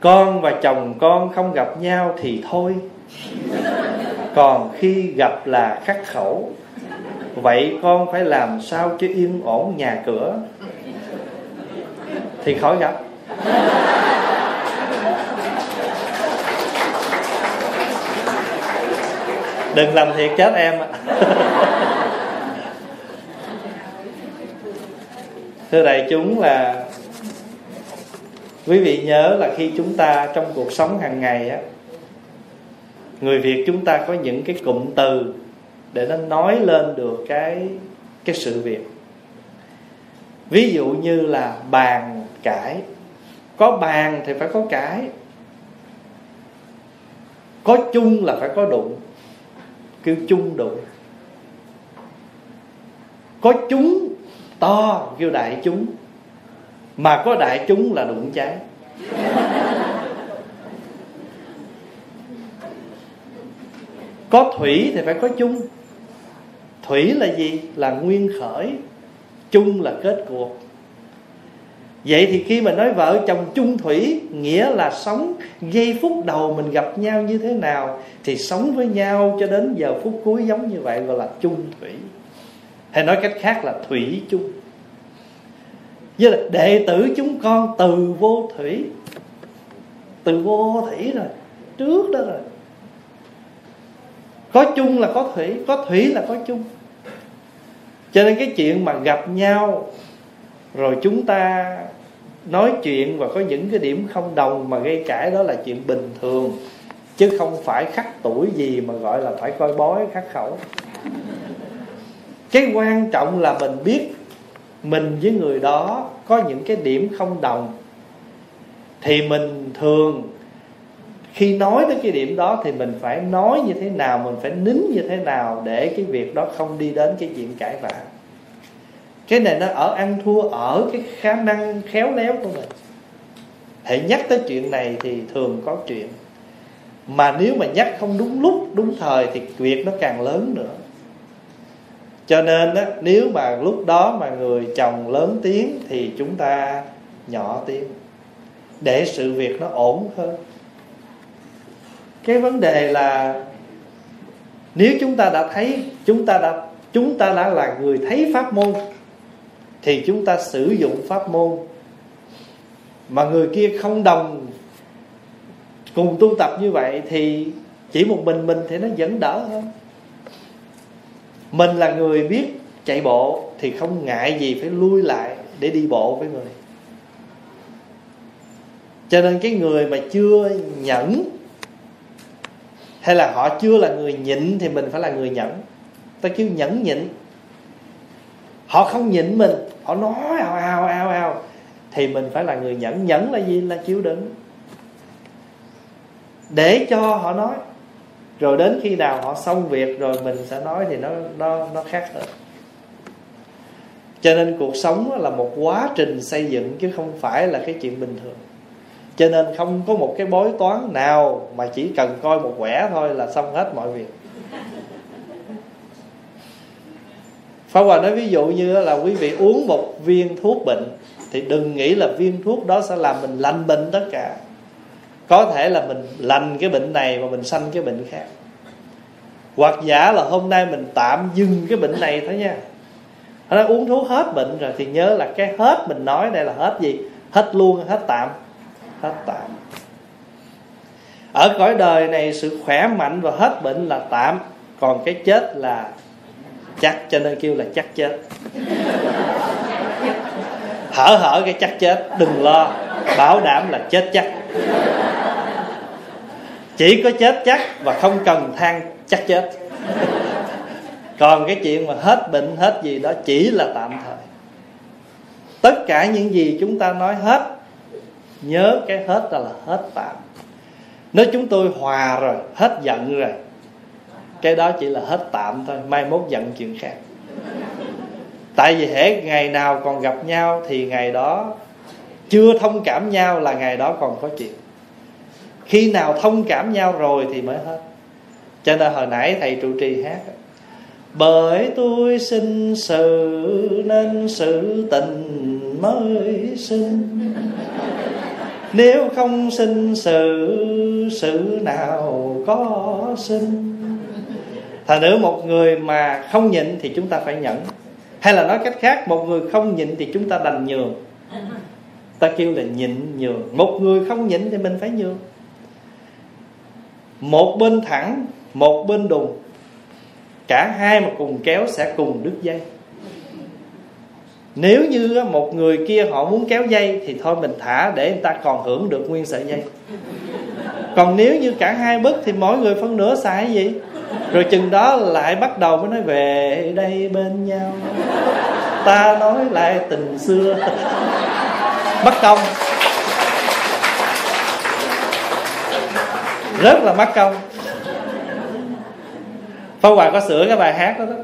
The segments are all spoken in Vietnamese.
con và chồng con không gặp nhau thì thôi. Còn khi gặp là khắc khẩu. Vậy con phải làm sao cho yên ổn nhà cửa? Thì khỏi gặp. Đừng làm thiệt chết em thưa đại chúng là quý vị nhớ là khi chúng ta trong cuộc sống hàng ngày á, người việt chúng ta có những cái cụm từ để nó nói lên được cái cái sự việc. Ví dụ như là bàn cãi. Có bàn thì phải có cãi. Có chung là phải có đụng. Kêu chung đụng. Có chúng, to, kêu đại chúng mà có đại chúng là đụng cháy có thủy thì phải có chung. Thủy là gì? Là nguyên khởi. Chung là kết cuộc. Vậy thì khi mà nói vợ chồng chung thủy, nghĩa là sống, giây phút đầu mình gặp nhau như thế nào, thì sống với nhau cho đến giờ phút cuối giống như vậy gọi là chung thủy. Hay nói cách khác là thủy chung với là đệ tử chúng con từ vô thủy. Từ vô thủy rồi, trước đó rồi. Có chung là có thủy có thủy là có chung. Cho nên cái chuyện mà gặp nhau, rồi chúng ta nói chuyện và có những cái điểm không đồng mà gây cãi đó là chuyện bình thường. Chứ không phải khắc tuổi gì mà gọi là phải coi bói, khắc khẩu. Cái quan trọng là mình biết mình với người đó có những cái điểm không đồng. Thì mình thường, khi nói tới cái điểm đó thì mình phải nói như thế nào, mình phải nín như thế nào để cái việc đó không đi đến cái chuyện cãi vã. Cái này nó ở ăn thua ở cái khả năng khéo léo của mình. Hãy nhắc tới chuyện này thì thường có chuyện. Mà nếu mà nhắc không đúng lúc, đúng thời thì việc nó càng lớn nữa cho nên á, nếu mà lúc đó mà người chồng lớn tiếng thì chúng ta nhỏ tiếng để sự việc nó ổn hơn. Cái vấn đề là nếu chúng ta đã thấy chúng ta đã chúng ta đã là người thấy pháp môn thì chúng ta sử dụng pháp môn. Mà người kia không đồng cùng tu tập như vậy thì chỉ một mình mình thì nó vẫn đỡ hơn mình là người biết chạy bộ thì không ngại gì phải lui lại để đi bộ với người. Cho nên cái người mà chưa nhẫn, hay là họ chưa là người nhịn thì mình phải là người nhẫn. Ta kêu nhẫn nhịn. Họ không nhịn mình, họ nói ào ào ào ào thì mình phải là người nhẫn. Nhẫn là gì? Là chịu đựng. Để cho họ nói rồi đến khi nào họ xong việc rồi mình sẽ nói thì nó nó nó khác hơn. Cho nên cuộc sống là một quá trình xây dựng chứ không phải là cái chuyện bình thường. Cho nên không có một cái bói toán nào mà chỉ cần coi một quẻ thôi là xong hết mọi việc. Pháp Hòa nói ví dụ như là quý vị uống một viên thuốc bệnh Thì đừng nghĩ là viên thuốc đó sẽ làm mình lành bệnh tất cả. Có thể là mình lành cái bệnh này mà mình sanh cái bệnh khác. Hoặc giả là hôm nay mình tạm dừng cái bệnh này thôi nha. Nó uống thuốc hết bệnh rồi Thì nhớ là cái hết mình nói đây là hết gì? Hết luôn, hết tạm. Hết tạm. Ở cõi đời này sự khỏe mạnh và hết bệnh là tạm. Còn cái chết là chắc, cho nên kêu là chắc chết. Hở hở cái chắc chết, đừng lo. Bảo đảm là chết chắc chỉ có chết chắc và không cần than chắc chết. Còn cái chuyện mà hết bệnh hết gì đó chỉ là tạm thời. Tất cả những gì chúng ta nói hết nhớ cái hết là, là hết tạm. Nếu chúng tôi hòa rồi hết giận rồi cái đó chỉ là hết tạm thôi mai mốt giận chuyện khác. Tại vì hễ ngày nào còn gặp nhau thì ngày đó chưa thông cảm nhau là ngày đó còn có chuyện khi nào thông cảm nhau rồi thì mới hết. Cho nên hồi nãy thầy trụ trì hát, bởi tôi sinh sự nên sự tình mới sinh. Nếu không sinh sự sự nào có sinh? Thành nữ một người mà không nhịn thì chúng ta phải nhẫn. Hay là nói cách khác, một người không nhịn thì chúng ta đành nhường. Ta kêu là nhịn nhường. Một người không nhịn thì mình phải nhường một bên thẳng, một bên đùng. Cả hai mà cùng kéo sẽ cùng đứt dây. Nếu như một người kia họ muốn kéo dây thì thôi mình thả để người ta còn hưởng được nguyên sợi dây. Còn nếu như cả hai bức thì mỗi người phân nửa xài gì rồi chừng đó lại bắt đầu mới nói, về đây bên nhau. Ta nói lại tình xưa. Bất công. Rất là mất công Pháp Hòa có sửa cái bài hát đó đó.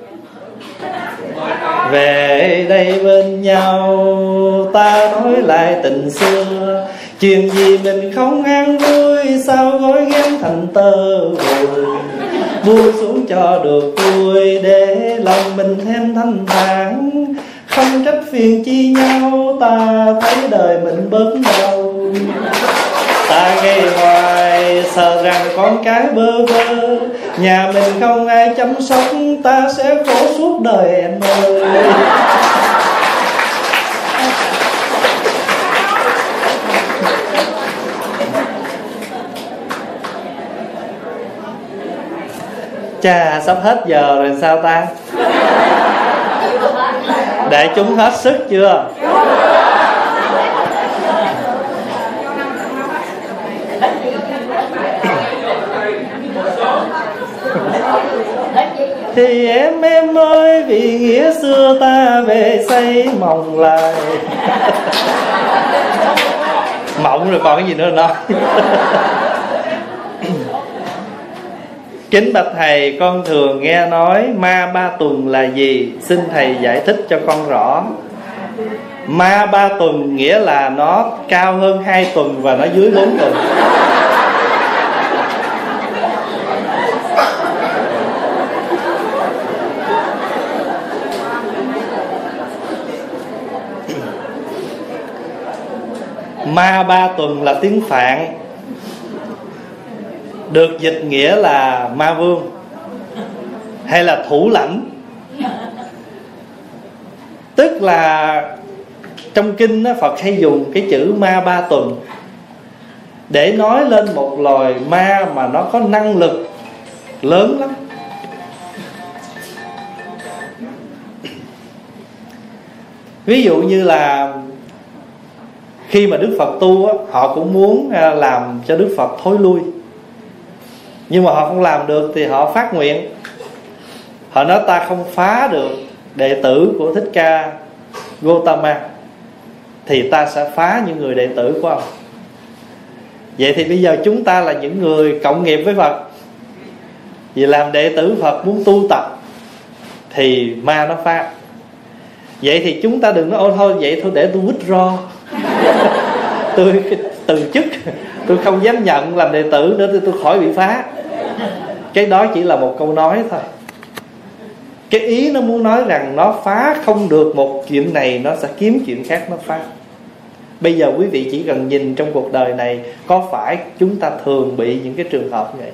Về đây bên nhau, ta nói lại tình xưa. Chuyện gì mình không ăn vui, sao gói ghém thành tơ vùi. Buông xuống cho được vui, để lòng mình thêm thanh thản. Không trách phiền chi nhau, ta thấy đời mình bớt đau. Ta gây hoài sợ rằng con cái bơ vơ. Nhà mình không ai chăm sóc, ta sẽ khổ suốt đời em ơi. Chà, sắp hết giờ rồi sao ta? Đại chúng hết sức chưa? Thì em em ơi vì nghĩa xưa ta về xây mộng lại. Mộng rồi còn cái gì nữa nói Kính bạch thầy con thường nghe nói ma ba tuần là gì? Xin thầy giải thích cho con rõ. Ma ba tuần nghĩa là nó cao hơn hai tuần và nó dưới bốn tuần ma ba tuần là tiếng phạn. Được dịch nghĩa là ma vương hay là thủ lãnh. Tức là trong kinh đó, Phật hay dùng cái chữ ma ba tuần để nói lên một loài ma mà nó có năng lực lớn lắm. Ví dụ như là khi mà đức phật tu á, họ cũng muốn à, làm cho đức phật thối lui. Nhưng mà họ không làm được thì họ phát nguyện. Họ nói ta không phá được đệ tử của thích ca Gotama thì ta sẽ phá những người đệ tử của ông. Vậy thì bây giờ chúng ta là những người cộng nghiệp với phật. Vì làm đệ tử phật muốn tu tập thì ma nó phá. Vậy thì chúng ta đừng nói ô thôi vậy thôi để tôi withdraw tôi từ chức. Tôi không dám nhận làm đệ tử nữa, tôi khỏi bị phá. Cái đó chỉ là một câu nói thôi. Cái ý nó muốn nói rằng nó phá không được một chuyện này, nó sẽ kiếm chuyện khác nó phá. Bây giờ quý vị chỉ cần nhìn trong cuộc đời này, có phải chúng ta thường bị những cái trường hợp như vậy?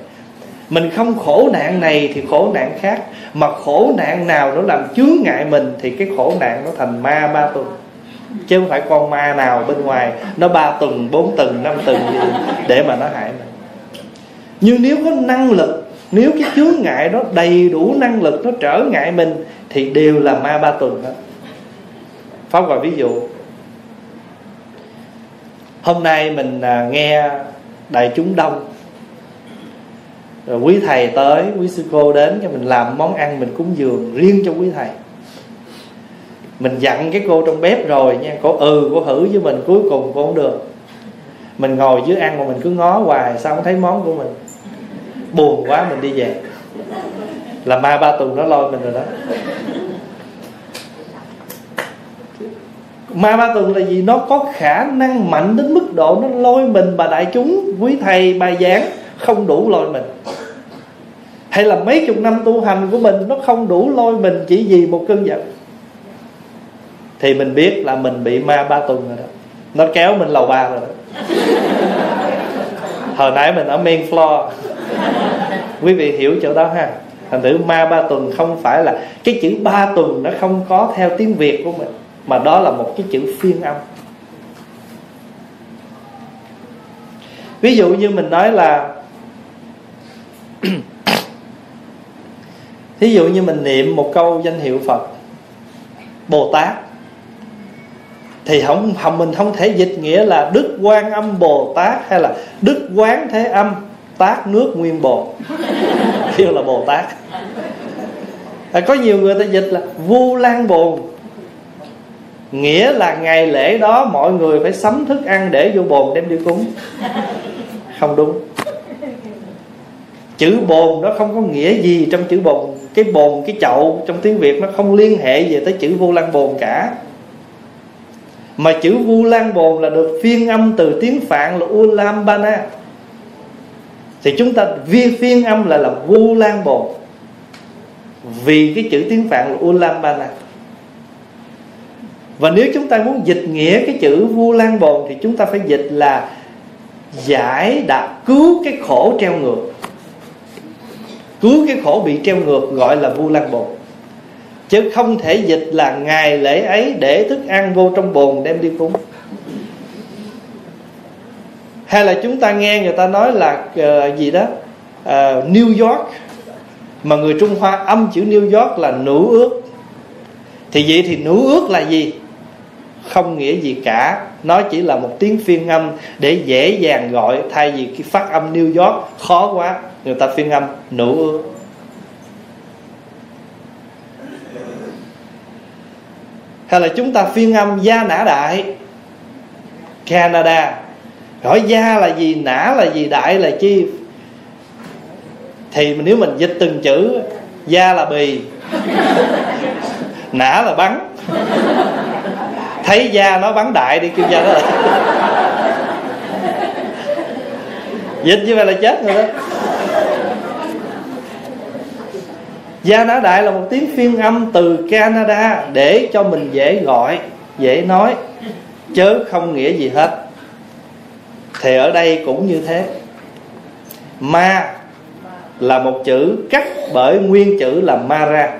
Mình không khổ nạn này thì khổ nạn khác, mà khổ nạn nào nó làm chướng ngại mình thì cái khổ nạn nó thành ma ba tuần chứ không phải con ma nào bên ngoài, nó ba tuần bốn tuần năm tuần gì để mà nó hại mình. Nhưng nếu có năng lực, nếu cái chướng ngại đó đầy đủ năng lực nó trở ngại mình, thì đều là ma ba tuần đó pháp gọi ví dụ, hôm nay mình à, nghe đại chúng đông. Rồi quý thầy tới, quý sư cô đến cho mình làm món ăn mình cúng dường riêng cho quý thầy mình dặn cái cô trong bếp rồi nha, cô ừ cô thử với mình, cuối cùng cô không được. Mình ngồi dưới ăn mà mình cứ ngó hoài, sao không thấy món của mình? Buồn quá, mình đi về. Là ma ba tuần nó lôi mình rồi đó. Ma ba tuần là gì nó có khả năng mạnh đến mức độ nó lôi mình bà đại chúng, quý thầy bài giảng, không đủ lôi mình. Hay là mấy chục năm tu hành của mình nó không đủ lôi mình chỉ vì một cơn giận? Thì mình biết là mình bị ma ba tuần rồi đó. Nó kéo mình lầu ba rồi đó. Hồi nãy mình ở main floor. Quý vị hiểu chỗ đó ha. Thành thử ma ba tuần không phải là cái chữ ba tuần nó không có theo tiếng việt của mình, mà đó là một cái chữ phiên âm. Ví dụ như mình nói là thí dụ như mình niệm một câu danh hiệu phật, bồ tát thì không, không mình không thể dịch nghĩa là đức quan âm bồ tát hay là đức quán thế âm tát nước nguyên bồ. Kêu là bồ tát. À, có nhiều người ta dịch là vu lan bồn. Nghĩa là ngày lễ đó mọi người phải sắm thức ăn để vô bồn đem đi cúng. Không đúng. Chữ bồn nó không có nghĩa gì trong chữ bồn. Cái bồn cái chậu trong tiếng việt nó không liên hệ về tới chữ vu lan bồn cả mà chữ vu lan bồn là được phiên âm từ tiếng phạn là ulambana thì chúng ta viên phiên âm là là vu lan bồn. Vì cái chữ tiếng phạn là ulambana và nếu chúng ta muốn dịch nghĩa cái chữ vu lan bồn thì chúng ta phải dịch là giải đã cứu cái khổ treo ngược. Cứu cái khổ bị treo ngược gọi là vu lan bồn chứ không thể dịch là ngày lễ ấy để thức ăn vô trong bồn đem đi cúng. Hay là chúng ta nghe người ta nói là uh, gì đó uh, New York mà người Trung Hoa âm chữ New York là nữ ước. Thì vậy thì nữ ước là gì? Không nghĩa gì cả. Nó chỉ là một tiếng phiên âm để dễ dàng gọi thay vì cái phát âm New York khó quá. Người ta phiên âm nữ ước. Hay là chúng ta phiên âm gia nã đại? Canada. Hỏi gia là gì, nã là gì, đại là chi? Thì nếu mình dịch từng chữ, gia là bì. Nã là bắn. Thấy da nó bắn đại đi, kêu da đó là dịch như vậy là chết rồi đó. Gia Nã Đại là một tiếng phiên âm từ Canada Để cho mình dễ gọi, Dễ nói Chớ không nghĩa gì hết. Thì ở đây cũng như thế. Ma Là một chữ cắt bởi nguyên chữ là Mara.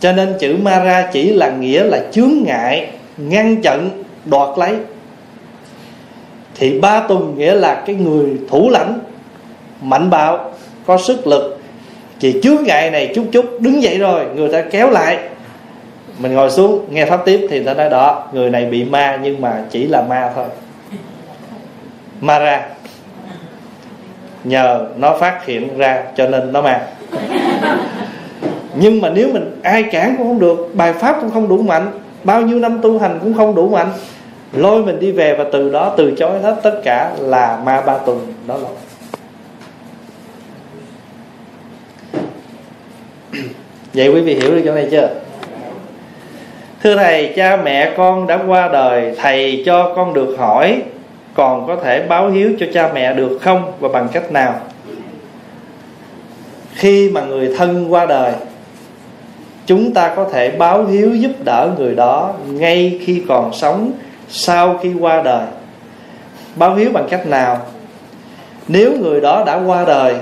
Cho nên chữ Mara chỉ là nghĩa là chướng ngại, Ngăn chặn, đoạt lấy thì ba tùng nghĩa là cái người thủ lãnh, mạnh bạo, có sức lực. Chỉ trước ngày này chút chút, đứng dậy rồi, người ta kéo lại. Mình ngồi xuống, nghe pháp tiếp thì ta nói, đó, người này bị ma nhưng mà chỉ là ma thôi. Ma ra. Nhờ nó phát hiện ra cho nên nó ma. Nhưng mà nếu mình ai cản cũng không được, bài pháp cũng không đủ mạnh, bao nhiêu năm tu hành cũng không đủ mạnh lôi mình đi về và từ đó từ chối hết tất cả là ma ba tuần đó là. Vậy quý vị hiểu được chỗ này chưa? Thưa thầy, cha mẹ con đã qua đời, thầy cho con được hỏi, còn có thể báo hiếu cho cha mẹ được không và bằng cách nào? Khi mà người thân qua đời, chúng ta có thể báo hiếu giúp đỡ người đó ngay khi còn sống sau khi qua đời. Báo hiếu bằng cách nào? Nếu người đó đã qua đời,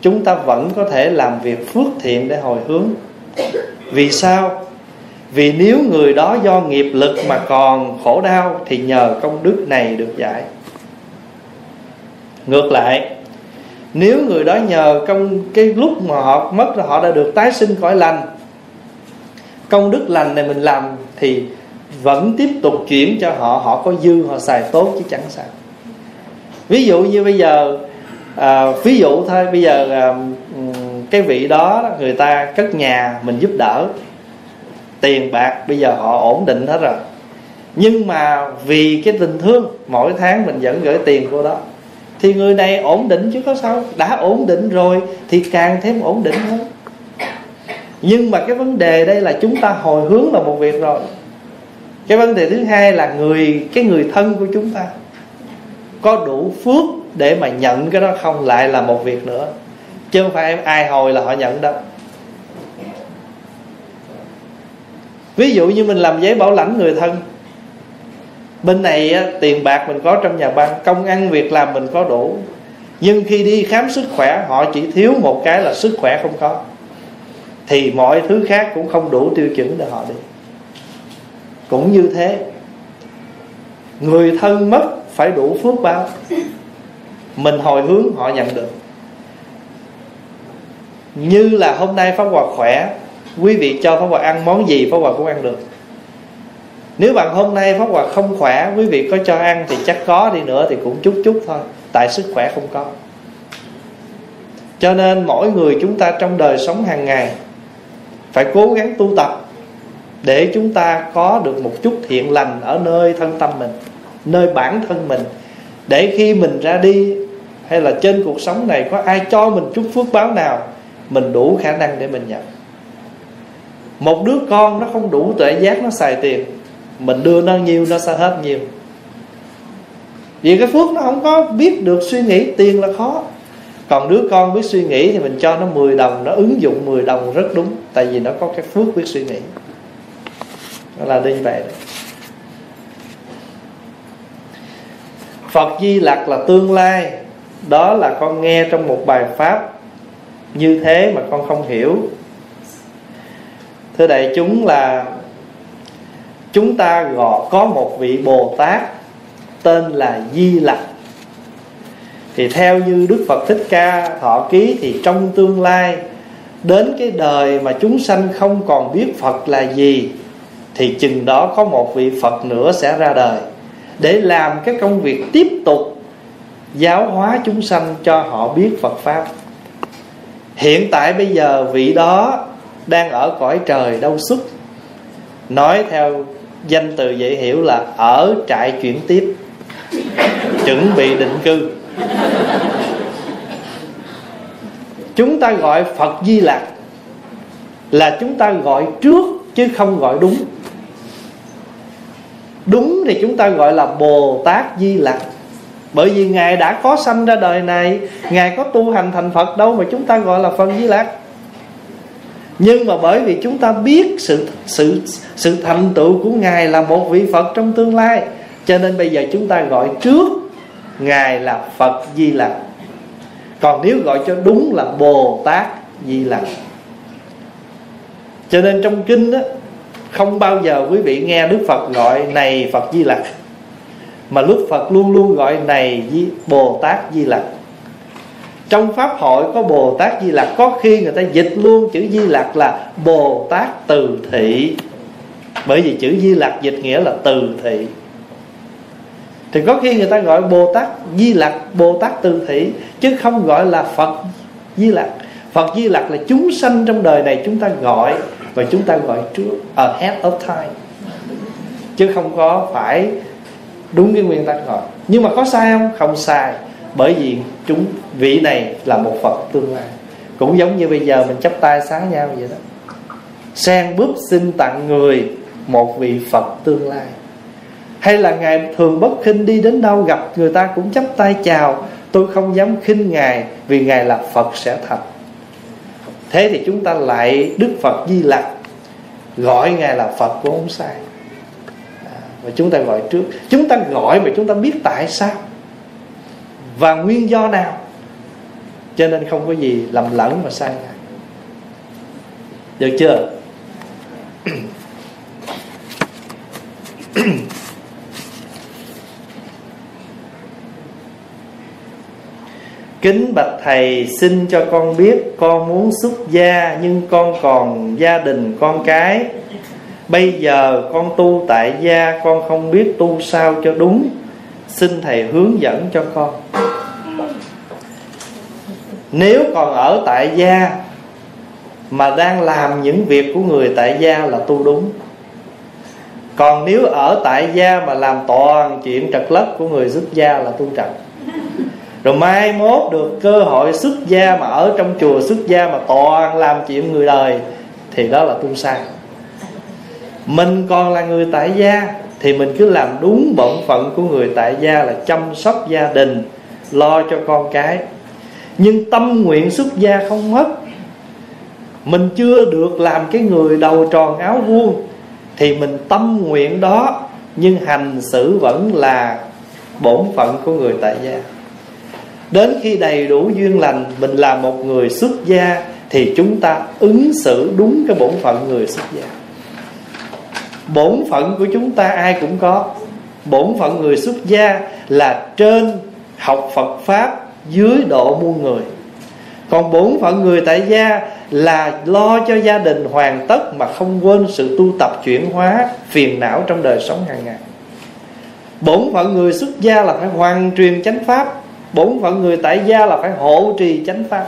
chúng ta vẫn có thể làm việc phước thiện để hồi hướng. Vì sao? Vì nếu người đó do nghiệp lực mà còn khổ đau thì nhờ công đức này được giải. Ngược lại, nếu người đó nhờ công cái lúc mà họ mất rồi họ đã được tái sinh khỏi lành, công đức lành này mình làm thì vẫn tiếp tục chuyển cho họ họ có dư họ xài tốt chứ chẳng sao. Ví dụ như bây giờ à, ví dụ thôi bây giờ à, cái vị đó người ta cất nhà mình giúp đỡ tiền bạc bây giờ họ ổn định hết rồi. Nhưng mà vì cái tình thương mỗi tháng mình vẫn gửi tiền cô đó thì người này ổn định chứ có sao đã ổn định rồi thì càng thêm ổn định hơn. Nhưng mà cái vấn đề đây là chúng ta hồi hướng là một việc rồi cái vấn đề thứ hai là người cái người thân của chúng ta có đủ phước để mà nhận cái đó không lại là một việc nữa. Chứ không phải ai hồi là họ nhận đâu. Ví dụ như mình làm giấy bảo lãnh người thân. Bên này á, tiền bạc mình có trong nhà băng công ăn việc làm mình có đủ. Nhưng khi đi khám sức khỏe họ chỉ thiếu một cái là sức khỏe không có. Thì mọi thứ khác cũng không đủ tiêu chuẩn để họ đi cũng như thế, người thân mất phải đủ phước báo. Mình hồi hướng họ nhận được. Như là hôm nay pháp hòa khỏe, quý vị cho pháp hòa ăn món gì pháp hòa cũng ăn được. Nếu bạn hôm nay pháp hòa không khỏe, quý vị có cho ăn thì chắc có, đi nữa thì cũng chút chút thôi. Tại sức khỏe không có. Cho nên mỗi người chúng ta trong đời sống hàng ngày phải cố gắng tu tập để chúng ta có được một chút thiện lành ở nơi thân tâm mình, nơi bản thân mình. Để khi mình ra đi, hay là trên cuộc sống này, có ai cho mình chút phước báo nào, mình đủ khả năng để mình nhận. Một đứa con nó không đủ tuệ giác, nó xài tiền, mình đưa nó nhiều nó sẽ hết nhiều vì cái phước nó không có biết được suy nghĩ, tiền là khó. Còn đứa con biết suy nghĩ thì mình cho nó 10 đồng, nó ứng dụng 10 đồng rất đúng, tại vì nó có cái phước biết suy nghĩ nó là như vậy. Phật Di Lặc là tương lai. Đó là con nghe trong một bài Pháp Như thế mà con không hiểu. Thưa đại chúng là Chúng ta gọi có một vị Bồ Tát Tên là Di Lặc. Thì theo như Đức Phật Thích Ca Thọ Ký Thì trong tương lai, Đến cái đời mà chúng sanh không còn biết Phật là gì thì chừng đó có một vị Phật nữa sẽ ra đời, để làm cái công việc tiếp tục giáo hóa chúng sanh cho họ biết Phật pháp. Hiện tại bây giờ vị đó đang ở cõi trời đâu xuất nói theo danh từ dễ hiểu là ở trại chuyển tiếp, chuẩn bị định cư. Chúng ta gọi phật di lạc là chúng ta gọi trước chứ không gọi đúng đúng thì chúng ta gọi là bồ tát di lặc. Bởi vì ngài đã có sanh ra đời này, ngài có tu hành thành phật đâu mà chúng ta gọi là phật di lặc. Nhưng mà bởi vì chúng ta biết sự sự sự thành tựu của ngài là một vị phật trong tương lai, cho nên bây giờ chúng ta gọi trước ngài là phật di lặc. Còn nếu gọi cho đúng là bồ tát di lặc. Cho nên trong kinh đó không bao giờ quý vị nghe đức phật gọi này phật di lặc, mà đức phật luôn luôn gọi này di, bồ tát di lặc. Trong pháp hội có bồ tát di lặc, có khi người ta dịch luôn chữ di lặc là bồ tát từ thị. Bởi vì chữ di lặc dịch nghĩa là từ thị. Thì có khi người ta gọi bồ tát di lặc, bồ tát từ thị, chứ không gọi là phật di lặc. Phật di lặc là chúng sanh trong đời này chúng ta gọi và chúng ta gọi trước ahead of time. Chứ không có phải đúng cái nguyên tắc gọi nhưng mà có sai không? Không sai. Bởi vì chúng, vị này là một phật tương lai. Cũng giống như bây giờ mình chấp tay sáng nhau vậy đó. Sen bước xin tặng người một vị phật tương lai. Hay là ngài thường bất khinh đi đến đâu gặp người ta cũng chấp tay chào, tôi không dám khinh ngài vì ngài là phật sẽ thật thế thì chúng ta lại đức phật di lặc gọi ngài là phật cũng không sai. À, và chúng ta gọi trước. Chúng ta gọi mà chúng ta biết tại sao và nguyên do nào. Cho nên không có gì lầm lẫn mà sai ngài được chưa? Kính bạch thầy, xin cho con biết Con muốn xuất gia Nhưng con còn gia đình con cái. Bây giờ con tu tại gia, Con không biết tu sao cho đúng. Xin thầy hướng dẫn cho con. Nếu còn ở tại gia Mà đang làm những việc của người tại gia là tu đúng. Còn nếu ở tại gia mà làm toàn chuyện trật lất của người xuất gia là tu trật rồi mai mốt được cơ hội xuất gia mà ở trong chùa xuất gia mà toàn làm chuyện người đời, thì đó là tu sai mình còn là người tại gia, thì mình cứ làm đúng bổn phận của người tại gia là chăm sóc gia đình, lo cho con cái. Nhưng tâm nguyện xuất gia không mất. Mình chưa được làm cái người đầu tròn áo vuông, thì mình tâm nguyện đó, nhưng hành xử vẫn là bổn phận của người tại gia đến khi đầy đủ duyên lành, mình là một người xuất gia, thì chúng ta ứng xử đúng cái bổn phận người xuất gia. Bổn phận của chúng ta ai cũng có. Bổn phận người xuất gia là trên học Phật pháp, dưới độ muôn người. Còn bổn phận người tại gia là lo cho gia đình hoàn tất mà không quên sự tu tập chuyển hóa phiền não trong đời sống hàng ngày. Bổn phận người xuất gia là phải hoàn truyền chánh pháp bổn phận người tại gia là phải hộ trì chánh pháp.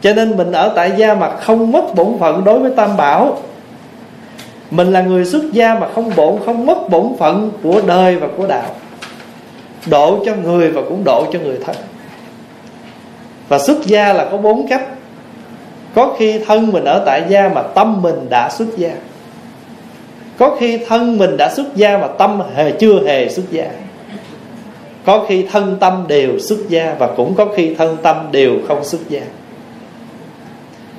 Cho nên mình ở tại gia mà không mất bổn phận đối với tam bảo. Mình là người xuất gia mà không bổn, không mất bổn phận của đời và của đạo. Độ cho người và cũng độ cho người thân. Và xuất gia là có bốn cách. Có khi thân mình ở tại gia mà tâm mình đã xuất gia. Có khi thân mình đã xuất gia mà tâm hề chưa hề xuất gia có khi thân tâm đều xuất gia và cũng có khi thân tâm đều không xuất gia.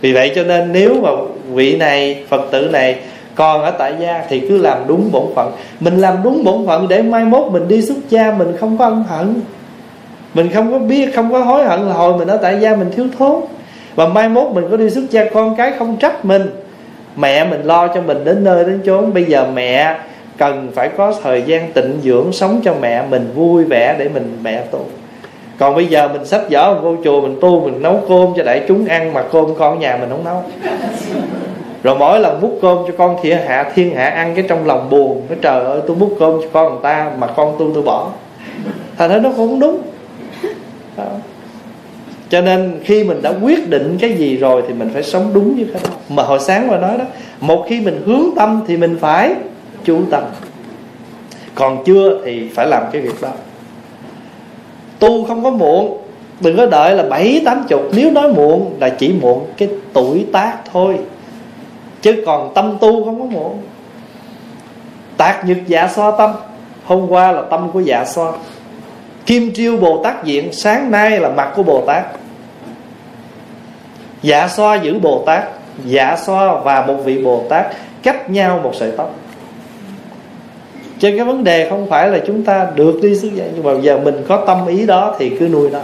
Vì vậy cho nên nếu mà vị này, phật tử này còn ở tại gia thì cứ làm đúng bổn phận. Mình làm đúng bổn phận để mai mốt mình đi xuất gia, mình không có ân hận. Mình không có biết, không có hối hận là hồi mình ở tại gia mình thiếu thốn. Và mai mốt mình có đi xuất gia, con cái không trách mình. Mẹ mình lo cho mình đến nơi đến chốn. Bây giờ mẹ cần phải có thời gian tịnh dưỡng sống cho mẹ mình vui vẻ để mình mẹ tu. Còn bây giờ mình sách vở vô chùa, mình tu, mình nấu cơm cho đại chúng ăn mà cơm con nhà mình không nấu. Rồi mỗi lần múc cơm cho con thiên hạ thiên hạ ăn cái trong lòng buồn cái trời ơi, tôi múc cơm cho con người ta mà con tu tôi bỏ. Thành ra nó không đúng. Đó. cho nên khi mình đã quyết định cái gì rồi thì mình phải sống đúng như cái đó. Mà hồi sáng mà nói đó, một khi mình hướng tâm thì mình phải chú tâm. Còn chưa thì phải làm cái việc đó. Tu không có muộn, đừng có đợi là bảy, tám chục. Nếu nói muộn là chỉ muộn cái tuổi tác thôi. Chứ còn tâm tu không có muộn. Tạc nhật dạ so tâm. Hôm qua là tâm của dạ so. Kim triêu bồ tát diện, sáng nay là mặt của bồ tát. Dạ so giữ bồ tát dạ so và một vị bồ tát, cách nhau một sợi tóc cho cái vấn đề không phải là chúng ta được đi xuất gia nhưng mà giờ mình có tâm ý đó thì cứ nuôi nó.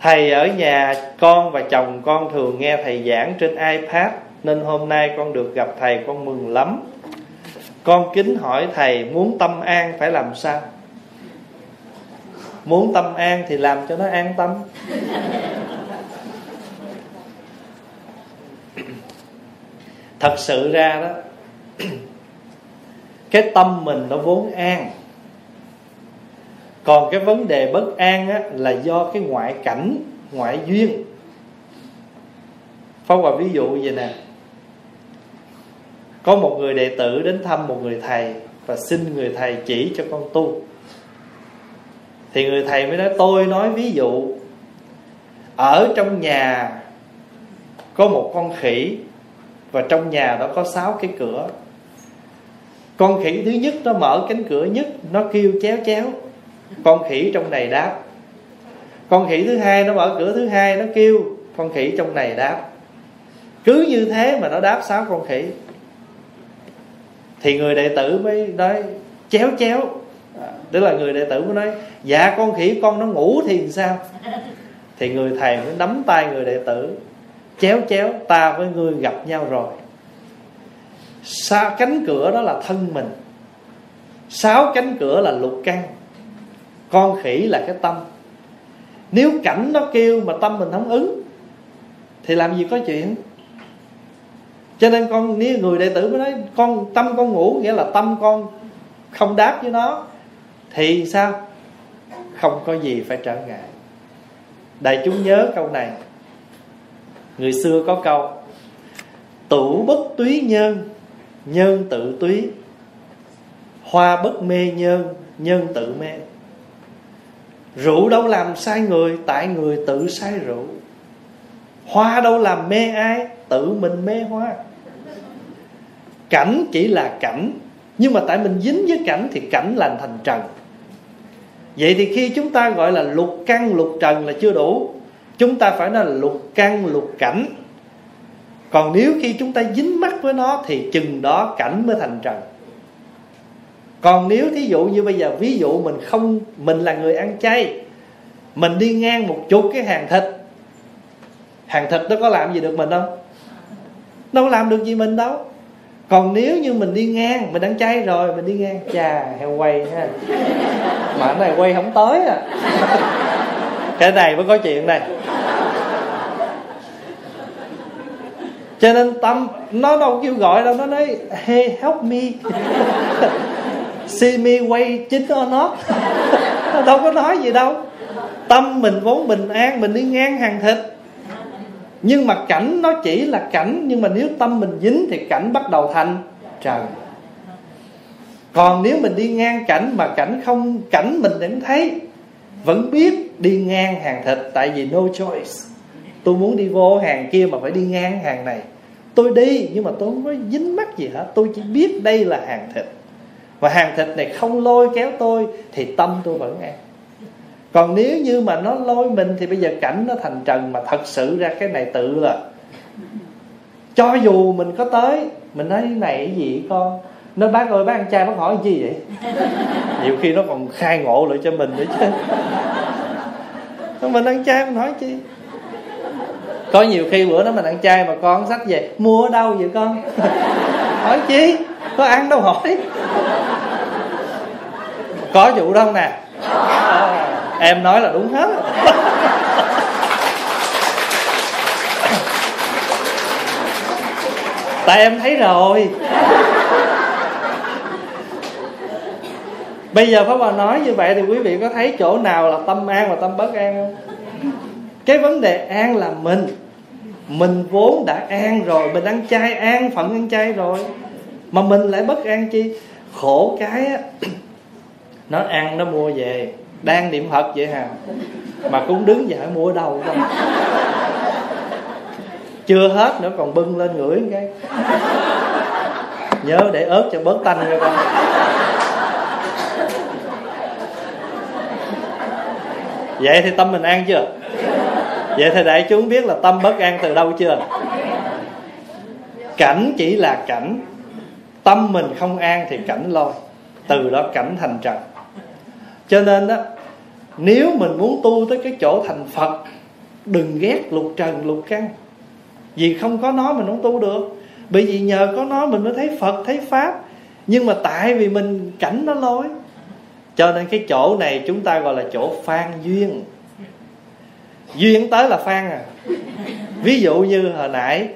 Thầy ở nhà con và chồng con thường nghe thầy giảng trên ipad, nên hôm nay con được gặp thầy, con mừng lắm. Con kính hỏi thầy, muốn tâm an phải làm sao? Muốn tâm an thì làm cho nó an tâm. Thật sự ra đó cái tâm mình nó vốn an. Còn cái vấn đề bất an á, là do cái ngoại cảnh ngoại duyên. Phong Hòa ví dụ vậy nè. Có một người đệ tử đến thăm một người thầy Và xin người thầy chỉ cho con tu. Thì người thầy mới nói tôi nói ví dụ Ở trong nhà Có một con khỉ Và trong nhà đó có sáu cái cửa con khỉ thứ nhất nó mở cánh cửa nhất, nó kêu chéo chéo. Con khỉ trong này đáp. Con khỉ thứ hai nó mở cửa thứ hai, nó kêu, con khỉ trong này đáp. Cứ như thế mà nó đáp sáu con khỉ. Thì người đệ tử mới nói, chéo chéo. À, tức là người đệ tử mới nói dạ con khỉ con nó ngủ thì sao? Thì người thầy mới nắm tay người đệ tử, chéo chéo, ta với ngươi gặp nhau rồi. Sa, cánh cửa đó là thân mình. Sáu cánh cửa là lục căn. Con khỉ là cái tâm. Nếu cảnh nó kêu mà tâm mình không ứng, Thì làm gì có chuyện? Cho nên con, nếu người đệ tử mới nói, con, Tâm con ngủ nghĩa là tâm con Không đáp với nó, Thì sao? Không có gì phải trở ngại. Đại chúng nhớ câu này. Người xưa có câu, Tủ bất túy nhân nhân tự túy. Hoa bất mê nhân nhân tự mê. Rượu đâu làm sai người, tại người tự sai rượu. Hoa đâu làm mê ai, tự mình mê hoa. Cảnh chỉ là cảnh, nhưng mà tại mình dính với cảnh thì cảnh là thành trần. Vậy thì khi chúng ta gọi là lục căn lục trần là chưa đủ. Chúng ta phải nói là lục căn lục cảnh còn nếu khi chúng ta dính mắt với nó thì chừng đó cảnh mới thành trần. Còn nếu thí dụ như bây giờ, ví dụ mình không, mình là người ăn chay, mình đi ngang một chục cái hàng thịt hàng thịt nó có làm gì được mình không? Đâu làm được gì mình đâu. Còn nếu như mình đi ngang, mình ăn chay rồi, mình đi ngang, chà, heo quay ha. Mà anh này quay không tới à. Cái này mới có chuyện này cho nên tâm, nó đâu kêu gọi đâu, nó nói, hey, help me. See me quay chính nó. Nó đâu có nói gì đâu. Tâm mình vốn bình an, mình đi ngang hàng thịt. Nhưng mà cảnh nó chỉ là cảnh, nhưng mà nếu tâm mình dính thì cảnh bắt đầu thành trần còn nếu mình đi ngang cảnh mà cảnh không, cảnh mình vẫn thấy, vẫn biết đi ngang hàng thịt, tại vì no choice tôi muốn đi vô hàng kia mà phải đi ngang hàng này. Tôi đi nhưng mà tôi không có dính mắt gì hết. Tôi chỉ biết đây là hàng thịt. Và hàng thịt này không lôi kéo tôi thì tâm tôi vẫn an. Còn nếu như mà nó lôi mình thì bây giờ cảnh nó thành trần mà thật sự ra cái này tự là. Cho dù mình có tới mình nói này cái gì con? Nó bác ơi bác ăn chay bác hỏi gì vậy? Nhiều khi nó còn khai ngộ lại cho mình nữa chứ. Mình ăn chay mình hỏi chi có nhiều khi bữa đó mình ăn chay mà con sách về mua ở đâu vậy con? Hỏi chi? Có ăn đâu hỏi. Có vụ đâu nè? À, em nói là đúng hết. Tại em thấy rồi. Bây giờ pháp hòa nói như vậy thì quý vị có thấy chỗ nào là tâm an và tâm bất an không? Cái vấn đề an là mình. Mình vốn đã an rồi, mình ăn chay an, phận ăn chay rồi. Mà mình lại bất an chi? Khổ cái á, nó ăn nó mua về. Đang niệm phật vậy hả? Mà cũng đứng dậy mua đầu đâu không chưa hết nữa, còn bưng lên ngửi cái. Nhớ để ớt cho bớt tanh nha con. Vậy thì tâm mình an chưa? Vậy thì đại chúng biết là tâm bất an từ đâu chưa? Cảnh chỉ là cảnh. Tâm mình không an thì cảnh lôi. Từ đó cảnh thành trần. Cho nên đó nếu mình muốn tu tới cái chỗ thành phật, đừng ghét lục trần, lục căn. Vì không có nó mình không tu được. Bởi vì nhờ có nó mình mới thấy phật, thấy pháp. Nhưng mà tại vì mình, cảnh nó lối cho nên cái chỗ này chúng ta gọi là chỗ phan duyên duyên tới là phan à. Ví dụ như hồi nãy,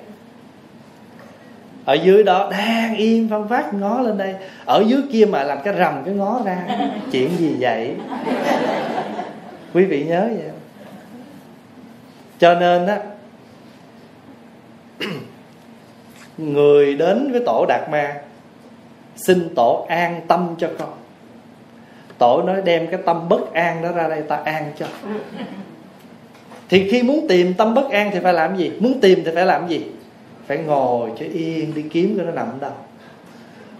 ở dưới đó, đang yên phân phát ngó lên đây. Ở dưới kia mà làm cái rầm cái ngó ra, chuyện gì vậy? Quý vị nhớ vậy cho nên á, người đến với tổ đạt ma, xin tổ an tâm cho con. Tổ nói đem cái tâm bất an đó ra đây, ta an cho thì khi muốn tìm tâm bất an thì phải làm gì? Muốn tìm thì phải làm gì? Phải ngồi cho yên đi kiếm cho nó nằm đâu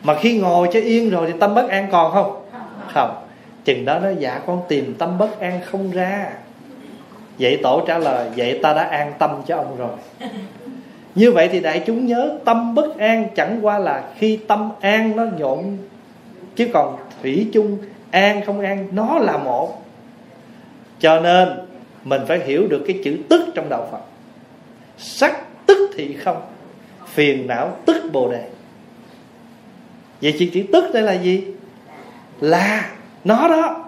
mà khi ngồi cho yên rồi thì tâm bất an còn không? Không. Chừng đó nó dạ con tìm tâm bất an không ra. Vậy tổ trả lời vậy ta đã an tâm cho ông rồi. Như vậy thì đại chúng nhớ tâm bất an chẳng qua là khi tâm an nó nhộn. Chứ còn thủy chung an không an nó là một. Cho nên mình phải hiểu được cái chữ tức trong đạo phật. Sắc tức thì không, phiền não tức bồ đề. Vậy chỉ chữ tức đây là gì? Là nó đó.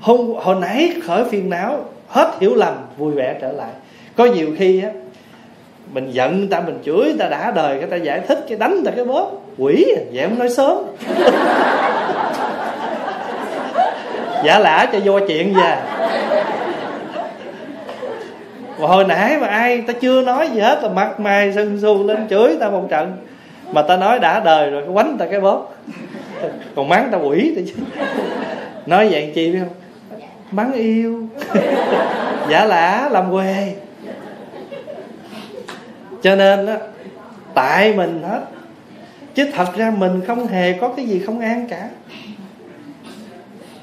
Hôm, hồi nãy khởi phiền não, hết hiểu lầm, vui vẻ trở lại. Có nhiều khi á, mình giận người ta, mình chửi người ta đã đời, người ta giải thích, cái đánh người ta cái bóp. Quỷ, vậy không nói sớm. Giả lả cho vô chuyện về mà hồi nãy mà ai ta chưa nói gì hết là mặt mày sưng xù lên chửi ta một trận. Mà ta nói đã đời rồi quánh ta cái bóp. Còn mắng ta quỷ ta chứ. Nói vậy chi biết không? Mắng yêu. Giả lả, làm quê cho nên á, tại mình hết. Chứ thật ra mình không hề có cái gì không an cả.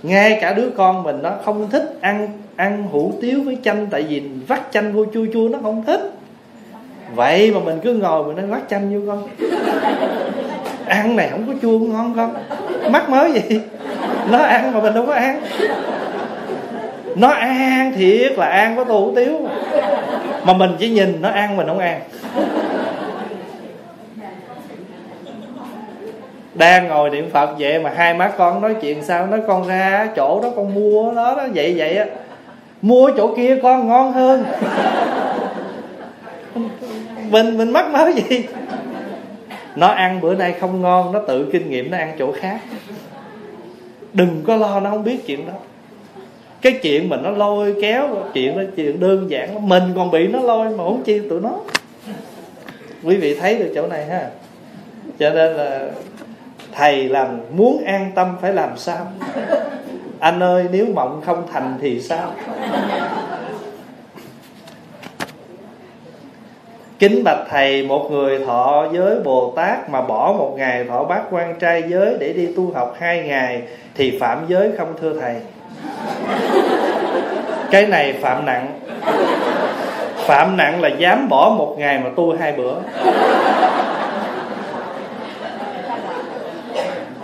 Ngay cả đứa con mình nó không thích ăn ăn hủ tiếu với chanh, tại vì vắt chanh vô chua chua nó không thích. Vậy mà mình cứ ngồi mình đang vắt chanh vô con. Ăn này không có chua ngon con. Mắc mới gì nó ăn mà mình đâu có ăn. Nó ăn thiệt là ăn có tô hủ tiếu. Mà mình chỉ nhìn nó ăn, mình không ăn. Đang ngồi niệm phật vậy mà hai má con nói chuyện sao? Nói con ra chỗ đó con mua đó đó, vậy vậy á mua chỗ kia con ngon hơn. Mình mình mắc máu gì? Nó ăn bữa nay không ngon, nó tự kinh nghiệm nó ăn chỗ khác. Đừng có lo, nó không biết chuyện đó. Cái chuyện mà nó lôi kéo, chuyện đó, chuyện đơn giản mình còn bị nó lôi mà không chi tụi nó. Quý vị thấy được chỗ này ha. Cho nên là thầy làm muốn an tâm phải làm sao? Anh ơi, nếu mộng không thành thì sao Kính bạch thầy, một người thọ giới Bồ Tát mà bỏ một ngày thọ bát quan trai giới để đi tu học hai ngày thì phạm giới không thưa thầy? Cái này phạm nặng. Phạm nặng là dám bỏ một ngày mà tu hai bữa.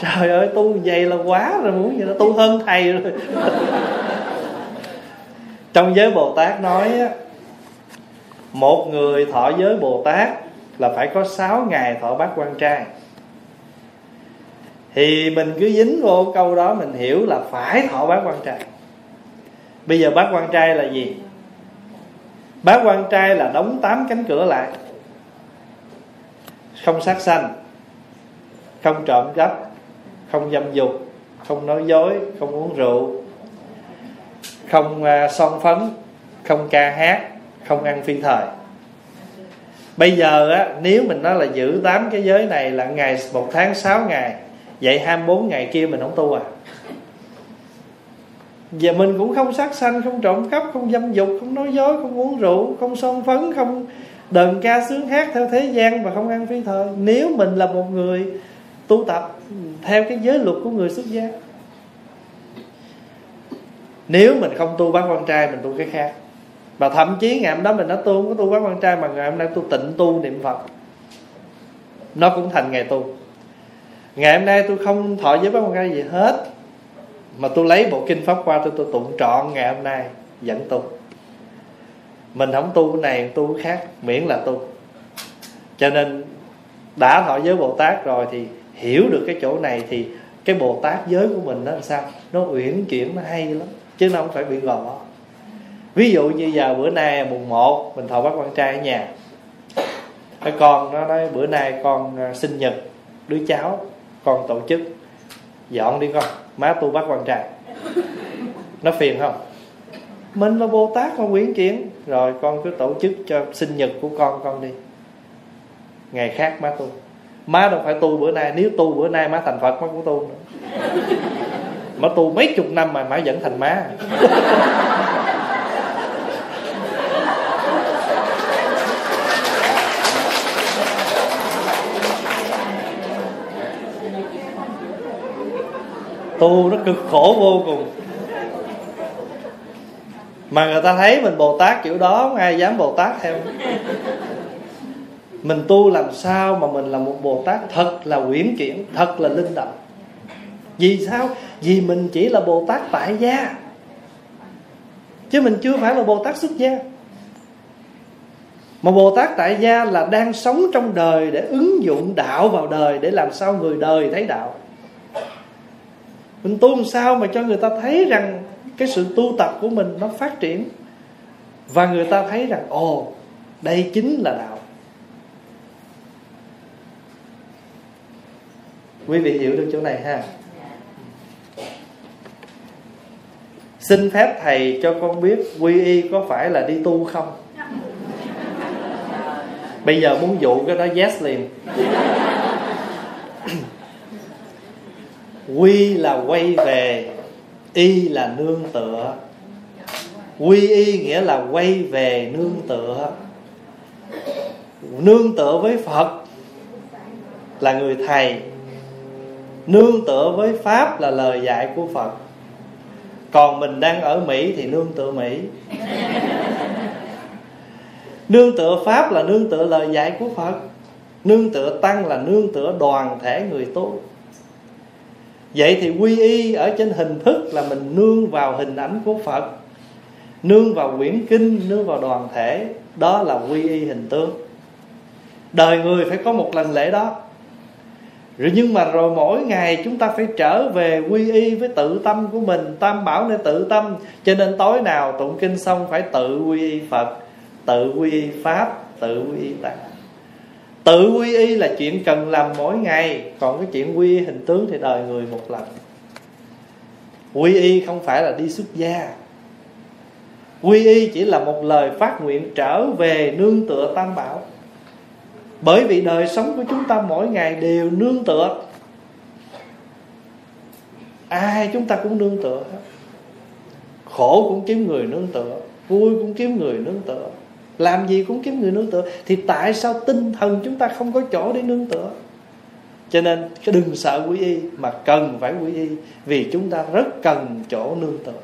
Trời ơi, tu vậy là quá rồi, muốn gì đó, tu hơn thầy rồi. Trong giới Bồ Tát nói một người thọ giới bồ tát là phải có 6 ngày thọ bát quan trai thì mình cứ dính vô câu đó, mình hiểu là phải thọ bát quan trai bây giờ bát quan trai là gì? Bát quan trai là đóng tám cánh cửa lại. Không sát sanh, không trộm cắp không dâm dục không nói dối không uống rượu không uh, son phấn không ca hát không ăn phi thời. Bây giờ á nếu mình nói là giữ tám cái giới này là ngày một tháng 6 ngày vậy 24 ngày kia mình không tu à? Và mình cũng không sát sanh Không trộm cắp, không dâm dục Không nói dối, không uống rượu Không son phấn, không đờn ca sướng hát Theo thế gian và không ăn phi thời. Nếu mình là một người tu tập theo cái giới luật của người xuất gia. Nếu mình không tu bác quan trai, Mình tu cái khác. Và thậm chí ngày hôm đó mình đã tu, không có tu bát quan trai, mà ngày hôm nay tu tịnh tu niệm phật. Nó cũng thành ngày tu. Ngày hôm nay tôi không thọ giới bát quan trai gì hết, mà tôi lấy bộ kinh pháp qua tôi tôi tụng trọn ngày hôm nay dẫn tu. Mình không tu cái này, tu cái khác, miễn là tu. Cho nên đã thọ giới bồ tát rồi thì hiểu được cái chỗ này thì cái bồ tát giới của mình nó làm sao? Nó uyển chuyển, nó hay lắm, chứ nó không phải bị gò bó. Ví dụ như giờ bữa nay mùng 1 mình thọ bác quan trai ở nhà. Cái con nó nói, bữa nay con à, sinh nhật đứa cháu, con tổ chức. Dọn đi con, má tu bác quan trai. Nó phiền không? Mình là bồ tát con quyển chuyển, rồi con cứ tổ chức cho sinh nhật của con con đi. Ngày khác má tu má đâu phải tu bữa nay, nếu tu bữa nay má thành phật, má cũng tu nữa. Má tu mấy chục năm mà má vẫn thành má. Tu nó cực khổ vô cùng. Mà người ta thấy mình bồ tát kiểu đó không ai dám bồ tát theo? Mình tu làm sao mà mình là một bồ tát thật là uyển chuyển, thật là linh động? Vì sao? Vì mình chỉ là bồ tát tại gia. Chứ mình chưa phải là bồ tát xuất gia. Mà bồ tát tại gia là đang sống trong đời để ứng dụng đạo vào đời để làm sao người đời thấy đạo. Mình tu làm sao mà cho người ta thấy rằng cái sự tu tập của mình nó phát triển? Và người ta thấy rằng, ồ, đây chính là đạo. Quý vị hiểu được chỗ này ha. Xin phép thầy cho con biết quy y có phải là đi tu không? Bây giờ muốn dụ cái đó yes liền. Quy là quay về, y là nương tựa. Quy y nghĩa là quay về nương tựa. Nương tựa với phật là người thầy nương tựa với pháp là lời dạy của phật. Còn mình đang ở mỹ thì nương tựa mỹ. Nương tựa pháp là nương tựa lời dạy của phật. Nương tựa tăng là nương tựa đoàn thể người tu vậy thì quy y ở trên hình thức là mình nương vào hình ảnh của phật nương vào quyển kinh nương vào đoàn thể. Đó là quy y hình tướng. Đời người phải có một lần lễ đó rồi nhưng mà rồi mỗi ngày chúng ta phải trở về quy y với tự tâm của mình. Tam bảo nên tự tâm. Cho nên tối nào tụng kinh xong phải tự quy y phật, tự quy y pháp, tự quy y tạng. Tự quy y là chuyện cần làm mỗi ngày. Còn cái chuyện quy y hình tướng thì đời người một lần. Quy y không phải là đi xuất gia. Quy y chỉ là một lời phát nguyện trở về nương tựa tam bảo bởi vì đời sống của chúng ta mỗi ngày đều nương tựa. Ai chúng ta cũng nương tựa. Hết khổ cũng kiếm người nương tựa, vui cũng kiếm người nương tựa, làm gì cũng kiếm người nương tựa. Thì tại sao tinh thần chúng ta không có chỗ để nương tựa? Cho nên cái đừng sợ quý y, mà cần phải quý y, vì chúng ta rất cần chỗ nương tựa.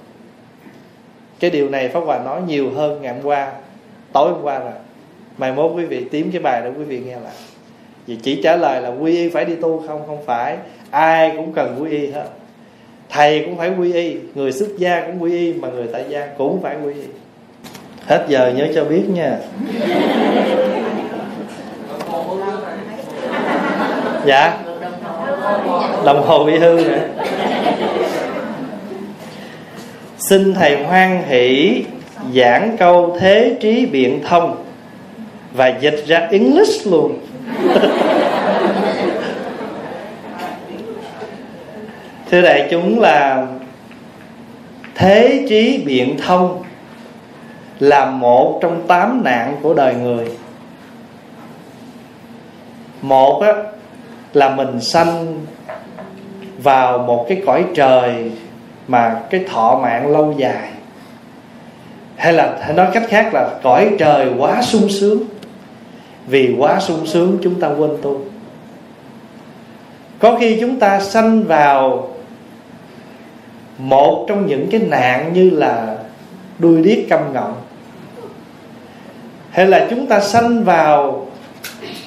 Cái điều này pháp hòa nói nhiều hơn ngày hôm qua, tối hôm qua rồi mai mốt quý vị tím cái bài đó quý vị nghe lại. Vì chỉ trả lời là quy y phải đi tu không không phải. Ai cũng cần quy y hết. Thầy cũng phải quy y, người xuất gia cũng quy y, mà người tại gia cũng phải quy y. Hết giờ nhớ cho biết nha. Dạ. Đồng hồ bị hư nè. Xin thầy hoan hỷ, giảng câu thế trí biện thông và dịch ra English luôn. Thưa đại chúng là thế trí biện thông là một trong tám nạn của đời người. Một á, là mình sanh vào một cái cõi trời mà cái thọ mạng lâu dài. Hay là hay nói cách khác là cõi trời quá sung sướng vì quá sung sướng chúng ta quên tu có khi chúng ta sanh vào một trong những cái nạn như là đuôi điếc câm ngọng hay là chúng ta sanh vào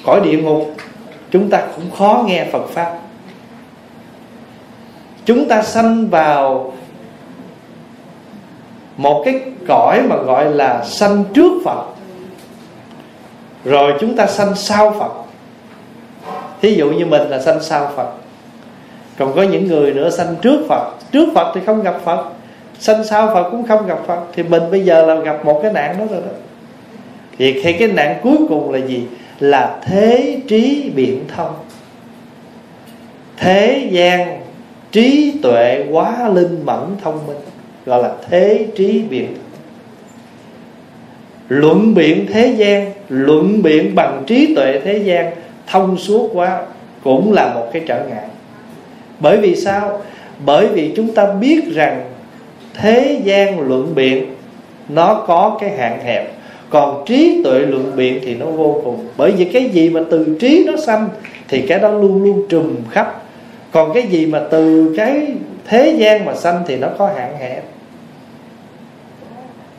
cõi địa ngục, chúng ta cũng khó nghe phật pháp. Chúng ta sanh vào một cái cõi mà gọi là sanh trước phật rồi chúng ta sanh sau phật. Thí dụ như mình là sanh sau phật. Còn có những người nữa sanh trước phật. Trước phật thì không gặp phật. Sanh sau phật cũng không gặp phật. Thì mình bây giờ là gặp một cái nạn đó rồi đó. Thì khi cái nạn cuối cùng là gì? Là thế trí biện thông. Thế gian trí tuệ quá linh mẫn thông minh, gọi là thế trí biện thông luận biện thế gian, luận biện bằng trí tuệ thế gian, thông suốt quá, cũng là một cái trở ngại. Bởi vì sao? Bởi vì chúng ta biết rằng thế gian luận biện, nó có cái hạn hẹp. Còn trí tuệ luận biện thì nó vô cùng. Bởi vì cái gì mà từ trí nó sanh thì cái đó luôn luôn trùm khắp. Còn cái gì mà từ cái thế gian mà sanh thì nó có hạn hẹp.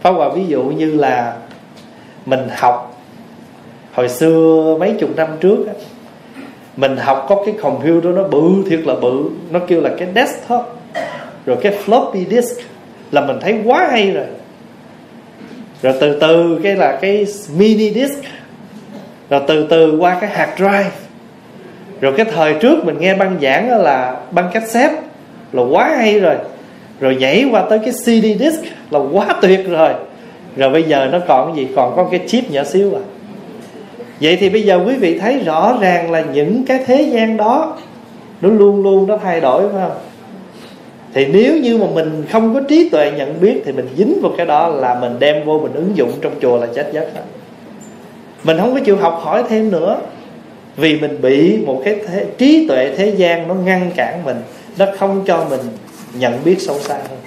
Pháp Hòa ví dụ như là mình học. Hồi xưa mấy chục năm trước mình học có cái computer nó bự thiệt là bự. Nó kêu là cái desktop. Rồi cái floppy disk. Là mình thấy quá hay rồi. Rồi từ từ cái là cái mini disk. Rồi từ từ qua cái hard drive. Rồi cái thời trước mình nghe băng giảng đó là băng cassette. Là quá hay rồi. Rồi nhảy qua tới cái CD disk là quá tuyệt rồi rồi bây giờ nó còn cái gì? Còn có cái chip nhỏ xíu à. Vậy thì bây giờ quý vị thấy rõ ràng là những cái thế gian đó nó luôn luôn nó thay đổi phải không? Thì nếu như mà mình không có trí tuệ nhận biết thì mình dính vào cái đó là mình đem vô mình ứng dụng trong chùa là chết giấc mình không có chịu học hỏi thêm nữa vì mình bị một cái thế, trí tuệ thế gian nó ngăn cản mình nó không cho mình nhận biết sâu xa hơn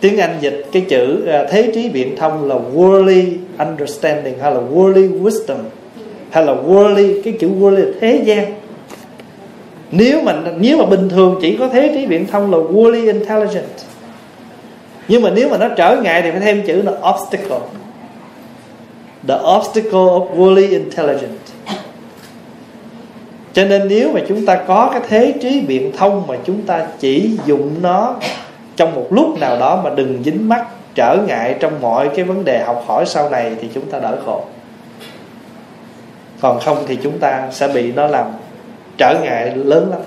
tiếng Anh dịch, cái chữ à, thế trí biện thông là worldly understanding, hay là worldly wisdom, hay là worldly, cái chữ worldly là thế gian. Nếu mà nếu mà bình thường chỉ có thế trí biện thông là worldly intelligent, nhưng mà nếu mà nó trở ngại thì phải thêm chữ là obstacle. The obstacle of worldly intelligence cho nên nếu mà chúng ta có cái thế trí biện thông mà chúng ta chỉ dùng nó trong một lúc nào đó mà đừng dính mắc trở ngại trong mọi cái vấn đề học hỏi sau này thì chúng ta đỡ khổ. Còn không thì chúng ta sẽ bị nó làm trở ngại lớn lắm.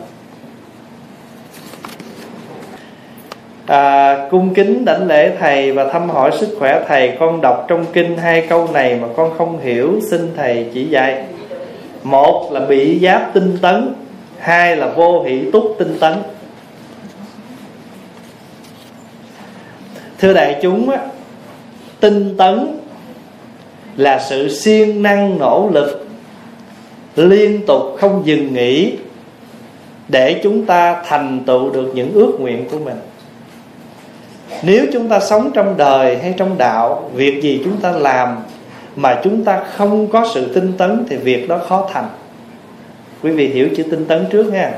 À, cung kính đảnh lễ thầy và thăm hỏi sức khỏe thầy. Con đọc trong kinh hai câu này mà con không hiểu xin thầy chỉ dạy. Một là bị giáp tinh tấn hai là vô hỷ túc tinh tấn. Thưa đại chúng á, tinh tấn là sự siêng năng nỗ lực liên tục không dừng nghỉ để chúng ta thành tựu được những ước nguyện của mình. Nếu chúng ta sống trong đời hay trong đạo việc gì chúng ta làm mà chúng ta không có sự tinh tấn thì việc đó khó thành. Quý vị hiểu chữ tinh tấn trước nha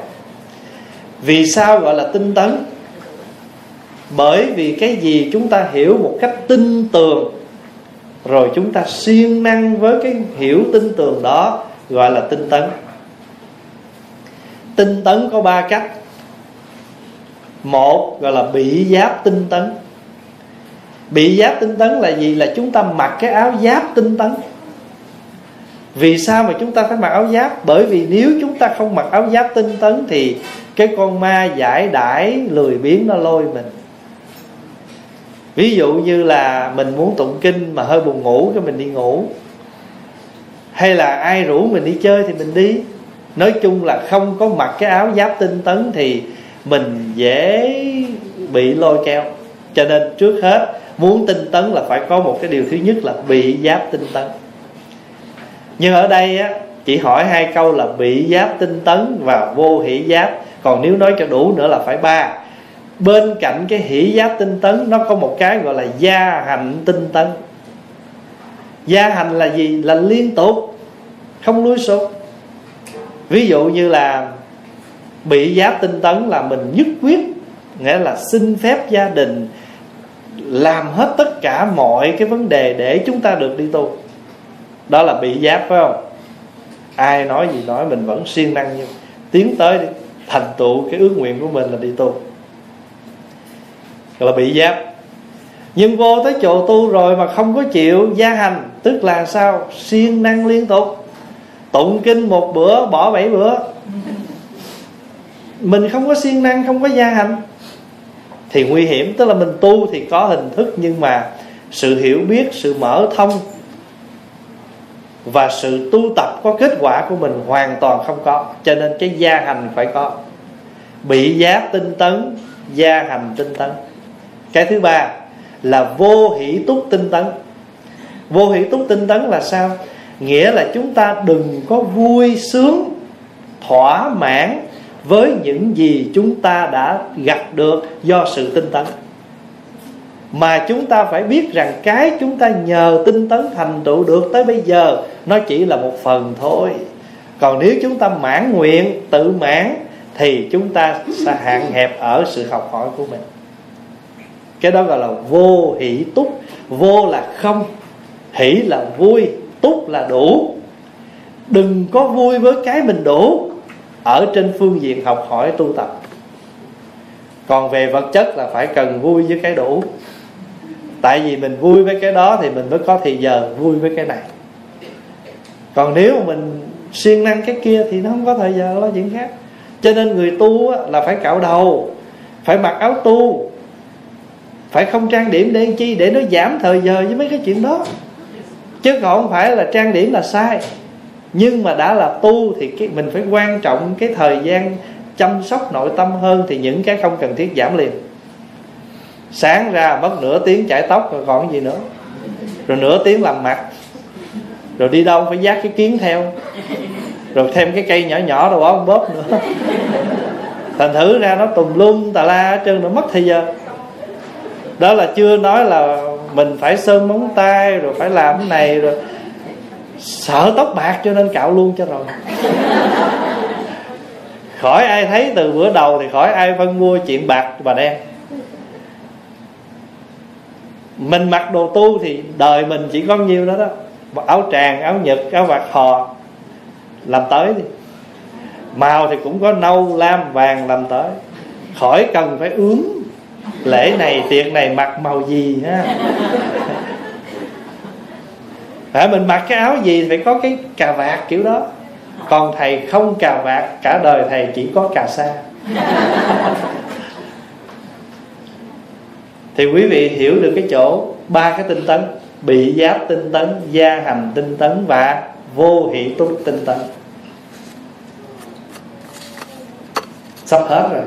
vì sao gọi là tinh tấn? Bởi vì cái gì chúng ta hiểu một cách tin tường, rồi chúng ta siêng năng với cái hiểu tin tường đó, gọi là tinh tấn. Tinh tấn có ba cách. Một gọi là bị giáp tinh tấn. Bị giáp tinh tấn là gì? Là chúng ta mặc cái áo giáp tinh tấn. Vì sao mà chúng ta phải mặc áo giáp? Bởi vì nếu chúng ta không mặc áo giáp tinh tấn thì cái con ma giải đãi lười biếng nó lôi mình ví dụ như là mình muốn tụng kinh mà hơi buồn ngủ cái mình đi ngủ. Hay là ai rủ mình đi chơi thì mình đi. Nói chung là không có mặc cái áo giáp tinh tấn thì mình dễ bị lôi keo. Cho nên trước hết, muốn tinh tấn là phải có một cái điều thứ nhất là bị giáp tinh tấn. Nhưng ở đây á, chỉ hỏi hai câu là bị giáp tinh tấn và vô hỷ giáp. Còn nếu nói cho đủ nữa là phải ba bên cạnh cái hỷ giáp tinh tấn, nó có một cái gọi là gia hạnh tinh tấn. Gia hành là gì? Là liên tục, không lui sụp. Ví dụ như là bị giáp tinh tấn là mình nhất quyết, nghĩa là xin phép gia đình làm hết tất cả mọi cái vấn đề để chúng ta được đi tu. Đó là bị giáp, phải không? Ai nói gì nói mình vẫn siêng năng như tiến tới đi, thành tựu cái ước nguyện của mình là đi tu là bị giáp. Nhưng vô tới chỗ tu rồi mà không có chịu gia hành, tức là sao? Siêng năng liên tục. Tụng kinh một bữa, bỏ bảy bữa. Mình không có siêng năng, không có gia hành. Thì nguy hiểm, tức là mình tu thì có hình thức, nhưng mà sự hiểu biết, sự mở thông và sự tu tập có kết quả của mình hoàn toàn không có. Cho nên cái gia hành phải có. Bị giá tinh tấn, gia hành tinh tấn cái thứ ba là vô hỷ túc tinh tấn. Vô hỷ túc tinh tấn là sao? Nghĩa là chúng ta đừng có vui sướng, thỏa mãn với những gì chúng ta đã gặt được do sự tinh tấn. Mà chúng ta phải biết rằng cái chúng ta nhờ tinh tấn thành tựu được tới bây giờ, nó chỉ là một phần thôi. Còn nếu chúng ta mãn nguyện, tự mãn, thì chúng ta sẽ hạn hẹp ở sự học hỏi của mình cái đó gọi là vô hỷ túc. Vô là không, hỷ là vui, túc là đủ. Đừng có vui với cái mình đủ. Ở trên phương diện học hỏi tu tập. Còn về vật chất là phải cần vui với cái đủ. Tại vì mình vui với cái đó thì mình mới có thì giờ vui với cái này. Còn nếu mà mình siêng năng cái kia thì nó không có thời giờ lo chuyện khác. Cho nên người tu là phải cạo đầu, phải mặc áo tu phải không trang điểm để chi? Để nó giảm thời giờ với mấy cái chuyện đó. Chứ còn không phải là trang điểm là sai. Nhưng mà đã là tu thì cái, mình phải quan trọng cái thời gian chăm sóc nội tâm hơn thì những cái không cần thiết giảm liền. Sáng ra mất nửa tiếng chải tóc rồi còn gì nữa. Rồi nửa tiếng làm mặt. Rồi đi đâu phải giác cái kiến theo. Rồi thêm cái cây nhỏ nhỏ đâu bỏ bóp nữa. Thành thử ra nó tùm lum tà la hết trơn nó mất thời giờ đó là chưa nói là mình phải sơn móng tay, rồi phải làm cái này, rồi sợ tóc bạc cho nên cạo luôn cho rồi. Khỏi ai thấy, từ bữa đầu thì khỏi ai phân mua chuyện bạc và đen. Mình mặc đồ tu thì đời mình chỉ có nhiêu đó đó. Áo tràng, áo nhật, áo vạt hò làm tới đi. Màu thì cũng có nâu, lam, vàng làm tới. Khỏi cần phải ướm lễ này, tiệc này mặc màu gì ha? Phải mình mặc cái áo gì phải có cái cà vạt kiểu đó. Còn thầy không cà vạt, cả đời thầy chỉ có cà sa. Thì quý vị hiểu được cái chỗ ba cái tinh tấn, bị giáp tinh tấn, gia hành tinh tấn và vô hỷ túc tinh tấn. Sắp hết rồi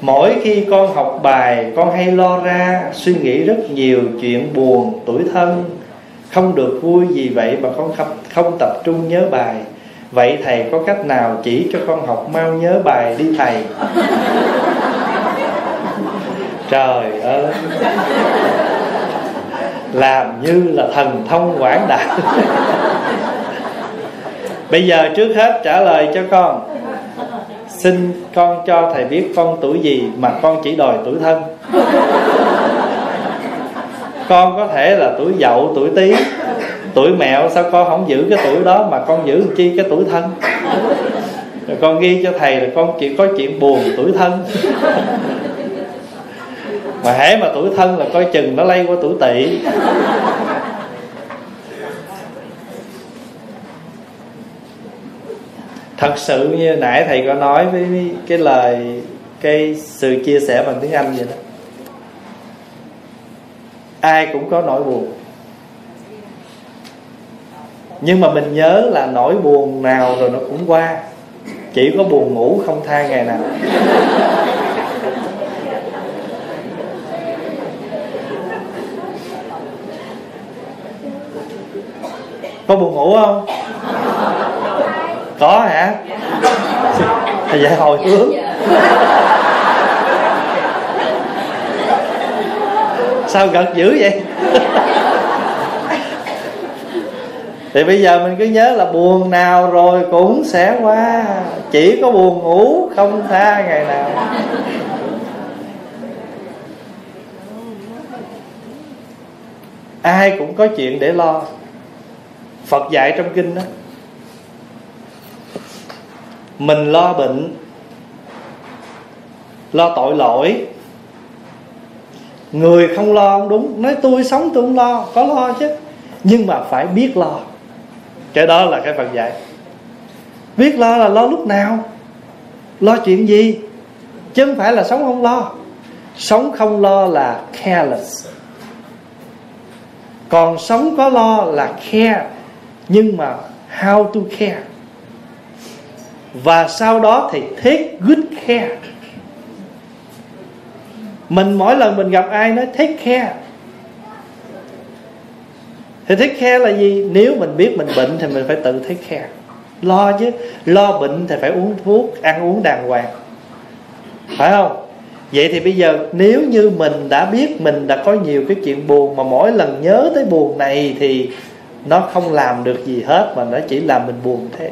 mỗi khi con học bài con hay lo ra suy nghĩ rất nhiều chuyện buồn tuổi thân. Không được vui gì vậy mà con không, không tập trung nhớ bài. Vậy thầy có cách nào chỉ cho con học mau nhớ bài đi thầy? Trời ơi! Làm như là thần thông quảng đại. Bây giờ trước hết trả lời cho con xin con cho thầy biết con tuổi gì mà con chỉ đòi tuổi thân. Con có thể là tuổi dậu, tuổi tý. Tuổi mẹo sao con không giữ cái tuổi đó mà con giữ chi cái tuổi thân? Rồi con ghi cho thầy là con chỉ có chuyện buồn, tuổi thân. Mà hễ mà tuổi thân là coi chừng nó lây qua tuổi tỵ. Thật sự như nãy thầy có nói với cái lời, cái sự chia sẻ bằng tiếng anh vậy đó. Ai cũng có nỗi buồn. Nhưng mà mình nhớ là nỗi buồn nào rồi nó cũng qua. Chỉ có buồn ngủ không tha ngày nào. Có buồn ngủ không? Có hả? Thầy vậy hồi hướng sao gật dữ vậy? Thì bây giờ mình cứ nhớ là buồn nào rồi cũng sẽ qua. Chỉ có buồn ngủ không tha ngày nào. Ai cũng có chuyện để lo. Phật dạy trong kinh đó mình lo bệnh, lo tội lỗi. Người không lo không đúng. Nói tôi sống tôi không lo, có lo chứ. Nhưng mà phải biết lo. Cái đó là cái phần dạy. Biết lo là lo lúc nào? Lo chuyện gì? Chứ không phải là sống không lo. Sống không lo là careless. Còn sống có lo là care. Nhưng mà how to care? Và sau đó thì take good care. Mình mỗi lần mình gặp ai nói take care. Thì take care là gì? Nếu mình biết mình bệnh thì mình phải tự take care. Lo chứ. Lo bệnh thì phải uống thuốc, ăn uống đàng hoàng. Phải không? Vậy thì bây giờ nếu như mình đã biết mình đã có nhiều cái chuyện buồn mà mỗi lần nhớ tới buồn này thì nó không làm được gì hết mà nó chỉ làm mình buồn thế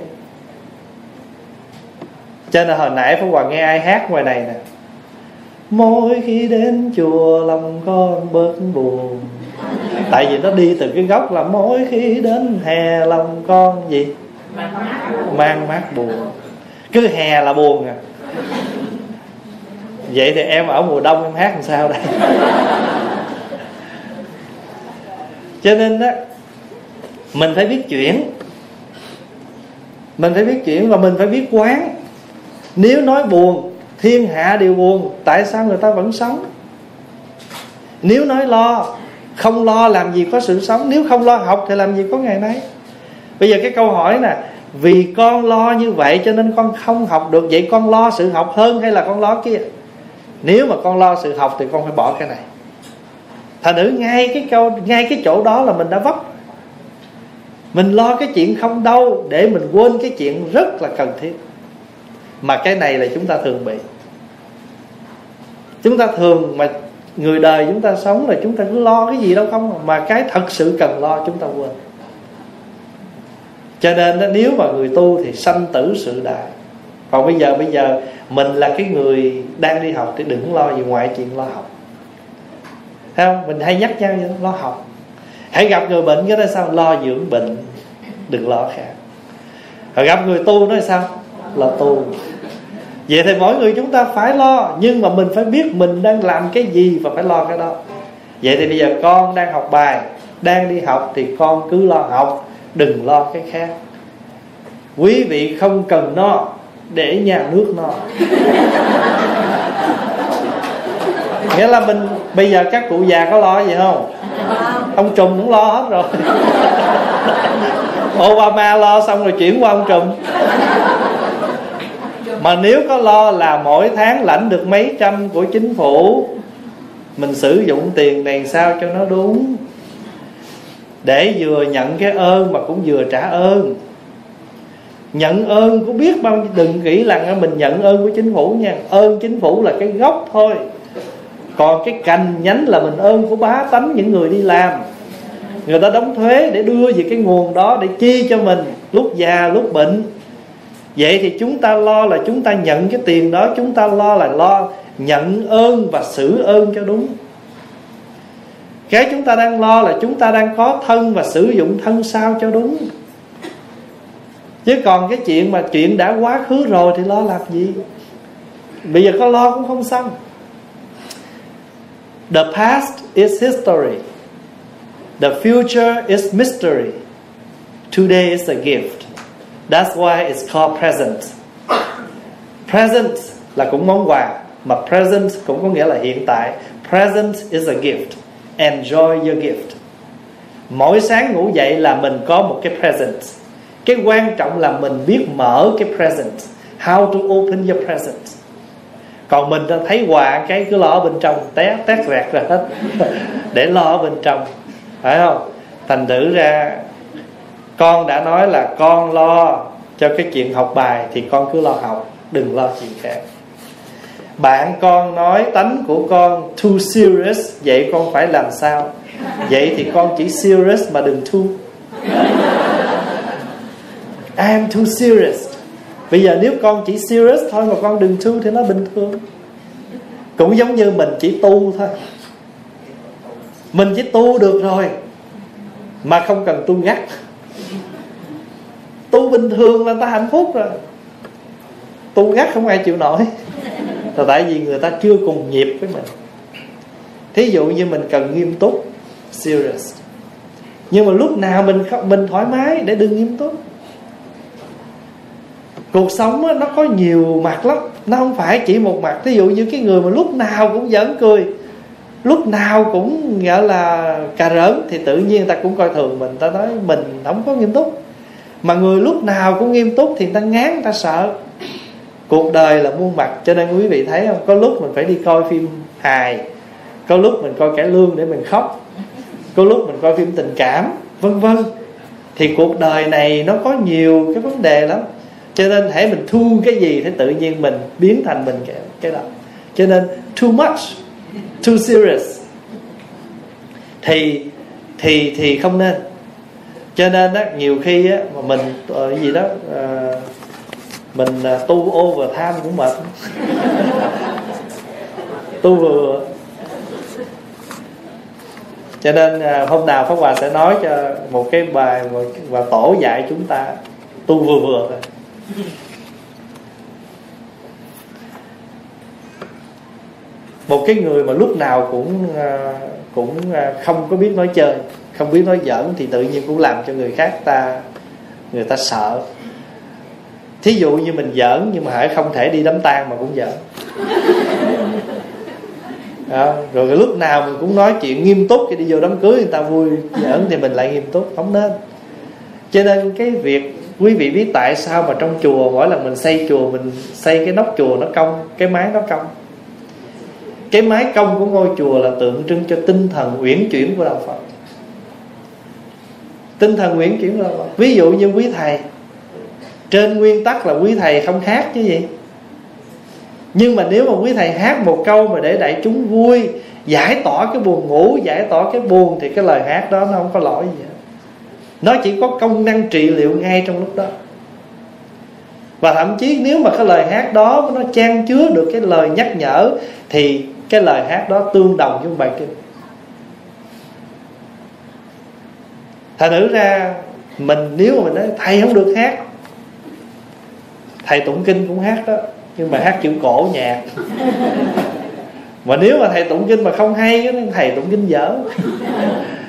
cho nên hồi nãy Pháp Hoàng nghe ai hát ngoài này nè. Mỗi khi đến chùa lòng con bớt buồn. Tại vì nó đi từ cái gốc là Mỗi khi đến hè lòng con gì? Mang mát buồn. Cứ hè là buồn à. Vậy thì em ở mùa đông em hát làm sao đây? Cho nên đó Mình phải biết chuyển. Mình phải biết chuyển và mình phải biết quán nếu nói buồn, thiên hạ đều buồn, tại sao người ta vẫn sống? Nếu nói lo, không lo làm gì có sự sống. Nếu không lo học thì làm gì có ngày nay? Bây giờ cái câu hỏi nè, vì con lo như vậy cho nên con không học được, vậy con lo sự học hơn hay là con lo kia? Nếu mà con lo sự học thì con phải bỏ cái này. Thành nữ ngay cái câu, ngay cái chỗ đó là mình đã vấp. Mình lo cái chuyện không đâu để mình quên cái chuyện rất là cần thiết mà cái này là chúng ta thường bị. Chúng ta thường mà người đời chúng ta sống là chúng ta cứ lo cái gì đâu không? Mà cái thật sự cần lo chúng ta quên. Cho nên nếu mà người tu thì sanh tử sự đại. Còn bây giờ bây giờ mình là cái người đang đi học thì đừng lo gì ngoại chuyện lo học. Thấy không? Mình hay nhắc nhau vậy lo học. Hãy gặp người bệnh, cái đó sao? Lo dưỡng bệnh. Đừng lo khác. Rồi gặp người tu nói sao? Là tu vậy thì mỗi người chúng ta phải lo, nhưng mà mình phải biết mình đang làm cái gì và phải lo cái đó. Vậy thì bây giờ con đang học bài, đang đi học thì con cứ lo học, đừng lo cái khác. Quý vị không cần no, để nhà nước no. Nghĩa là mình, bây giờ các cụ già có lo gì không? Ông trùm cũng lo hết rồi. Obama lo xong rồi chuyển qua ông trùm mà nếu có lo là mỗi tháng lãnh được mấy trăm của chính phủ, mình sử dụng tiền này sao cho nó đúng? Để vừa nhận cái ơn mà cũng vừa trả ơn. Nhận ơn cũng biết bao nhiêu, đừng nghĩ là mình nhận ơn của chính phủ nha. Ơn chính phủ là cái gốc thôi. Còn cái cành nhánh là mình ơn của bá tánh những người đi làm. Người ta đóng thuế để đưa về cái nguồn đó để chi cho mình, lúc già, lúc bệnh vậy thì chúng ta lo là chúng ta nhận cái tiền đó, chúng ta lo là lo nhận ơn và xử ơn cho đúng. Cái chúng ta đang lo là chúng ta đang có thân và sử dụng thân sao cho đúng. Chứ còn cái chuyện mà chuyện đã quá khứ rồi thì lo làm gì? Bây giờ có lo cũng không xong. The past is history. The future is mystery. Today is a gift that's why it's called present. Present là cũng món quà, mà present cũng có nghĩa là hiện tại. Present is a gift. Enjoy your gift. Mỗi sáng ngủ dậy là mình có một cái present. Cái quan trọng là mình biết mở cái present. How to open your present. Còn mình thấy quà cái cứ lo bên trong, té, tét rẹt ra hết. Để lo bên trong. Phải không? Thành thử ra con đã nói là con lo cho cái chuyện học bài thì con cứ lo học, đừng lo chuyện khác. Bạn con nói tánh của con too serious, vậy con phải làm sao? Vậy thì con chỉ serious mà đừng too. I'm too serious. Bây giờ nếu con chỉ serious thôi Mà con đừng too thì nó bình thường. Cũng giống như mình chỉ tu thôi. Mình chỉ tu được rồi Mà không cần tu gắt Tu bình thường là ta hạnh phúc rồi. Tu gắt không ai chịu nổi. Là tại vì người ta chưa cùng nhịp với mình. Thí dụ như mình cần nghiêm túc, serious. Nhưng mà lúc nào mình mình thoải mái để đừng nghiêm túc. Cuộc sống nó có nhiều mặt lắm. Nó không phải chỉ một mặt. Thí dụ như cái người mà lúc nào cũng giỡn cười, lúc nào cũng, gọi là, cà rỡn, thì tự nhiên ta cũng coi thường mình. Ta nói mình không có nghiêm túc mà người lúc nào cũng nghiêm túc thì ta ngán ta sợ. Cuộc đời là muôn mặt cho nên quý vị thấy không? Có lúc mình phải đi coi phim hài có lúc mình coi cải lương để mình khóc có lúc mình coi phim tình cảm vân vân. Thì cuộc đời này nó có nhiều cái vấn đề lắm. Cho nên hãy mình thu cái gì thì tự nhiên mình biến thành mình cái, cái đó. Cho nên too much too serious. Thì thì thì không nên cho nên á nhiều khi á mà mình ờ, cái gì đó à, mình à, tu over tham cũng mệt. Tu vừa cho nên à, hôm nào pháp hòa sẽ nói cho một cái bài mà và tổ dạy chúng ta tu vừa vừa thôi. Một cái người mà lúc nào cũng à, cũng không có biết nói chơi không biết nói giỡn thì tự nhiên cũng làm cho người khác ta người ta sợ. Thí dụ như mình giỡn nhưng mà hãy không thể đi đám tang mà cũng giỡn. À, rồi lúc nào mình cũng nói chuyện nghiêm túc khi đi vô đám cưới người ta vui giỡn thì mình lại nghiêm túc không nên. Cho nên cái việc quý vị biết tại sao mà trong chùa mỗi lần mình xây chùa mình xây cái nóc chùa nó cong cái mái nó cong. Cái mái cong của ngôi chùa là tượng trưng cho tinh thần uyển chuyển của đạo phật tinh thần nguyện chuyển là ví dụ như quý thầy. Trên nguyên tắc là quý thầy không hát chứ gì. Nhưng mà nếu mà quý thầy hát một câu mà để đại chúng vui, giải tỏa cái buồn ngủ, giải tỏa cái buồn, thì cái lời hát đó nó không có lỗi gì hết. Nó chỉ có công năng trị liệu ngay trong lúc đó. Và thậm chí nếu mà cái lời hát đó nó trang chứa được cái lời nhắc nhở, thì cái lời hát đó tương đồng với bài kinh. Thành nữ ra mình nếu mà mình nói thầy không được hát thầy tụng kinh cũng hát đó nhưng mà hát kiểu cổ nhạc. Mà nếu mà thầy tụng kinh mà không hay thầy tụng kinh dở.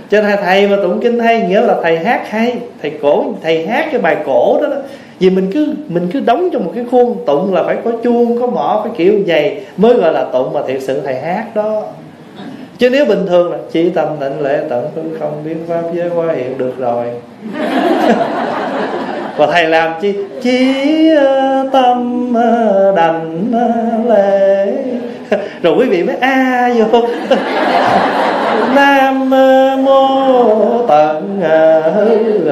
Cho nên thầy mà tụng kinh hay nghĩa là thầy hát hay thầy cổ thầy hát cái bài cổ đó, đó. Vì mình cứ mình cứ đóng trong một cái khuôn tụng là phải có chuông có mỏ phải kiểu vậy mới gọi là tụng mà thiệt sự thầy hát đó chứ nếu bình thường là chỉ tâm định lễ tận hư không biến pháp giới hóa hiện được rồi. Và thầy làm chi? Chỉ ờ, tâm ờ, đành lệ lễ. Rồi quý vị mới a vô. Nam mô tận hư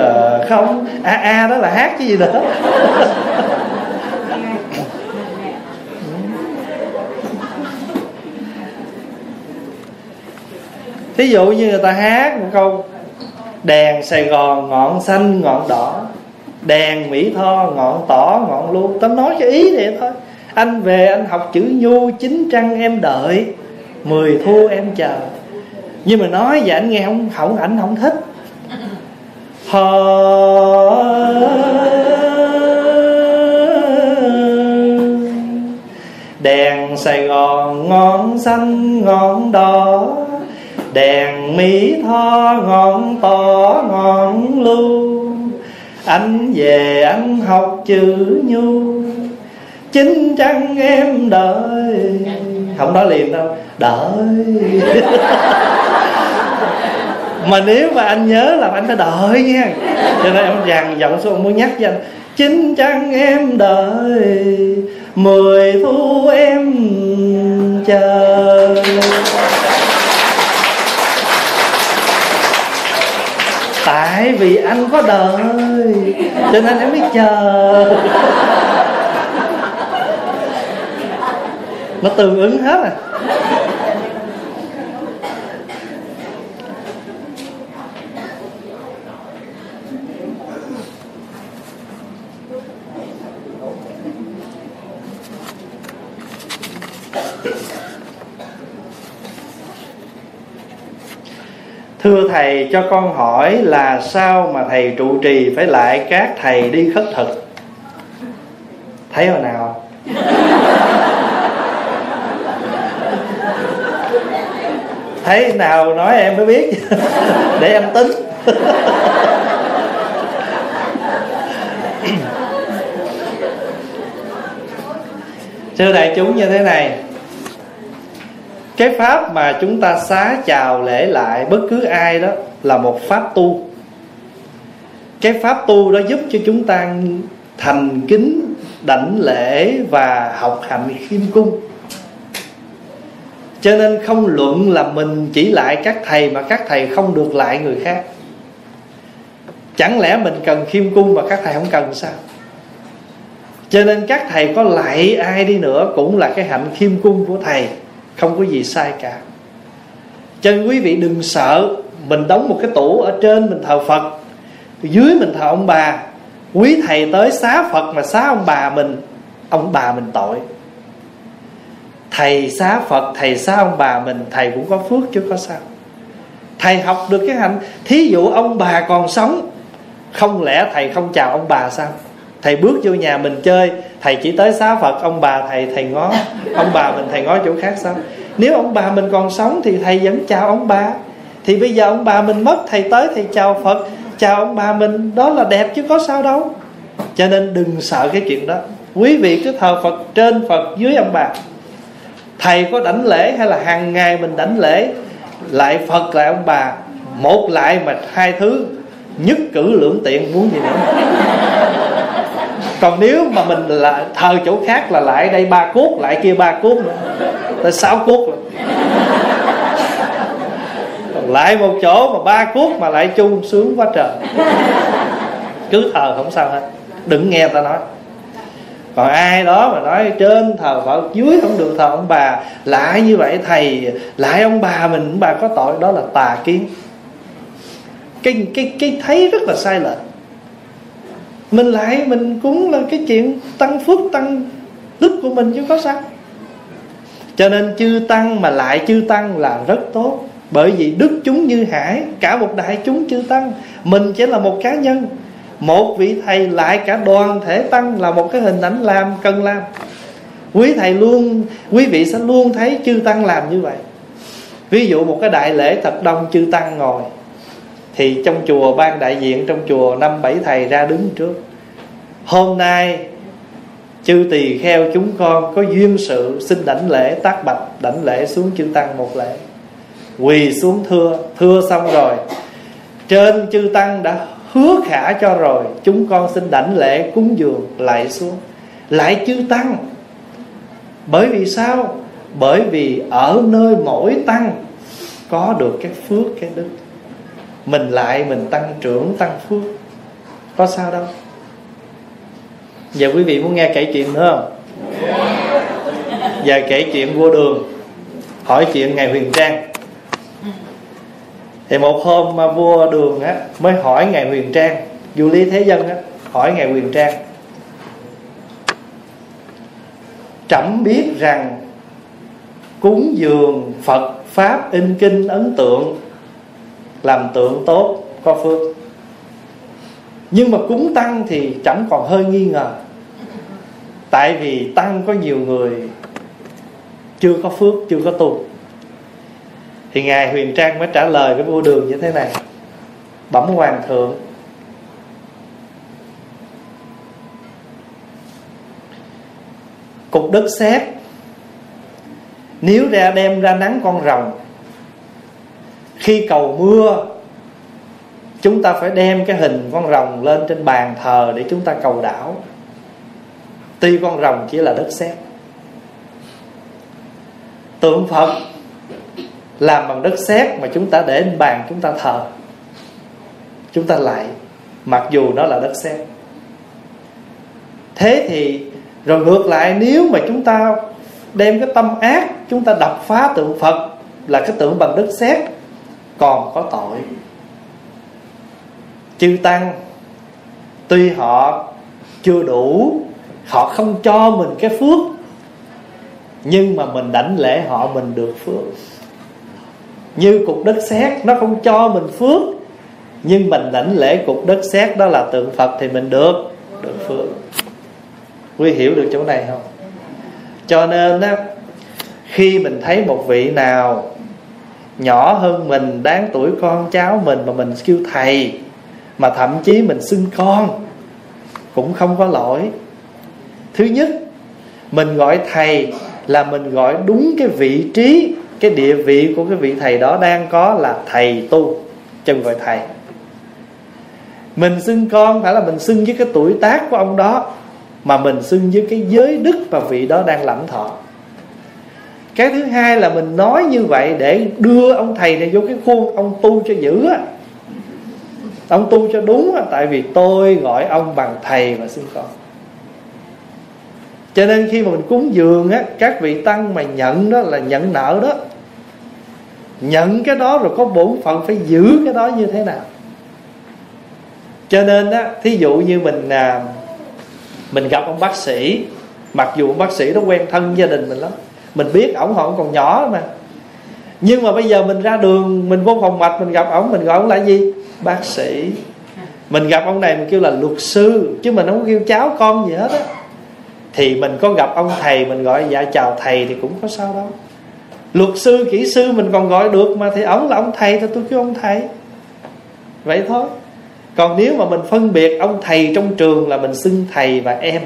không. A a đó là hát cái gì nữa. Thí dụ như người ta hát một câu, đèn sài gòn ngọn xanh, ngọn đỏ, đèn mỹ tho ngọn tỏ, ngọn luôn tao nói cho ý vậy thôi. Anh về anh học chữ nhu chín trăng em đợi, mười thu em chờ. Nhưng mà nói vậy anh nghe không không ảnh không thích. Hờ... đèn sài gòn ngọn xanh, ngọn đỏ đèn mỹ tho ngọn, tỏ ngọn lưu anh về anh học chữ nhu. Chính chăng em đợi? Không nói liền đâu, đợi. Mà nếu mà anh nhớ là anh phải đợi nha. Cho nên em dằn giọng xuống muốn nhắc cho anh, chính chăng em đợi? Mười thu em chờ. Tại vì anh có đời, cho nên em biết chờ. Nó tương ứng hết à. Thưa thầy, cho con hỏi là sao mà thầy trụ trì phải lại các thầy đi khất thực? Thấy hồi nào? Thấy nào nói em mới biết. Để em tính. Thưa đại chúng như thế này cái pháp mà chúng ta xá chào lễ lại bất cứ ai đó là một pháp tu. Cái pháp tu đó giúp cho chúng ta thành kính, đảnh lễ và học hành khiêm cung. Cho nên không luận là mình chỉ lại các thầy mà các thầy không được lại người khác. Chẳng lẽ mình cần khiêm cung mà các thầy không cần sao? Cho nên các thầy có lại ai đi nữa cũng là cái hạnh khiêm cung của thầy không có gì sai cả. Cho nên quý vị đừng sợ mình đóng một cái tủ ở trên mình thờ phật. Dưới mình thờ ông bà. Quý thầy tới xá phật mà xá ông bà mình, ông bà mình tội. Thầy xá phật, thầy xá ông bà mình, thầy cũng có phước chứ có sao. Thầy học được cái hạnh. Thí dụ ông bà còn sống, không lẽ thầy không chào ông bà sao? Thầy bước vô nhà mình chơi. Thầy chỉ tới xá phật, ông bà thầy thầy ngó. Ông bà mình, thầy ngó chỗ khác sao? Nếu ông bà mình còn sống thì thầy vẫn chào ông bà. Thì bây giờ ông bà mình mất, thầy tới thầy chào phật. Chào ông bà mình, đó là đẹp chứ có sao đâu. Cho nên đừng sợ cái chuyện đó. Quý vị cứ thờ phật trên phật dưới ông bà. Thầy có đảnh lễ hay là hàng ngày mình đảnh lễ, lại phật lại ông bà. Một lại mà hai thứ, nhất cử lưỡng tiện, muốn gì nữa? Còn nếu mà mình là thờ chỗ khác là lại đây ba cốt lại kia ba cốt nữa. Tới sáu cốt rồi lại một chỗ mà ba cốt mà lại chung sướng quá trời. Cứ thờ không sao hết. Đừng nghe ta nói. Còn ai đó mà nói trên thờ phật, dưới không được thờ ông bà, lại như vậy thầy, lại ông bà mình ông bà có tội, đó là tà kiến. Cái cái cái thấy rất là sai lệch mình lại, mình cúng là cái chuyện tăng phước, tăng đức của mình chứ có sao. Cho nên chư tăng mà lại chư tăng là rất tốt. Bởi vì đức chúng như hải, cả một đại chúng chư tăng. Mình chỉ là một cá nhân. Một vị thầy lại cả đoàn thể tăng là một cái hình ảnh làm, cần làm. Quý thầy luôn, quý vị sẽ luôn thấy chư tăng làm như vậy. Ví dụ một cái đại lễ thật đông, chư tăng ngồi thì trong chùa ban đại diện trong chùa năm bảy thầy ra đứng trước. Hôm nay, chư tỳ kheo chúng con có duyên sự xin đảnh lễ tác bạch, đảnh lễ xuống chư tăng một lễ. Quỳ xuống thưa thưa xong rồi. Trên chư tăng đã hứa khả cho rồi, chúng con xin đảnh lễ cúng dường lại xuống. Lại chư tăng. Bởi vì sao? Bởi vì ở nơi mỗi tăng có được cái phước, cái đức mình lại mình tăng trưởng, tăng phước. Có sao đâu. Giờ quý vị muốn nghe kể chuyện nữa không? Giờ kể chuyện vua đường. Hỏi chuyện ngày huyền trang. Thì một hôm mà vua đường á, mới hỏi ngài huyền trang. Vua lý thế dân á, hỏi ngài huyền trang. Trẫm biết rằng cúng dường phật pháp in kinh ấn tượng làm tượng tốt có phước. Nhưng mà cúng tăng thì chẳng còn hơi nghi ngờ. Tại vì tăng có nhiều người chưa có phước, chưa có tu. Thì ngài huyền trang mới trả lời với vua đường như thế này. Bẩm hoàng thượng, cục đất sét, nếu ra đem ra nắng con rồng khi cầu mưa, chúng ta phải đem cái hình con rồng lên trên bàn thờ để chúng ta cầu đảo. Tuy con rồng chỉ là đất sét. Tượng phật làm bằng đất sét mà chúng ta để lên bàn chúng ta thờ. Chúng ta lại, mặc dù nó là đất sét. Thế thì, rồi ngược lại, nếu mà chúng ta đem cái tâm ác, chúng ta đập phá tượng phật là cái tượng bằng đất sét còn có tội. Chư tăng, tuy họ chưa đủ, họ không cho mình cái phước, nhưng mà mình đảnh lễ họ mình được phước. Như cục đất sét, nó không cho mình phước, nhưng mình đảnh lễ cục đất sét, đó là tượng phật thì mình được được phước. Quý hiểu được chỗ này không? Cho nên á, khi mình thấy một vị nào nhỏ hơn mình, đáng tuổi con cháu mình mà mình kêu thầy, mà thậm chí mình xưng con, cũng không có lỗi. Thứ nhất, mình gọi thầy là mình gọi đúng cái vị trí, cái địa vị của cái vị thầy đó đang có là thầy tu chân gọi thầy. Mình xưng con phải là mình xưng với cái tuổi tác của ông đó, mà mình xưng với cái giới đức và vị đó đang lãnh thọ cái thứ hai là mình nói như vậy để đưa ông thầy này vô cái khuôn ông tu cho dữ á. Ông tu cho đúng á tại vì tôi gọi ông bằng thầy và sư con. Cho nên khi mà mình cúng dường á các vị tăng mà nhận đó là nhận nợ đó. Nhận cái đó rồi có bổn phận phải giữ cái đó như thế nào. Cho nên á thí dụ như mình à, mình gặp ông bác sĩ mặc dù ông bác sĩ đó quen thân gia đình mình lắm mình biết ổng họ còn nhỏ mà. Nhưng mà bây giờ mình ra đường, mình vô phòng mạch, mình gặp ổng, mình gọi ổng là gì? Bác sĩ. Mình gặp ông này mình kêu là luật sư, chứ mình không có kêu cháu con gì hết á. Thì mình có gặp ông thầy, mình gọi dạ chào thầy, thì cũng có sao đâu. Luật sư, kỹ sư mình còn gọi được mà thì ổng là ông thầy thì tôi kêu ông thầy. Vậy thôi. Còn nếu mà mình phân biệt ông thầy trong trường là mình xưng thầy và em,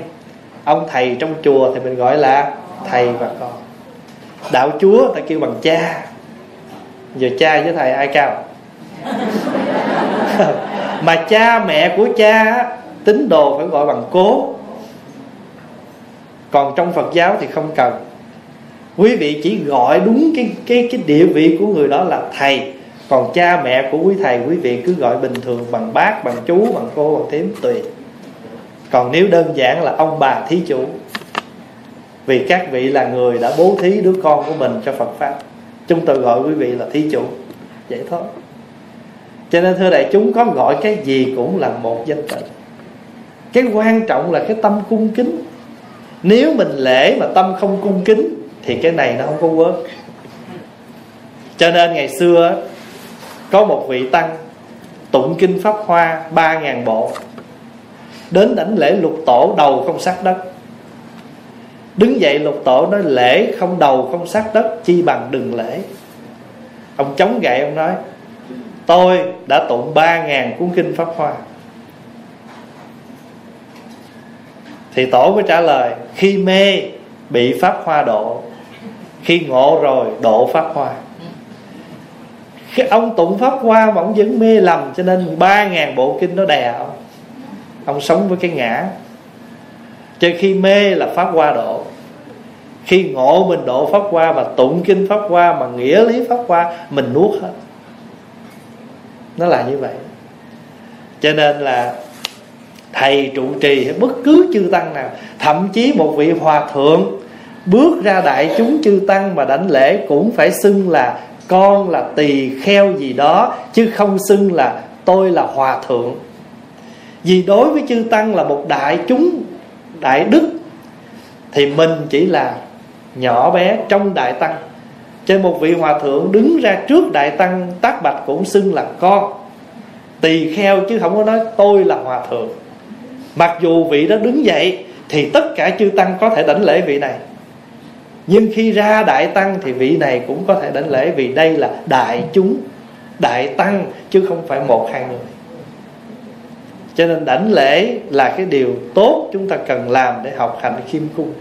ông thầy trong chùa thì mình gọi là thầy và con đạo chúa ta kêu bằng cha. Giờ cha với thầy ai cao? Mà cha mẹ của cha tín đồ phải gọi bằng cố. Còn trong phật giáo thì không cần. Quý vị chỉ gọi đúng cái cái cái địa vị của người đó là thầy. Còn cha mẹ của quý thầy, quý vị cứ gọi bình thường bằng bác, bằng chú, bằng cô, bằng thím, tùy. Còn nếu đơn giản là ông bà thí chủ vì các vị là người đã bố thí đứa con của mình cho Phật pháp. Chúng tôi gọi quý vị là thí chủ. Vậy thôi. Cho nên thưa đại chúng, có gọi cái gì cũng là một danh tự. cái quan trọng là cái tâm cung kính. Nếu mình lễ mà tâm không cung kính, thì cái này nó không có work. Cho nên ngày xưa có một vị tăng tụng kinh pháp hoa ba ngàn bộ. Đến đảnh lễ lục tổ đầu không sát đất đứng dậy lục tổ nói, lễ không đầu, không sát đất, chi bằng đừng lễ. Ông chống gậy, ông nói, tôi đã tụng ba ngàn cuốn kinh pháp hoa. Thì tổ mới trả lời, khi mê, bị pháp hoa độ khi ngộ rồi độ pháp hoa. Khi ông tụng pháp hoa mà ông vẫn mê lầm, cho nên ba ngàn bộ kinh nó đè ông. Ông sống với cái ngã. Cho khi mê là pháp hoa độ khi ngộ mình độ pháp qua và tụng kinh pháp qua mà nghĩa lý pháp qua mình nuốt hết. Nó là như vậy. Cho nên là thầy trụ trì hay bất cứ chư tăng nào, thậm chí một vị hòa thượng bước ra đại chúng chư tăng mà đảnh lễ cũng phải xưng là con là tỳ kheo gì đó, chứ không xưng là tôi là hòa thượng. Vì đối với chư tăng là một đại chúng, đại đức, thì mình chỉ là nhỏ bé trong đại tăng. Trên một vị hòa thượng đứng ra trước đại tăng, tác bạch cũng xưng là con. Tỳ kheo chứ không có nói tôi là hòa thượng. Mặc dù vị đó đứng dậy, thì tất cả chư tăng có thể đảnh lễ vị này. Nhưng khi ra đại tăng thì vị này cũng có thể đảnh lễ vì đây là đại chúng, đại tăng, chứ không phải một hai người. Cho nên đảnh lễ là cái điều tốt chúng ta cần làm để học hành khiêm cung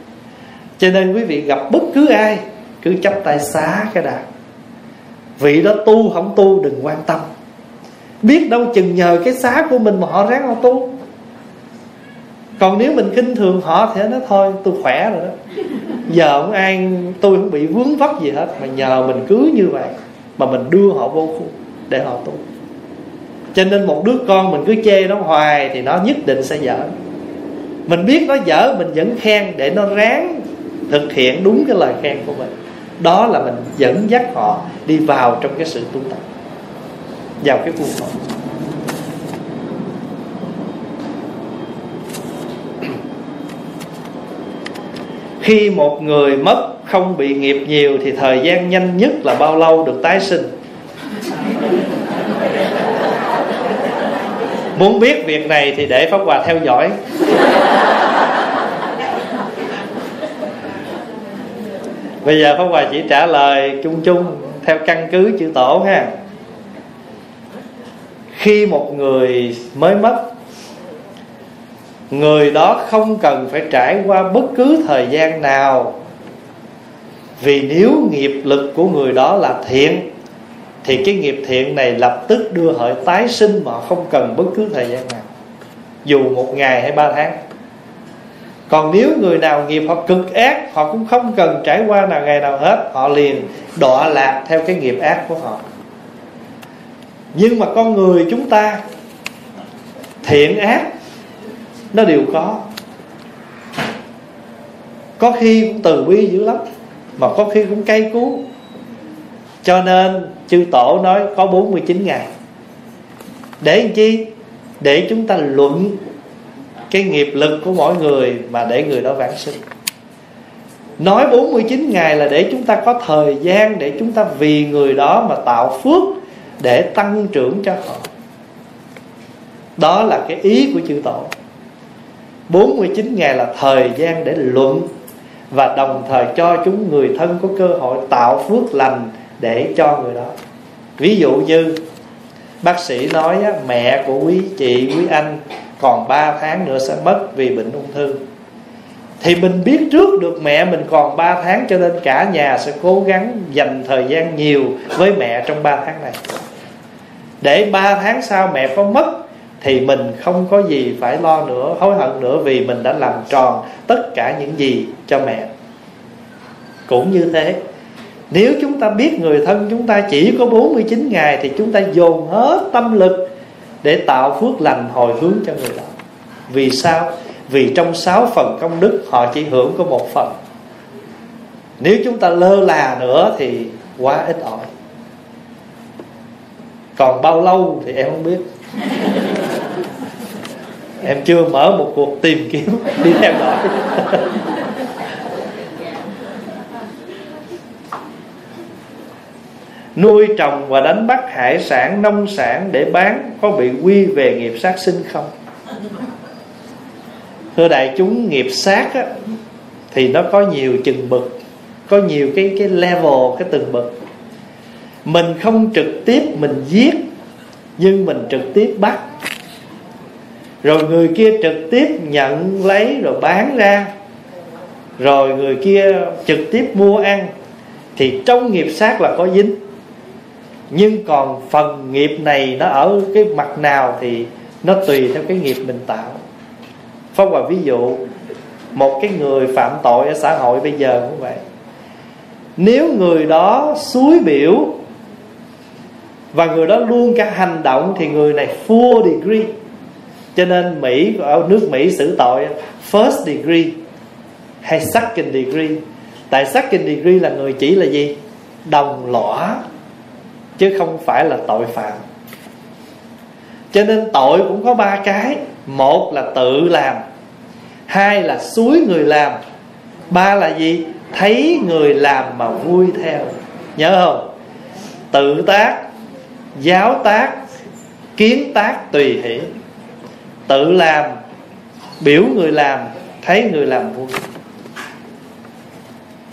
cho nên quý vị gặp bất cứ ai, cứ chấp tay xá cái đà. Vị đó tu không tu, đừng quan tâm. Biết đâu chừng nhờ cái xá của mình mà họ ráng họ tu. Còn nếu mình khinh thường họ thì nó thôi, tôi khỏe rồi đó. Giờ không ai tôi không bị vướng vấp gì hết, mà nhờ mình cứ như vậy mà mình đưa họ vô khu để họ tu. Cho nên một đứa con mình cứ chê nó hoài thì nó nhất định sẽ dở. Mình biết nó dở, mình vẫn khen để nó ráng thực hiện đúng cái lời khen của mình. Đó là mình dẫn dắt họ đi vào trong cái sự tu tập, vào cái khuôn khổ. Khi một người mất không bị nghiệp nhiều thì thời gian nhanh nhất là bao lâu được tái sinh? Muốn biết việc này thì để pháp hòa theo dõi. Bây giờ pháp hòa chỉ trả lời chung chung, theo căn cứ chữ tổ ha. Khi một người mới mất, người đó không cần phải trải qua bất cứ thời gian nào. Vì nếu nghiệp lực của người đó là thiện, thì cái nghiệp thiện này lập tức đưa họ tái sinh mà không cần bất cứ thời gian nào. Dù một ngày hay ba tháng còn nếu người nào nghiệp họ cực ác, họ cũng không cần trải qua nào ngày nào hết, họ liền đọa lạc theo cái nghiệp ác của họ. Nhưng mà con người chúng ta, thiện ác, nó đều có. Có khi cũng từ bi dữ lắm, mà có khi cũng cay cú. Cho nên chư tổ nói có 49 ngày để làm chi? Để chúng ta luận cái nghiệp lực của mỗi người mà để người đó vãng sinh. Nói 49 ngày là để chúng ta có thời gian Để chúng ta vì người đó mà tạo phước Để tăng trưởng cho họ. Đó là cái ý của chư tổ 49 ngày là thời gian để luận Và đồng thời cho chúng người thân có cơ hội tạo phước lành Để cho người đó. Ví dụ như Bác sĩ nói mẹ của quý chị, quý anh còn 3 tháng nữa sẽ mất vì bệnh ung thư. Thì mình biết trước được mẹ mình còn 3 tháng Cho nên cả nhà sẽ cố gắng dành thời gian nhiều với mẹ trong 3 tháng này. Để 3 tháng sau mẹ có mất thì mình không có gì phải lo nữa, hối hận nữa vì mình đã làm tròn tất cả những gì cho mẹ. Cũng như thế, nếu chúng ta biết người thân chúng ta chỉ có 49 ngày Thì chúng ta dồn hết tâm lực để tạo phước lành hồi hướng cho người đó. Vì sao? Vì trong sáu phần công đức, Họ chỉ hưởng có một phần. Nếu chúng ta lơ là nữa Thì quá ít ỏi. Còn bao lâu thì em không biết. Em chưa mở một cuộc tìm kiếm đi theo dõi nuôi trồng và đánh bắt hải sản nông sản để bán có bị quy về nghiệp sát sinh không? Thưa đại chúng nghiệp sát á, thì nó có nhiều chừng bậc có nhiều cái cái level cái từng bậc mình không trực tiếp mình giết nhưng mình trực tiếp bắt. Rồi người kia trực tiếp nhận lấy rồi bán ra. Rồi người kia trực tiếp mua ăn. Thì trong nghiệp sát là có dính nhưng còn phần nghiệp này nó ở cái mặt nào thì nó tùy theo cái nghiệp mình tạo. Pháp Hòa ví dụ, Một cái người phạm tội ở xã hội bây giờ cũng vậy. Nếu người đó suối biểu Và người đó luôn cả hành động Thì người này full degree. Cho nên Mỹ, ở nước Mỹ xử tội First degree Hay second degree. Tại second degree là người chỉ là gì? Đồng lõa. Chứ không phải là tội phạm. Cho nên tội cũng có ba cái. Một là tự làm, hai là suối người làm, ba là gì? Thấy người làm mà vui theo. Nhớ không? Tự tác, giáo tác, kiến tác tùy hỷ. Tự làm, biểu người làm, thấy người làm vui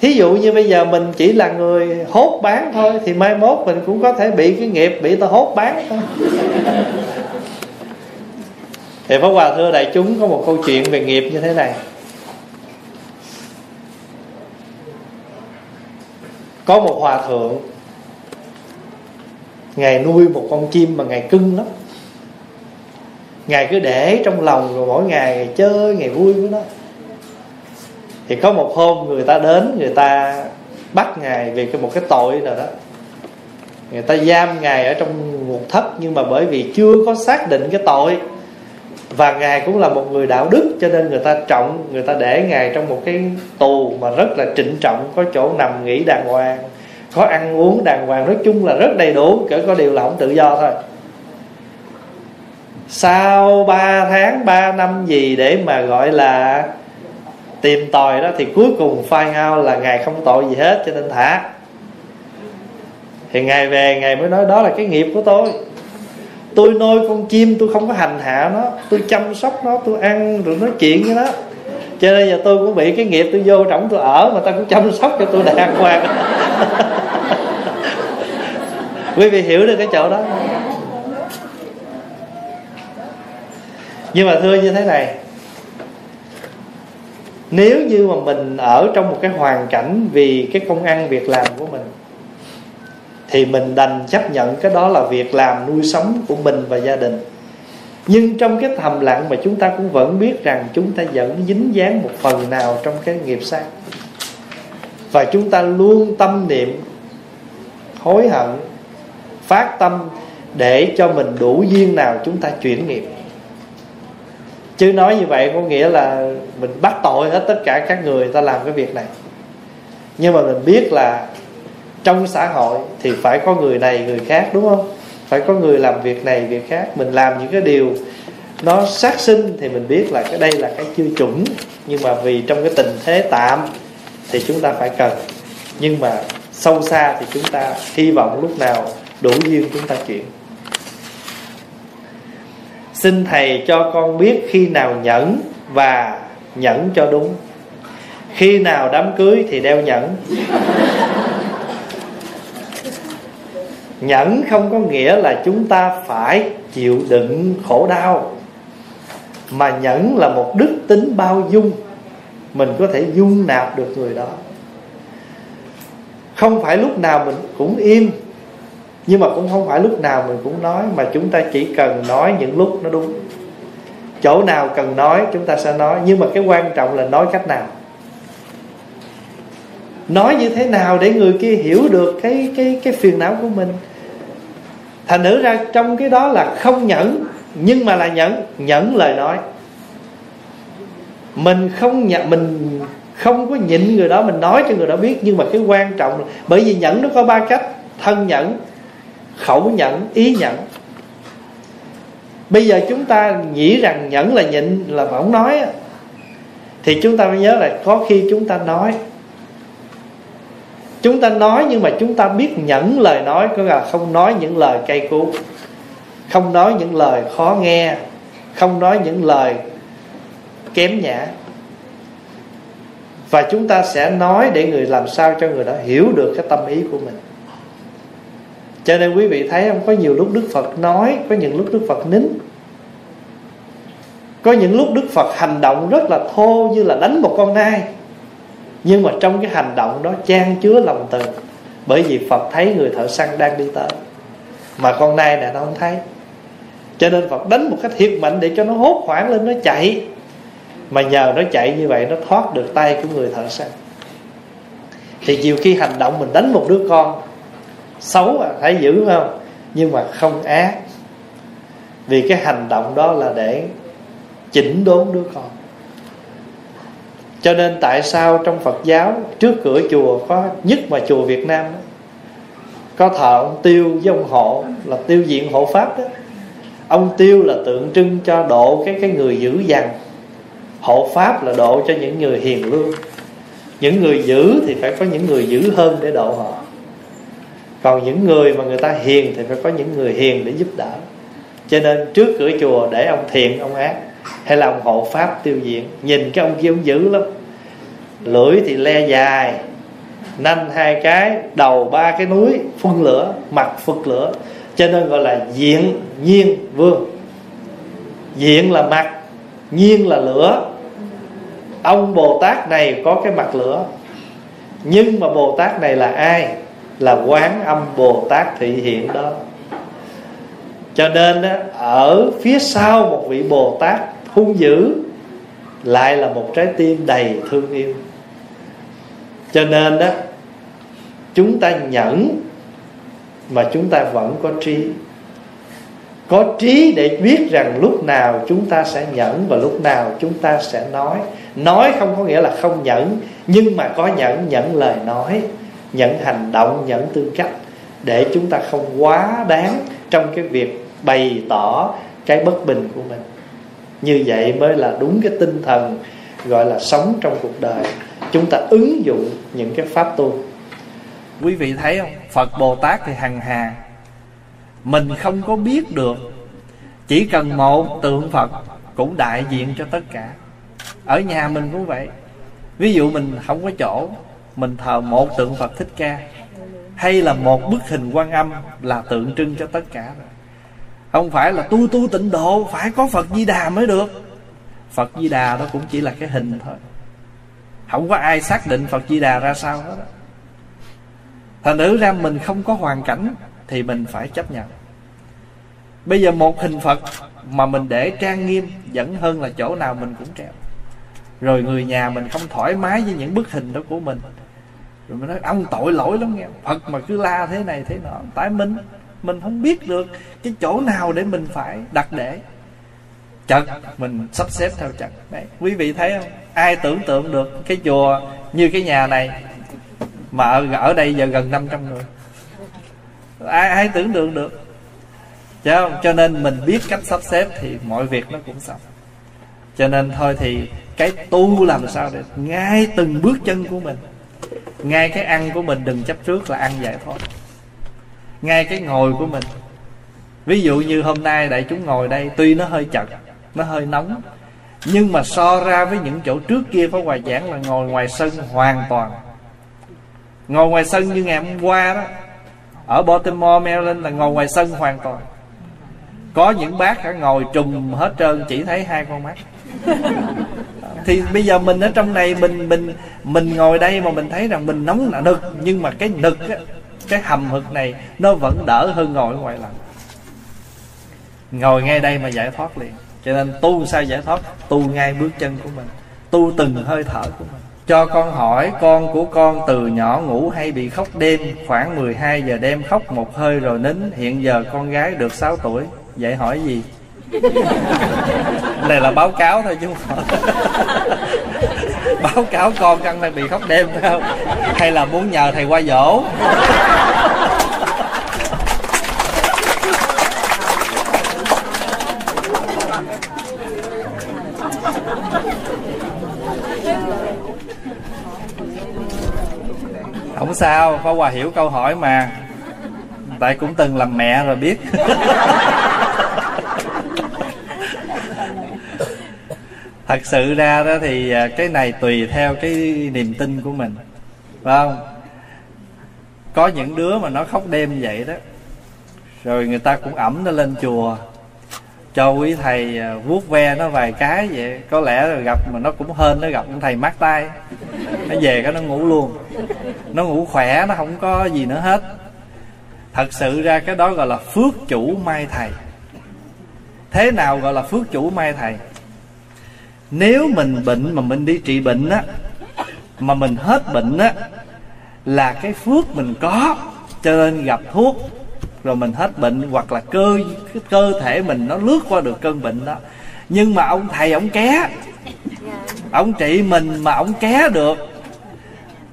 thí dụ như bây giờ mình chỉ là người hốt bán thôi thì mai mốt mình cũng có thể bị cái nghiệp bị ta hốt bán thôi. Thì Pháp Hòa thưa đại chúng có một câu chuyện về nghiệp như thế này. Có một hòa thượng Ngài nuôi một con chim mà Ngài cưng lắm. Ngài cứ để trong lòng rồi mỗi ngày Ngài chơi, Ngài vui với nó. Thì có một hôm người ta đến, Người ta bắt Ngài vì một cái tội nào đó. Người ta giam Ngài ở trong một thất, Nhưng mà bởi vì chưa có xác định cái tội. Và ngài cũng là một người đạo đức, cho nên người ta trọng, người ta để ngài trong một cái tù mà rất là trịnh trọng, có chỗ nằm nghỉ đàng hoàng, có ăn uống đàng hoàng, nói chung là rất đầy đủ, kể có điều là không tự do thôi. Sau 3 tháng 3 năm gì để mà gọi là tìm tòi đó thì cuối cùng find out là ngài không tội gì hết, cho nên thả. Thì ngài về, ngài mới nói, đó là cái nghiệp của tôi. Tôi nuôi con chim, tôi không có hành hạ nó. Tôi chăm sóc nó, tôi ăn, rồi nói chuyện với nó. Cho nên giờ tôi cũng bị cái nghiệp tôi vô trọng, tôi ở mà ta cũng chăm sóc cho tôi đàng hoàng. Quý vị hiểu được cái chỗ đó nhưng mà thưa như thế này nếu như mà mình ở trong một cái hoàn cảnh vì cái công ăn việc làm của mình, thì mình đành chấp nhận cái đó là việc làm nuôi sống của mình và gia đình. Nhưng trong cái thầm lặng mà chúng ta cũng vẫn biết rằng chúng ta vẫn dính dáng một phần nào trong cái nghiệp sát. Và chúng ta luôn tâm niệm, hối hận, phát tâm để cho mình đủ duyên nào chúng ta chuyển nghiệp chứ nói như vậy có nghĩa là mình bắt tội hết tất cả các người ta làm cái việc này. Nhưng mà mình biết là trong xã hội thì phải có người này, người khác, đúng không? Phải có người làm việc này, việc khác. Mình làm những cái điều nó sát sinh thì mình biết là cái đây là cái chưa chuẩn. Nhưng mà vì trong cái tình thế tạm thì chúng ta phải cần. Nhưng mà sâu xa thì chúng ta, hy vọng lúc nào đủ duyên chúng ta chuyển xin thầy cho con biết khi nào nhẫn và nhẫn cho đúng. Khi nào đám cưới thì đeo nhẫn. Nhẫn không có nghĩa là chúng ta phải chịu đựng khổ đau, mà nhẫn là một đức tính bao dung. Mình có thể dung nạp được người đó. Không phải lúc nào mình cũng im nhưng mà cũng không phải lúc nào mình cũng nói mà chúng ta chỉ cần nói những lúc nó đúng. Chỗ nào cần nói chúng ta sẽ nói. Nhưng mà cái quan trọng là nói cách nào? Nói như thế nào để người kia hiểu được cái cái cái phiền não của mình? Thành nữ ra trong cái đó là không nhẫn nhưng mà là nhẫn. Nhẫn lời nói. Mình không nhận mình không có nhịn người đó mình nói cho người đó biết. Nhưng mà cái quan trọng là, bởi vì nhẫn nó có ba cách. Thân nhẫn khẩu nhẫn, ý nhẫn. Bây giờ chúng ta nghĩ rằng nhẫn là nhịn là không nói thì chúng ta phải nhớ là có khi chúng ta nói. Chúng ta nói nhưng mà chúng ta biết nhẫn lời nói, có là không nói những lời cay cú, không nói những lời khó nghe, không nói những lời kém nhã. Và chúng ta sẽ nói để người làm sao cho người đó hiểu được cái tâm ý của mình cho nên quý vị thấy không, có nhiều lúc đức phật nói, có những lúc đức phật nín. Có những lúc đức phật hành động rất là thô như là đánh một con nai. Nhưng mà trong cái hành động đó chan chứa lòng từ. Bởi vì phật thấy người thợ săn đang đi tới. Mà con nai này nó không thấy. Cho nên phật đánh một cách thiệt mạnh để cho nó hốt hoảng lên, nó chạy. Mà nhờ nó chạy như vậy, nó thoát được tay của người thợ săn. Thì nhiều khi hành động mình đánh một đứa con xấu à phải giữ không? Nhưng mà không ác. Vì cái hành động đó là để chỉnh đốn đứa con. Cho nên tại sao trong Phật giáo trước cửa chùa có nhất mà chùa Việt Nam đó, có thờ ông Tiêu với ông Hộ là tiêu diện hộ pháp đó. Ông Tiêu là tượng trưng cho độ cái cái người dữ dằn. Hộ pháp là độ cho những người hiền lương. Những người giữ thì phải có những người giữ hơn để độ họ còn những người mà người ta hiền thì phải có những người hiền để giúp đỡ. Cho nên trước cửa chùa để ông thiện, ông ác, hay là ông hộ pháp tiêu diện nhìn cái ông kia ông dữ lắm. Lưỡi thì le dài, nanh hai cái, đầu ba cái núi phun lửa, mặt phật lửa. Cho nên gọi là diện nhiên vương. Diện là mặt, nhiên là lửa. Ông bồ tát này có cái mặt lửa. Nhưng mà bồ tát này là ai? Là quán âm bồ tát thị hiện đó. Cho nên ở phía sau một vị bồ tát hung dữ, lại là một trái tim đầy thương yêu. Cho nên đó chúng ta nhẫn mà chúng ta vẫn có trí. Có trí để biết rằng lúc nào chúng ta sẽ nhẫn và lúc nào chúng ta sẽ nói. Nói không có nghĩa là không nhẫn, nhưng mà có nhẫn nhẫn lời nói nhận hành động nhận tư cách để chúng ta không quá đáng trong cái việc bày tỏ cái bất bình của mình. Như vậy mới là đúng cái tinh thần gọi là sống trong cuộc đời. Chúng ta ứng dụng những cái pháp tu. Quý vị thấy không? Phật bồ tát thì hằng hà. Mình không có biết được. Chỉ cần một tượng phật cũng đại diện cho tất cả. Ở nhà mình cũng vậy. Ví dụ mình không có chỗ mình thờ một tượng phật thích ca. Hay là một bức hình quan âm là tượng trưng cho tất cả. Rồi không phải là tu tu tịnh độ, phải có phật di đà mới được. Phật di đà đó cũng chỉ là cái hình thôi. Không có ai xác định phật di đà ra sao hết thành nữ ra mình không có hoàn cảnh thì mình phải chấp nhận. Bây giờ một hình phật mà mình để trang nghiêm vẫn hơn là chỗ nào mình cũng treo. Rồi người nhà mình không thoải mái với những bức hình đó của mình rồi mới nói ông tội lỗi lắm nghe. Phật mà cứ la thế này thế nọ. Tại mình mình không biết được cái chỗ nào để mình phải đặt để. Chật mình sắp xếp theo chật đấy quý vị thấy không? Ai tưởng tượng được cái chùa như cái nhà này mà ở, ở đây giờ gần 500 người? Ai ai tưởng tượng được? Chứ không? cho nên mình biết cách sắp xếp thì mọi việc nó cũng xong. Cho nên thôi thì cái tu làm sao để ngay từng bước chân của mình ngay cái ăn của mình đừng chấp trước là ăn vậy thôi ngay cái ngồi của mình. Ví dụ như hôm nay đại chúng ngồi đây tuy nó hơi chật nó hơi nóng nhưng mà so ra với những chỗ trước kia Pháp Hòa giảng là ngồi ngoài sân hoàn toàn. Ngồi ngoài sân như ngày hôm qua đó. Ở Baltimore, Maryland là ngồi ngoài sân hoàn toàn. Có những bác cả ngồi trùm hết trơn Chỉ thấy hai con mắt. Thì bây giờ mình ở trong này Mình mình mình ngồi đây mà mình thấy rằng Mình nóng là nực. Nhưng mà cái nực á, Cái hầm hực này Nó vẫn đỡ hơn ngồi ở ngoài lạnh. Ngồi ngay đây mà giải thoát liền. Cho nên tu sao giải thoát? Tu ngay bước chân của mình. Tu từng hơi thở của mình. Cho con hỏi con của con từ nhỏ ngủ hay bị khóc đêm? Khoảng 12 giờ đêm khóc một hơi rồi nín. Hiện giờ con gái được 6 tuổi. Vậy hỏi gì? Này là báo cáo thôi chứ không Báo cáo con căn đang bị khóc đêm, phải không? Hay là muốn nhờ thầy qua dỗ không sao, Pháp Hòa hiểu câu hỏi mà. Tại cũng từng làm mẹ rồi biết. Thật sự ra đó thì à, cái này tùy theo cái niềm tin của mình, phải không? Có những đứa mà nó khóc đêm vậy đó, rồi người ta cũng ẩm nó lên chùa. Cho quý thầy à, vuốt ve nó vài cái vậy, có lẽ là gặp mà nó cũng hên, nó gặp thầy mát tay. Nó về cái nó ngủ luôn. Nó ngủ khỏe, nó không có gì nữa hết. Thật sự ra cái đó gọi là phước chủ mai thầy. Thế nào gọi là phước chủ mai thầy? Nếu mình bệnh mà mình đi trị bệnh á, mà mình hết bệnh á, là cái phước mình có cho nên gặp thuốc, rồi mình hết bệnh, hoặc là cơ, cái cơ thể mình nó lướt qua được cơn bệnh đó. Nhưng mà ông thầy, ông ké. Ông trị mình mà ông ké được.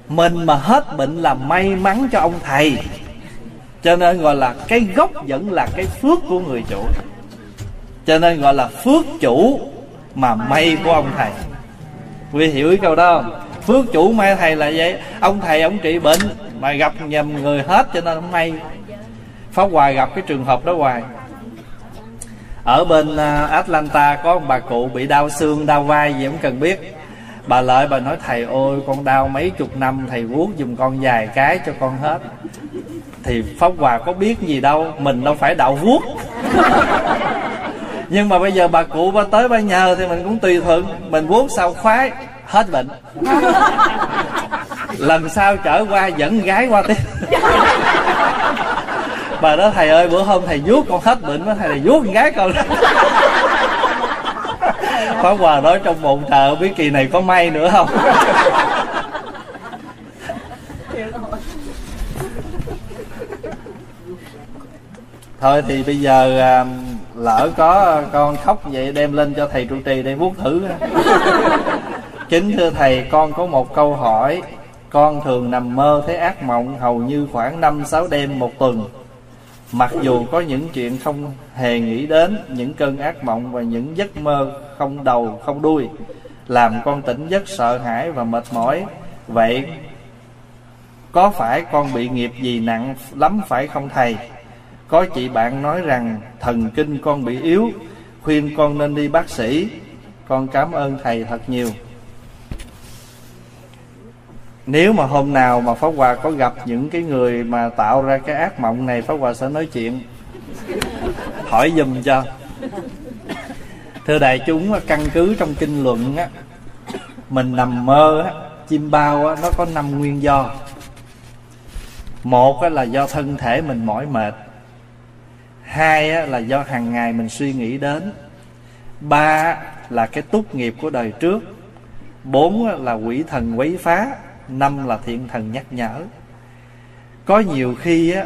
Mình mà hết bệnh là may mắn cho ông thầy. Cho nên gọi là cái gốc vẫn là cái phước của người chủ. Cho nên gọi là phước chủ mà may của ông thầy. Quý hiểu ý câu đó không? Phước chủ may thầy là vậy. Ông thầy, ông trị bệnh mà gặp nhầm người hết cho nên ông may. Pháp hoài gặp cái trường hợp đó hoài. Ở bên à, Atlanta có một bà cụ bị đau xương, đau vai gì cũng cần biết. Bà lợi, bà nói, thầy ơi, con đau mấy chục năm, thầy vuốt giùm con vài cái cho con hết. Thì pháp hòa có biết gì đâu, mình đâu phải đạo vuốt. nhưng mà bây giờ bà cụ bà tới bà nhờ thì mình cũng tùy thuận. Mình vuốt sau khoái hết bệnh. Lần sau trở qua dẫn gái qua tiếp. Bà đó thầy ơi bữa hôm thầy vuốt con hết bệnh với thầy là vuốt con gái con. Pháp Hòa nói trong bụng trời biết kỳ này có may nữa không? Thôi thì bây giờ à, lỡ có con khóc vậy đem lên cho thầy trụ trì để vuốt thử. Kính thưa thầy con có một câu hỏi. Con thường nằm mơ thấy ác mộng hầu như khoảng 5-6 đêm một tuần. Mặc dù có những chuyện không hề nghĩ đến Những cơn ác mộng và những giấc mơ không đầu không đuôi Làm con tỉnh giấc sợ hãi và mệt mỏi. Vậy có phải con bị nghiệp gì nặng lắm phải không thầy có chị bạn nói rằng thần kinh con bị yếu Khuyên con nên đi bác sĩ. Con cảm ơn thầy thật nhiều. Nếu mà hôm nào mà Pháp Hòa có gặp những cái người mà tạo ra cái ác mộng này Pháp Hòa sẽ nói chuyện. Hỏi dùm cho. Thưa đại chúng căn cứ trong kinh luận á Mình nằm mơ á Chim bao á nó có năm nguyên do. Một á, là do thân thể mình mỏi mệt. Hai á, là do hàng ngày mình suy nghĩ đến. Ba là cái túc nghiệp của đời trước. Bốn á, là quỷ thần quấy phá. Năm là thiện thần nhắc nhở. Có nhiều khi á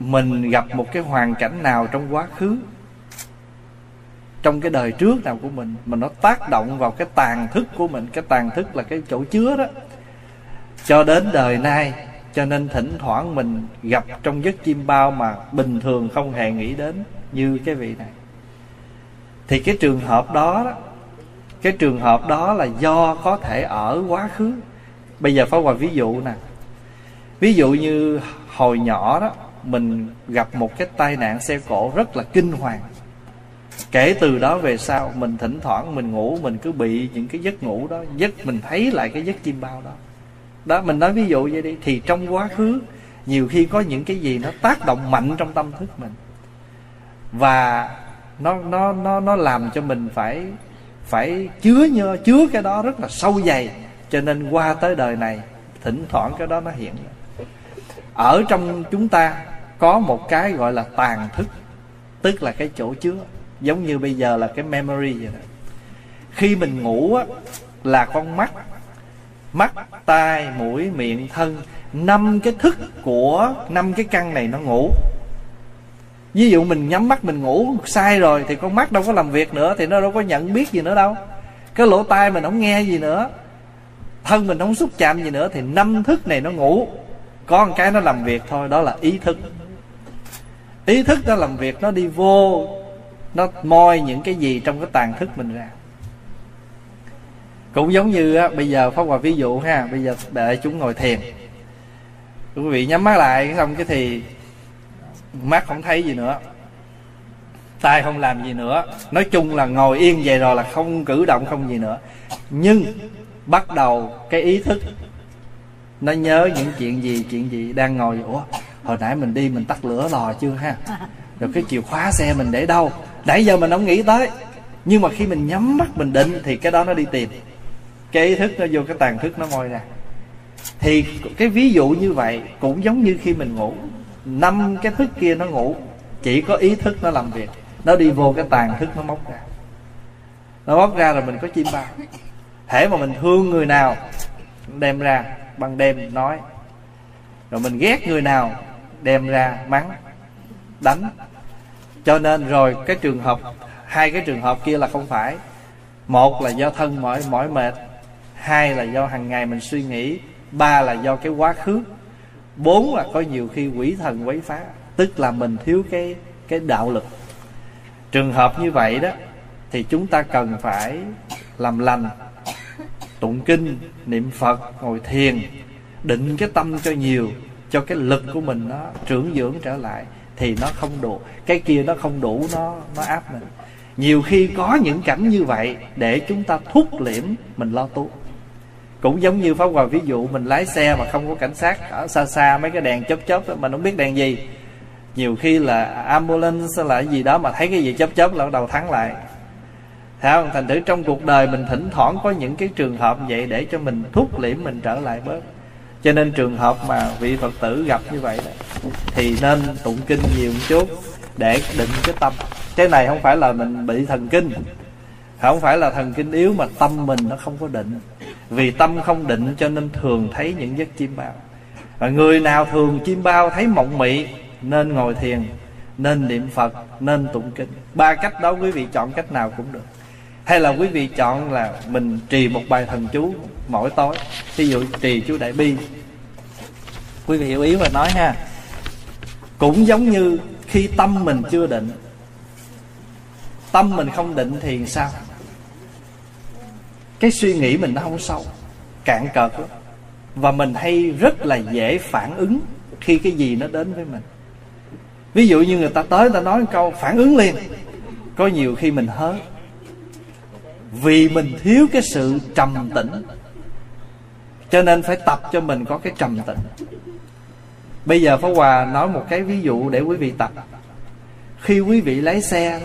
mình gặp một cái hoàn cảnh nào trong quá khứ trong cái đời trước nào của mình mà nó tác động vào cái tàn thức của mình. Cái tàn thức là cái chỗ chứa đó. Cho đến đời nay cho nên thỉnh thoảng mình gặp trong giấc chim bao mà bình thường không hề nghĩ đến như cái vị này. Thì cái trường hợp đó, đó cái trường hợp đó là do có thể ở quá khứ. Bây giờ phá hòa ví dụ nè. Ví dụ như hồi nhỏ đó mình gặp một cái tai nạn xe cộ rất là kinh hoàng. Kể từ đó về sau mình thỉnh thoảng mình ngủ mình cứ bị những cái giấc ngủ đó giấc mình thấy lại cái giấc chim bao đó đó, mình nói ví dụ vậy đi. Thì trong quá khứ, nhiều khi có những cái gì nó tác động mạnh trong tâm thức mình. Và nó nó nó nó làm cho mình phải phải chứa nhơ, chứa cái đó rất là sâu dày. Cho nên qua tới đời này, thỉnh thoảng cái đó nó hiện ở trong chúng ta có một cái gọi là tàn thức, tức là cái chỗ chứa. Giống như bây giờ là cái memory vậy đó. Khi mình ngủ á, là con mắt mắt, tai, mũi, miệng, thân. Năm cái thức của năm cái căn này nó ngủ. Ví dụ mình nhắm mắt mình ngủ, sai rồi thì con mắt đâu có làm việc nữa thì nó đâu có nhận biết gì nữa đâu. Cái lỗ tai mình không nghe gì nữa. Thân mình không xúc chạm gì nữa thì năm thức này nó ngủ. Có một cái nó làm việc thôi, đó là ý thức. Ý thức nó làm việc, nó đi vô, nó moi những cái gì trong cái tàn thức mình ra cũng giống như á, bây giờ pháp hòa ví dụ ha bây giờ để chúng ngồi thiền. Quý vị nhắm mắt lại xong cái thì mắt không thấy gì nữa tay không làm gì nữa. Nói chung là ngồi yên vậy rồi là không cử động không gì nữa. Nhưng bắt đầu cái ý thức nó nhớ những chuyện gì chuyện gì đang ngồi. Ủa hồi nãy mình đi mình tắt lửa lò chưa ha? Rồi cái chìa khóa xe mình để đâu? Nãy giờ mình không nghĩ tới. Nhưng mà khi mình nhắm mắt mình định thì cái đó nó đi tìm cái ý thức nó vô, cái tàn thức nó ngồi ra. Thì cái ví dụ như vậy cũng giống như khi mình ngủ. Năm cái thức kia nó ngủ, chỉ có ý thức nó làm việc. Nó đi vô cái tàn thức nó móc ra. Nó móc ra rồi mình có chim bao thể mà mình thương người nào, đem ra, ban đêm nói. Rồi mình ghét người nào, đem ra mắng, đánh. Cho nên rồi cái trường hợp, hai cái trường hợp kia là không phải. Một là do thân mỏi mỏi mệt hai là do hàng ngày mình suy nghĩ, ba là do cái quá khứ. Bốn là có nhiều khi quỷ thần quấy phá, tức là mình thiếu cái cái đạo lực. Trường hợp như vậy đó, thì chúng ta cần phải làm lành, tụng kinh, niệm phật, ngồi thiền, định cái tâm cho nhiều, cho cái lực của mình nó trưởng dưỡng trở lại, thì nó không đủ. Cái kia nó không đủ, nó nó áp mình. Nhiều khi có những cảnh như vậy để chúng ta thúc liễm, mình lo tu cũng giống như pháp hòa, ví dụ mình lái xe mà không có cảnh sát ở xa xa, mấy cái đèn chớp chớp mà mình không biết đèn gì. Nhiều khi là ambulance là cái gì đó mà thấy cái gì chớp chớp là bắt đầu thắng lại. Thấy không? Thành thử trong cuộc đời mình thỉnh thoảng có những cái trường hợp vậy để cho mình thúc liễm mình trở lại bớt. Cho nên trường hợp mà vị Phật tử gặp như vậy đó, Thì nên tụng kinh nhiều một chút để định cái tâm. Cái này không phải là mình bị thần kinh, Không phải là thần kinh yếu mà tâm mình nó không có định. Vì tâm không định cho nên thường thấy những giấc chim bao. Và người nào thường chim bao thấy mộng mị, Nên ngồi thiền, Nên niệm Phật, Nên tụng kinh. Ba cách đó quý vị chọn cách nào cũng được. Hay là quý vị chọn là mình trì một bài thần chú mỗi tối. Ví dụ trì chú đại bi. Quý vị hiểu ý mà nói ha. Cũng giống như khi tâm mình chưa định, tâm mình không định thì sao? Cái suy nghĩ mình nó không sâu, cạn cợt lắm. Và mình hay rất là dễ phản ứng khi cái gì nó đến với mình. Ví dụ như người ta tới, người ta nói một câu, phản ứng liền. Có nhiều khi mình hớ. Vì mình thiếu cái sự trầm tĩnh. Cho nên phải tập cho mình có cái trầm tĩnh. Bây giờ phó hòa nói một cái ví dụ để quý vị tập. Khi quý vị lái xe,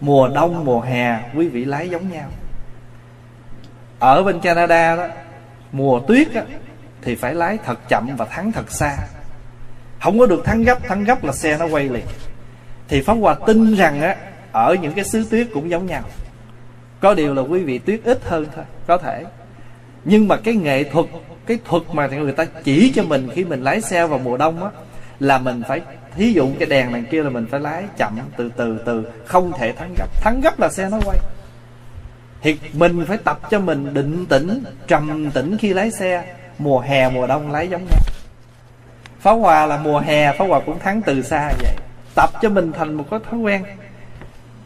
mùa đông, mùa hè, quý vị lái giống nhau ở bên canada đó mùa tuyết á, thì phải lái thật chậm và thắng thật xa. Không có được thắng gấp thắng gấp là xe nó quay liền. Thì pháp hòa tin rằng á ở những cái xứ tuyết cũng giống nhau. Có điều là quý vị tuyết ít hơn thôi có thể. Nhưng mà cái nghệ thuật cái thuật mà người ta chỉ cho mình khi mình lái xe vào mùa đông á là mình phải thí dụ cái đèn này kia là mình phải lái chậm từ từ từ không thể thắng gấp. Thắng gấp là xe nó quay thì mình phải tập cho mình định tĩnh, trầm tĩnh khi lái xe. Mùa hè, mùa đông lái giống nhau. Pháo hòa là mùa hè, pháo hòa cũng thắng từ xa vậy. Tập cho mình thành một cái thói quen.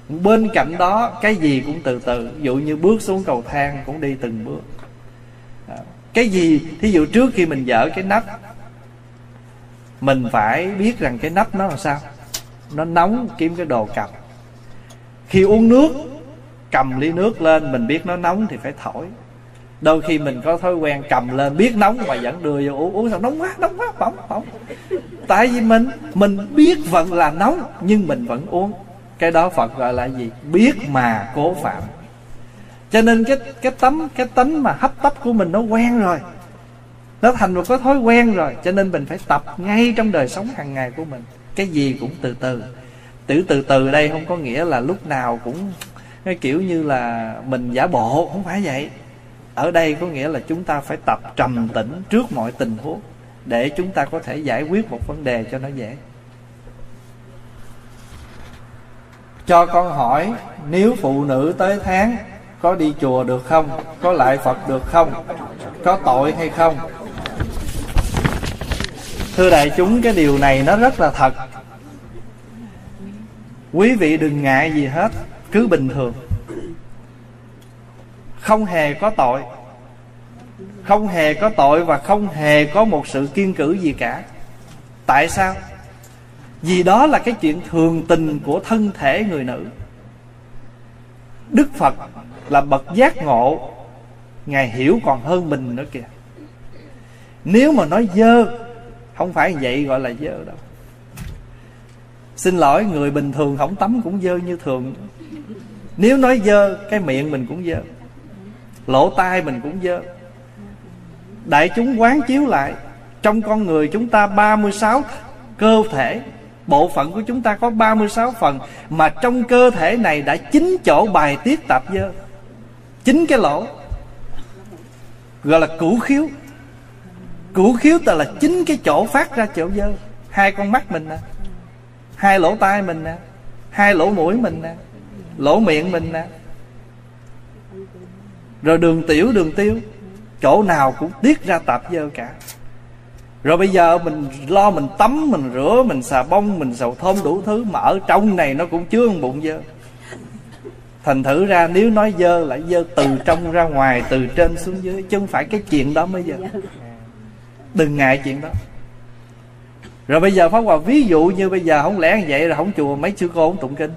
Bên cạnh đó, cái gì cũng từ từ. Ví dụ như bước xuống cầu thang cũng đi từng bước. À, cái gì, thí dụ trước khi mình dở cái nắp, mình phải biết rằng cái nắp nó là sao. Nó nóng, kiếm cái đồ cầm khi uống nước cầm ly nước lên, mình biết nó nóng thì phải thổi. Đôi khi mình có thói quen cầm lên, biết nóng mà vẫn đưa vô uống uống sao nóng quá nóng quá, bỏng bỏng. Tại vì mình mình biết vẫn là nóng, nhưng mình vẫn uống. Cái đó phật gọi là gì? Biết mà cố phạm. Cho nên cái cái tấm, cái tính mà hấp tấp của mình nó quen rồi. Nó thành một cái thói quen rồi. Cho nên mình phải tập ngay trong đời sống hàng ngày của mình. Cái gì cũng từ từ. Từ từ từ đây không có nghĩa là lúc nào cũng cái kiểu như là mình giả bộ, không phải vậy. Ở đây có nghĩa là chúng ta phải tập trầm tĩnh trước mọi tình huống để chúng ta có thể giải quyết một vấn đề cho nó dễ. Cho con hỏi, nếu phụ nữ tới tháng, có đi chùa được không? Có lại phật được không? Có tội hay không? Thưa đại chúng, cái điều này nó rất là thật. Quý vị đừng ngại gì hết cứ bình thường. Không hề có tội. Không hề có tội và không hề có một sự kiên cử gì cả. Tại sao? Vì đó là cái chuyện thường tình của thân thể người nữ. Đức phật là bậc giác ngộ. Ngài hiểu còn hơn mình nữa kìa. Nếu mà nói dơ, không phải vậy gọi là dơ đâu. Xin lỗi, người bình thường không tắm cũng dơ như thường nếu nói dơ, cái miệng mình cũng dơ. Lỗ tai mình cũng dơ. Đại chúng quán chiếu lại, trong con người chúng ta 36 cơ thể, Bộ phận của chúng ta có 36 phần, Mà trong cơ thể này đã chín chỗ bài tiết tạp dơ. Chín cái lỗ, Gọi là củ khiếu. Củ khiếu tức là chín cái chỗ phát ra chỗ dơ. Hai con mắt mình nè, Hai lỗ tai mình nè, Hai lỗ mũi mình nè. Lỗ miệng mình nè. Rồi đường tiểu đường tiêu. Chỗ nào cũng tiết ra tạp dơ cả. Rồi bây giờ mình lo mình tắm Mình rửa, mình xà bông, mình xào thơm đủ thứ Mà ở trong này nó cũng chứa một bụng dơ. Thành thử ra nếu nói dơ lại dơ từ trong ra ngoài Từ trên xuống dưới Chứ không phải cái chuyện đó mới dơ. Đừng ngại chuyện đó. Rồi bây giờ Pháp Hòa ví dụ như bây giờ Không lẽ như vậy là không chùa mấy sư cô không tụng kinh?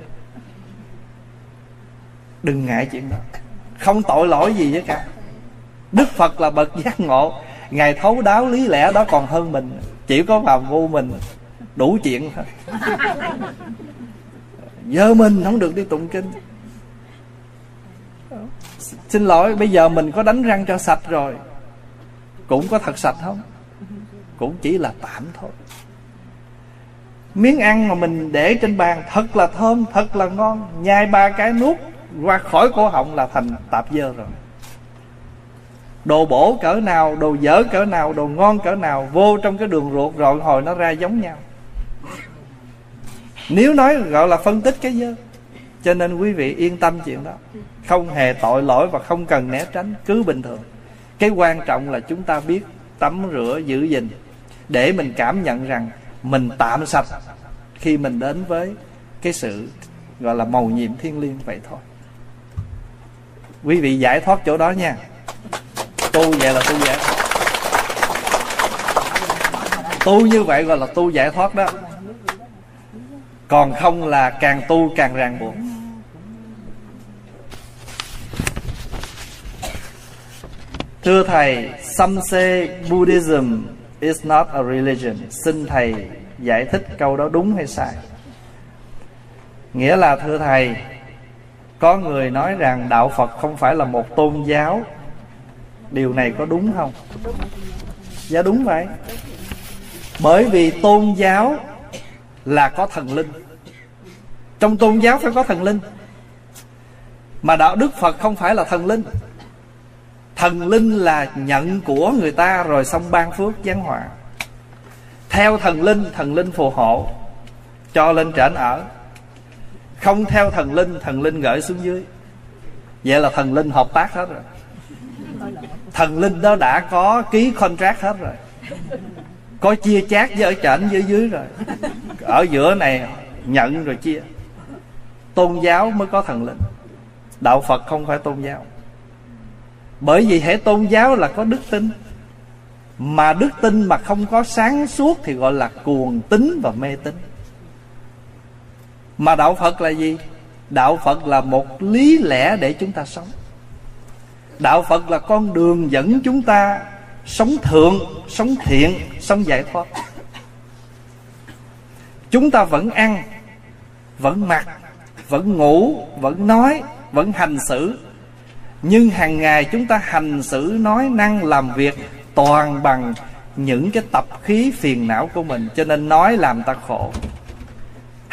Đừng ngại chuyện đó. Không tội lỗi gì với cả. Đức Phật là bậc giác ngộ. Ngài thấu đáo lý lẽ đó còn hơn mình. Chỉ có phàm vô mình Đủ chuyện thôi. Giờ mình không được đi tụng kinh. Xin lỗi bây giờ mình có đánh răng cho sạch rồi. Cũng có thật sạch không? Cũng chỉ là tạm thôi. Miếng ăn mà mình để trên bàn Thật là thơm, thật là ngon. Nhai ba cái nuốt qua khỏi cổ họng là thành tạp dơ rồi. Đồ bổ cỡ nào, đồ dở cỡ nào, đồ ngon cỡ nào Vô trong cái đường ruột rồi hồi nó ra giống nhau. Nếu nói gọi là phân tích cái dơ Cho nên quý vị yên tâm chuyện đó. Không hề tội lỗi và không cần né tránh Cứ bình thường. Cái quan trọng là chúng ta biết tắm rửa giữ gìn Để mình cảm nhận rằng Mình tạm sạch Khi mình đến với cái sự Gọi là màu nhiệm thiên liêng vậy thôi. Quý vị giải thoát chỗ đó nha tu vậy là tu giải thoát tu như vậy gọi là tu giải thoát đó còn không là càng tu càng ràng buộc Thưa Thầy, Samse Buddhism is not a religion. Xin Thầy giải thích câu đó đúng hay sai. Nghĩa là thưa Thầy, có người nói rằng Đạo Phật không phải là một tôn giáo. Điều này có đúng không? Dạ đúng vậy. Bởi vì tôn giáo là có thần linh. Trong tôn giáo phải có thần linh. Mà đạo đức phật không phải là thần linh. Thần linh là nhận của người ta rồi xong ban phước giáng họa. Theo thần linh thần linh phù hộ, cho lên trển ở không theo thần linh thần linh gửi xuống dưới. Vậy là thần linh hợp tác hết rồi. Thần linh đó đã có ký contract hết rồi. Có chia chác với ở trển dưới dưới rồi. Ở giữa này nhận rồi chia. Tôn giáo mới có thần linh. Đạo phật không phải tôn giáo. Bởi vì hệ tôn giáo là có đức tin. Mà đức tin mà không có sáng suốt thì gọi là cuồng tín và mê tín mà đạo phật là gì? Đạo phật là một lý lẽ để chúng ta sống. Đạo phật là con đường dẫn chúng ta sống thượng, sống thiện, sống giải thoát. Chúng ta vẫn ăn, vẫn mặc, vẫn ngủ, vẫn nói, vẫn hành xử. Nhưng hàng ngày chúng ta hành xử, nói, năng, làm việc toàn bằng những cái tập khí phiền não của mình. Cho nên nói làm ta khổ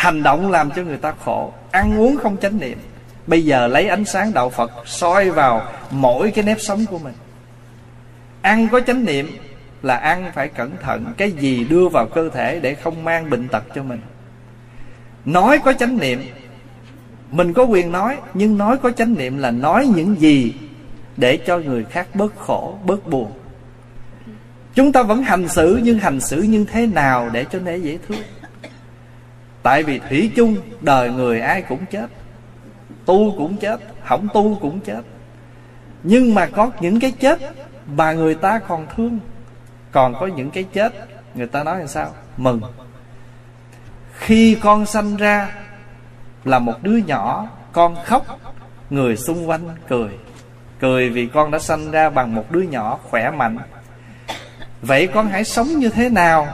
hành động làm cho người ta khổ. Ăn uống không chánh niệm. Bây giờ lấy ánh sáng đạo Phật soi vào mỗi cái nếp sống của mình. Ăn có chánh niệm là ăn phải cẩn thận. Cái gì đưa vào cơ thể để không mang bệnh tật cho mình. Nói có chánh niệm Mình có quyền nói Nhưng nói có chánh niệm là nói những gì Để cho người khác bớt khổ, bớt buồn. Chúng ta vẫn hành xử Nhưng hành xử như thế nào để cho nó dễ thương? Tại vì thủy chung, đời người ai cũng chết. Tu cũng chết, không tu cũng chết. Nhưng mà có những cái chết mà người ta còn thương. Còn có những cái chết, người ta nói làm sao? Mừng. Khi con sanh ra là một đứa nhỏ, con khóc, người xung quanh cười. Cười vì con đã sanh ra bằng một đứa nhỏ khỏe mạnh. Vậy con hãy sống như thế nào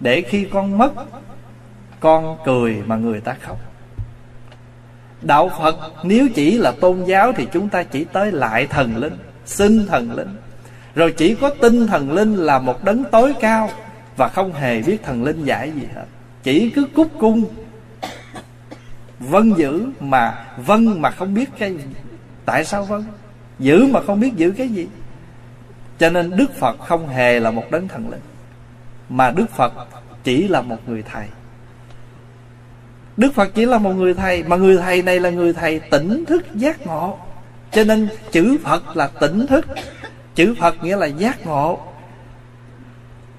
để khi con mất con cười mà người ta khóc. Đạo phật, nếu chỉ là tôn giáo thì chúng ta chỉ tới lại thần linh xin thần linh. Rồi chỉ có tin thần linh là một đấng tối cao và không hề biết thần linh giải gì hết. Chỉ cứ cúc cung, vân giữ mà, vân mà không biết cái gì. tại sao vân? Giữ mà không biết giữ cái gì? Cho nên đức phật không hề là một đấng thần linh, mà đức phật chỉ là một người thầy đức phật chỉ là một người thầy, mà người thầy này là người thầy tỉnh thức giác ngộ. Cho nên chữ phật là tỉnh thức. Chữ phật nghĩa là giác ngộ.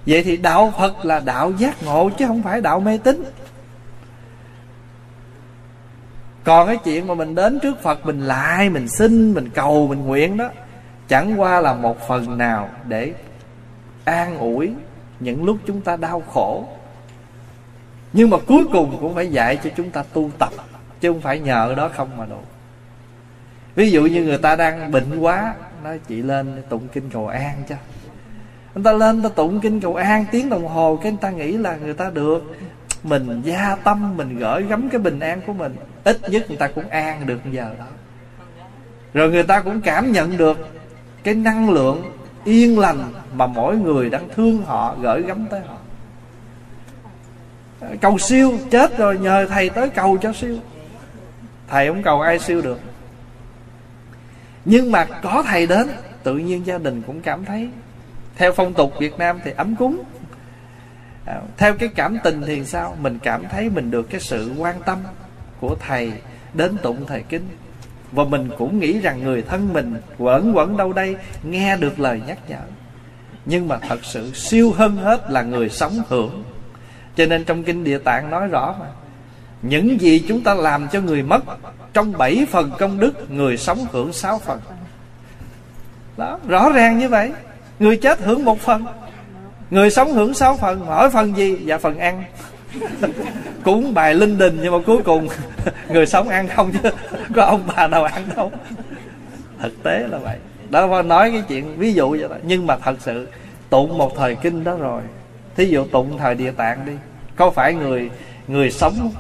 Vậy thì đạo phật là đạo giác ngộ, chứ không phải đạo mê tín. Còn cái chuyện mà mình đến trước phật, mình lại, mình xin, mình cầu, mình nguyện đó, chẳng qua là một phần nào để an ủi những lúc chúng ta đau khổ nhưng mà cuối cùng cũng phải dạy cho chúng ta tu tập, chứ không phải nhờ đó không mà đủ ví dụ như người ta đang bệnh quá nói chị lên tụng kinh cầu an cho. Người ta lên ta tụng kinh cầu an, tiếng đồng hồ, cái người ta nghĩ là người ta được. Mình gia tâm, mình gửi gắm cái bình an của mình. Ít nhất người ta cũng an được giờ đó. Rồi người ta cũng cảm nhận được cái năng lượng yên lành mà mỗi người đang thương họ, gửi gắm tới họ cầu siêu chết rồi nhờ thầy tới cầu cho siêu. Thầy không cầu ai siêu được. Nhưng mà có thầy đến tự nhiên gia đình cũng cảm thấy. Theo phong tục việt nam thì ấm cúng. À, theo cái cảm tình thì sao? Mình cảm thấy mình được cái sự quan tâm của thầy đến tụng thầy kinh. Và mình cũng nghĩ rằng người thân mình quẩn quẩn đâu đây nghe được lời nhắc nhở. Nhưng mà thật sự siêu hơn hết là người sống hưởng cho nên trong kinh địa tạng nói rõ mà. Những gì chúng ta làm cho người mất, trong bảy phần công đức, người sống hưởng sáu phần. Đó, rõ ràng như vậy. Người chết hưởng một phần, người sống hưởng sáu phần. Mỗi phần gì? Dạ phần ăn. Cúng bài linh đình, nhưng mà cuối cùng người sống ăn không chứ, có ông bà nào ăn đâu. Thực tế là vậy. Đó, nói cái chuyện ví dụ vậy đó. Nhưng mà thật sự, tụng một thời kinh đó rồi thí dụ tụng thời địa tạng đi. Có phải người người sống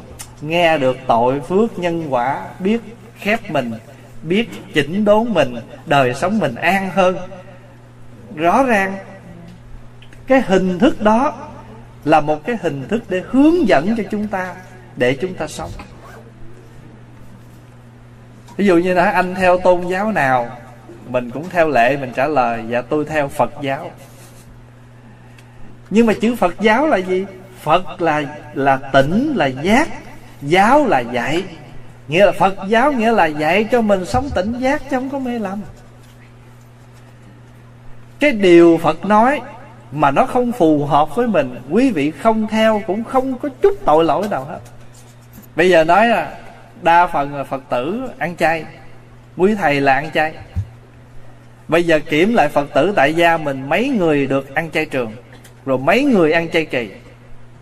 nghe được tội phước nhân quả, biết khép mình, biết chỉnh đốn mình, đời sống mình an hơn? Rõ ràng, cái hình thức đó là một cái hình thức để hướng dẫn cho chúng ta, để chúng ta sống. Ví dụ như là anh theo tôn giáo nào, mình cũng theo lệ, mình trả lời dạ tôi theo phật giáo nhưng mà chữ phật giáo là gì? Phật là là tỉnh, là giác, giáo là dạy. Nghĩa là phật giáo nghĩa là dạy cho mình sống tỉnh giác chứ không có mê lầm. Cái điều phật nói mà nó không phù hợp với mình, quý vị không theo cũng không có chút tội lỗi nào hết. Bây giờ nói là đa phần là phật tử ăn chay, quý thầy là ăn chay. Bây giờ kiểm lại phật tử tại gia mình, mấy người được ăn chay trường? Rồi mấy người ăn chay kỳ.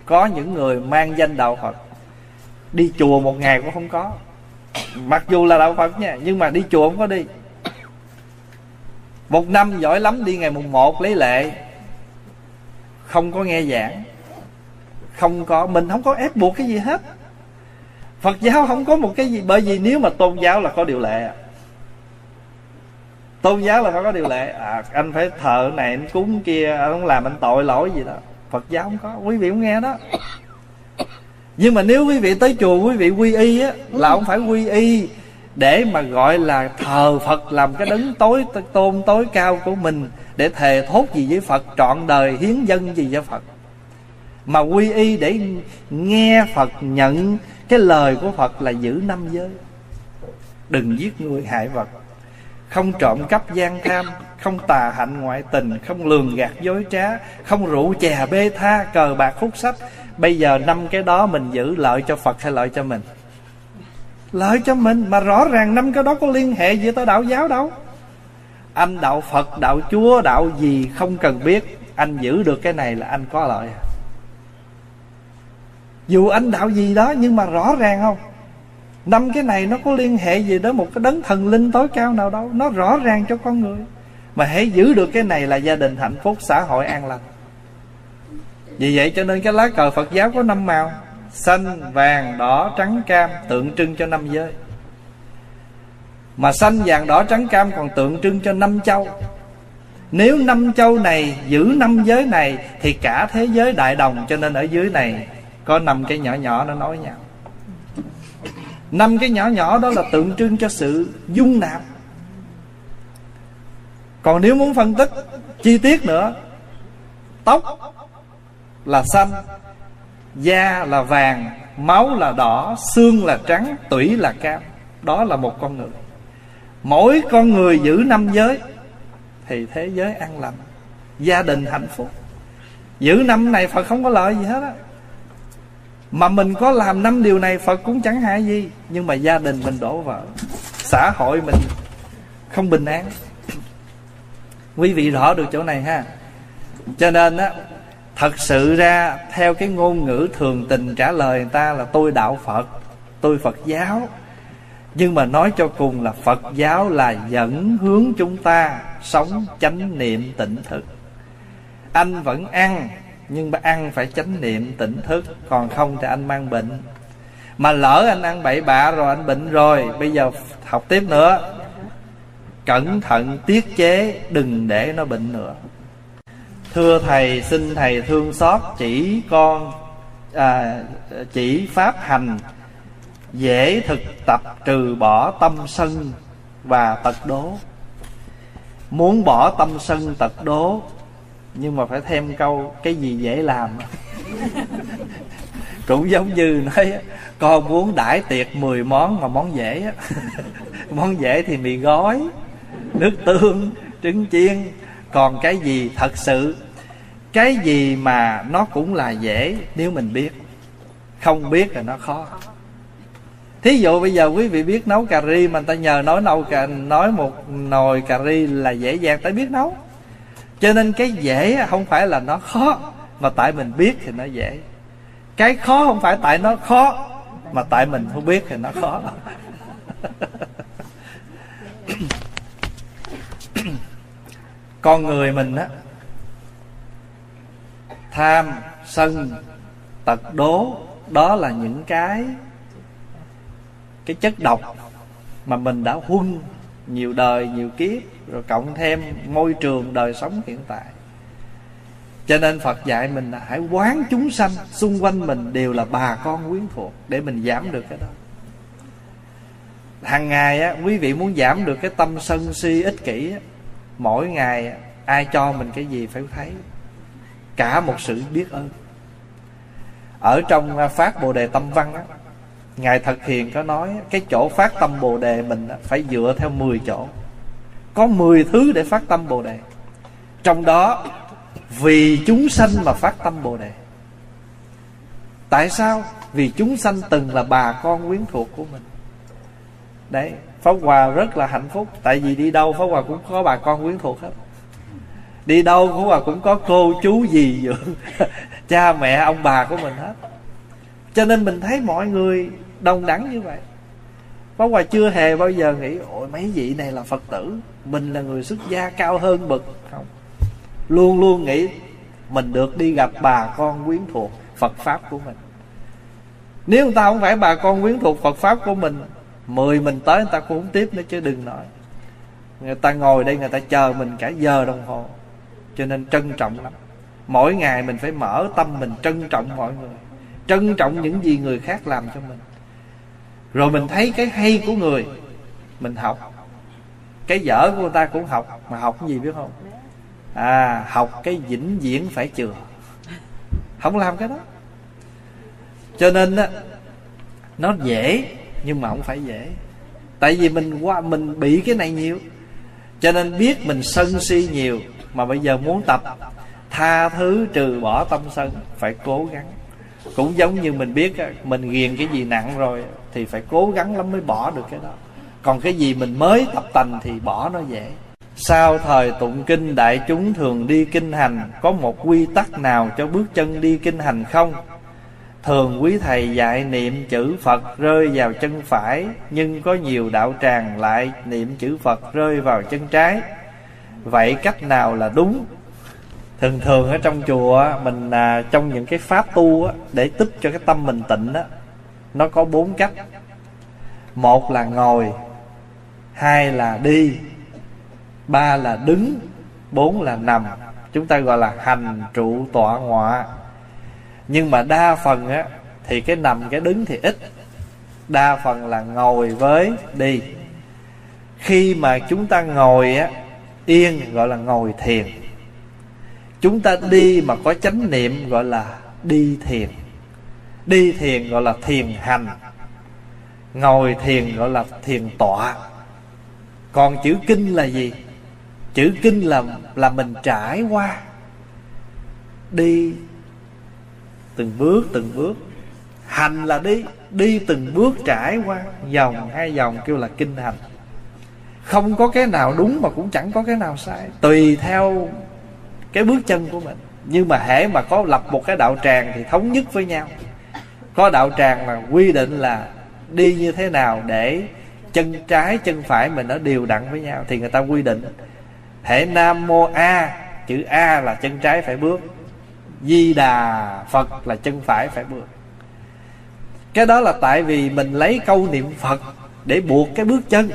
Có những người mang danh đạo phật. Đi chùa một ngày cũng không có. Mặc dù là đạo phật nha, nhưng mà đi chùa không có đi. Một năm giỏi lắm, đi ngày mùng một lấy lệ. Không có nghe giảng. Không có, mình không có ép buộc cái gì hết. Phật giáo không có một cái gì, bởi vì nếu mà tôn giáo là có điều lệ tôn giáo là phải có điều lệ. À, anh phải thờ này anh cúng kia anh không làm anh tội lỗi gì đó. Phật giáo không có quý vị không nghe đó. Nhưng mà nếu quý vị tới chùa quý vị quy y á là không phải quy y. Để mà gọi là thờ phật làm cái đấng tối tôn tối cao của mình để thề thốt gì với phật trọn đời hiến dân gì cho phật. Mà quy y để nghe phật nhận cái lời của phật là giữ năm giới. Đừng giết người hại vật không trộm cắp gian tham, không tà hạnh ngoại tình, không lường gạt dối trá, không rượu chè bê tha cờ bạc hút sách bây giờ năm cái đó mình giữ lợi cho phật hay lợi cho mình? Lợi cho mình, mà rõ ràng năm cái đó có liên hệ gì tới đạo giáo đâu. Anh đạo phật, đạo chúa, đạo gì không cần biết. Anh giữ được cái này là anh có lợi. Dù anh đạo gì đó nhưng mà rõ ràng không? Năm cái này nó có liên hệ gì đến một cái đấng thần linh tối cao nào đâu. Nó rõ ràng cho con người. Mà hãy giữ được cái này là gia đình hạnh phúc, xã hội an lành. Vì vậy cho nên cái lá cờ phật giáo có năm màu. Xanh, vàng, đỏ, trắng, cam, tượng trưng cho năm giới. Mà xanh, vàng, đỏ, trắng, cam còn tượng trưng cho năm châu. Nếu năm châu này giữ năm giới này, thì cả thế giới đại đồng. Cho nên ở dưới này có năm cái nhỏ nhỏ nó nói nhau năm cái nhỏ nhỏ đó là tượng trưng cho sự dung nạp. Còn nếu muốn phân tích chi tiết nữa, tóc là xanh, da là vàng, máu là đỏ, xương là trắng, tủy là cam. Đó là một con người. Mỗi con người giữ năm giới, thì thế giới an lành, gia đình hạnh phúc. Giữ năm này phật không có lợi gì hết á mà mình có làm năm điều này, phật cũng chẳng hại gì. Nhưng mà gia đình mình đổ vỡ xã hội mình không bình an. Quý vị rõ được chỗ này ha. Cho nên á, thật sự ra, theo cái ngôn ngữ thường tình trả lời người ta là tôi đạo phật, tôi phật giáo. Nhưng mà nói cho cùng là phật giáo là dẫn hướng chúng ta sống chánh niệm tỉnh thực. Anh vẫn ăn nhưng mà ăn phải chánh niệm tỉnh thức còn không thì anh mang bệnh. Mà lỡ anh ăn bậy bạ rồi anh bệnh rồi bây giờ học tiếp nữa. Cẩn thận tiết chế đừng để nó bệnh nữa. Thưa thầy xin thầy thương xót chỉ con à, chỉ pháp hành dễ thực tập trừ bỏ tâm sân và tật đố. Muốn bỏ tâm sân tật đố nhưng mà phải thêm câu, cái gì dễ làm? Cũng giống như nói con muốn đãi tiệc 10 món mà món dễ món dễ thì mì gói, nước tương, trứng chiên. Còn cái gì thật sự? Cái gì mà nó cũng là dễ nếu mình biết? Không biết là nó khó. Thí dụ bây giờ quý vị biết nấu cà ri mà người ta nhờ nói nấu cà, nói một nồi cà ri là dễ dàng tới biết nấu cho nên cái dễ không phải là nó khó, mà tại mình biết thì nó dễ. Cái khó không phải tại nó khó, mà tại mình không biết thì nó khó. Con người mình á, tham, sân, tật, đố, đó là những cái cái chất độc mà mình đã huân nhiều đời nhiều kiếp rồi cộng thêm môi trường đời sống hiện tại. Cho nên phật dạy mình là hãy quán chúng sanh xung quanh mình đều là bà con quyến thuộc để mình giảm được cái đó. Hàng ngày á quý vị muốn giảm được cái tâm sân si ích kỷ á, mỗi ngày ai cho mình cái gì phải thấy. Cả một sự biết ơn. Ở trong à, phát bồ đề tâm văn á ngài thật hiền có nói, cái chỗ phát tâm bồ đề mình phải dựa theo 10 chỗ. Có 10 thứ để phát tâm bồ đề. Trong đó, vì chúng sanh mà phát tâm bồ đề. Tại sao? Vì chúng sanh từng là bà con quyến thuộc của mình. Đấy, pháp hòa rất là hạnh phúc. Tại vì đi đâu, pháp hòa cũng có bà con quyến thuộc hết. Đi đâu, pháp hòa cũng có cô chú gì dưỡng, cha mẹ, ông bà của mình hết. Cho nên mình thấy mọi người đông đắng như vậy. Pháp Hòa chưa hề bao giờ nghĩ, Ôi, mấy vị này là Phật tử, Mình là người xuất gia cao hơn bậc. Không. Luôn luôn nghĩ, Mình được đi gặp bà con quyến thuộc Phật Pháp của mình. Nếu người ta không phải bà con quyến thuộc Phật Pháp của mình, Mười mình tới người ta cũng không tiếp nữa chứ, đừng nói. Người ta ngồi đây, người ta chờ mình cả giờ đồng hồ, Cho nên trân trọng lắm. Mỗi ngày mình phải mở tâm mình trân trọng mọi người, Trân trọng những gì người khác làm cho mình rồi mình thấy cái hay của người, mình học. Cái dở của người ta cũng học, mà học cái gì biết không? À học cái vĩnh viễn phải chừa. Không làm cái đó. Cho nên á, nó dễ, nhưng mà không phải dễ. Tại vì mình qua, mình bị cái này nhiều. Cho nên biết mình sân si nhiều, mà bây giờ muốn tập, tha thứ trừ bỏ tâm sân, phải cố gắng. Cũng giống như mình biết mình ghiền cái gì nặng rồi thì phải cố gắng lắm mới bỏ được cái đó còn cái gì mình mới tập tành thì bỏ nó dễ sau thời tụng kinh, đại chúng thường đi kinh hành, Có một quy tắc nào cho bước chân đi kinh hành không? Thường quý thầy dạy niệm chữ Phật rơi vào chân phải, Nhưng có nhiều đạo tràng lại niệm chữ Phật rơi vào chân trái Vậy cách nào là đúng? Thường thường ở trong chùa, Mình à, trong những cái pháp tu Để tích cho cái tâm mình tịnh đó. Nó có bốn cách. Một là ngồi, Hai là đi, Ba là đứng, Bốn là nằm. Chúng ta gọi là hành trụ tọa ngọa. Nhưng mà đa phần á, Thì cái nằm, cái đứng thì ít. Đa phần là ngồi với đi. Khi mà chúng ta ngồi á, Yên gọi là ngồi thiền. Chúng ta đi mà có chánh niệm gọi là đi thiền. Đi thiền gọi là thiền hành. Ngồi thiền gọi là thiền tọa. Còn chữ kinh là gì? chữ kinh là là mình trải qua. Đi từng bước từng bước. Hành là đi đi từng bước trải qua. Dòng hai dòng kêu là kinh hành. Không có cái nào đúng mà cũng chẳng có cái nào sai. Tùy theo cái bước chân của mình. Nhưng mà hễ mà có lập một cái đạo tràng thì thống nhất với nhau có đạo tràng là quy định là đi như thế nào để chân trái, chân phải mình nó đều đặn với nhau, thì người ta quy định. Hệ nam mô a, chữ a là chân trái phải bước. Di đà phật là chân phải phải bước. Cái đó là tại vì mình lấy câu niệm phật để buộc cái bước chân,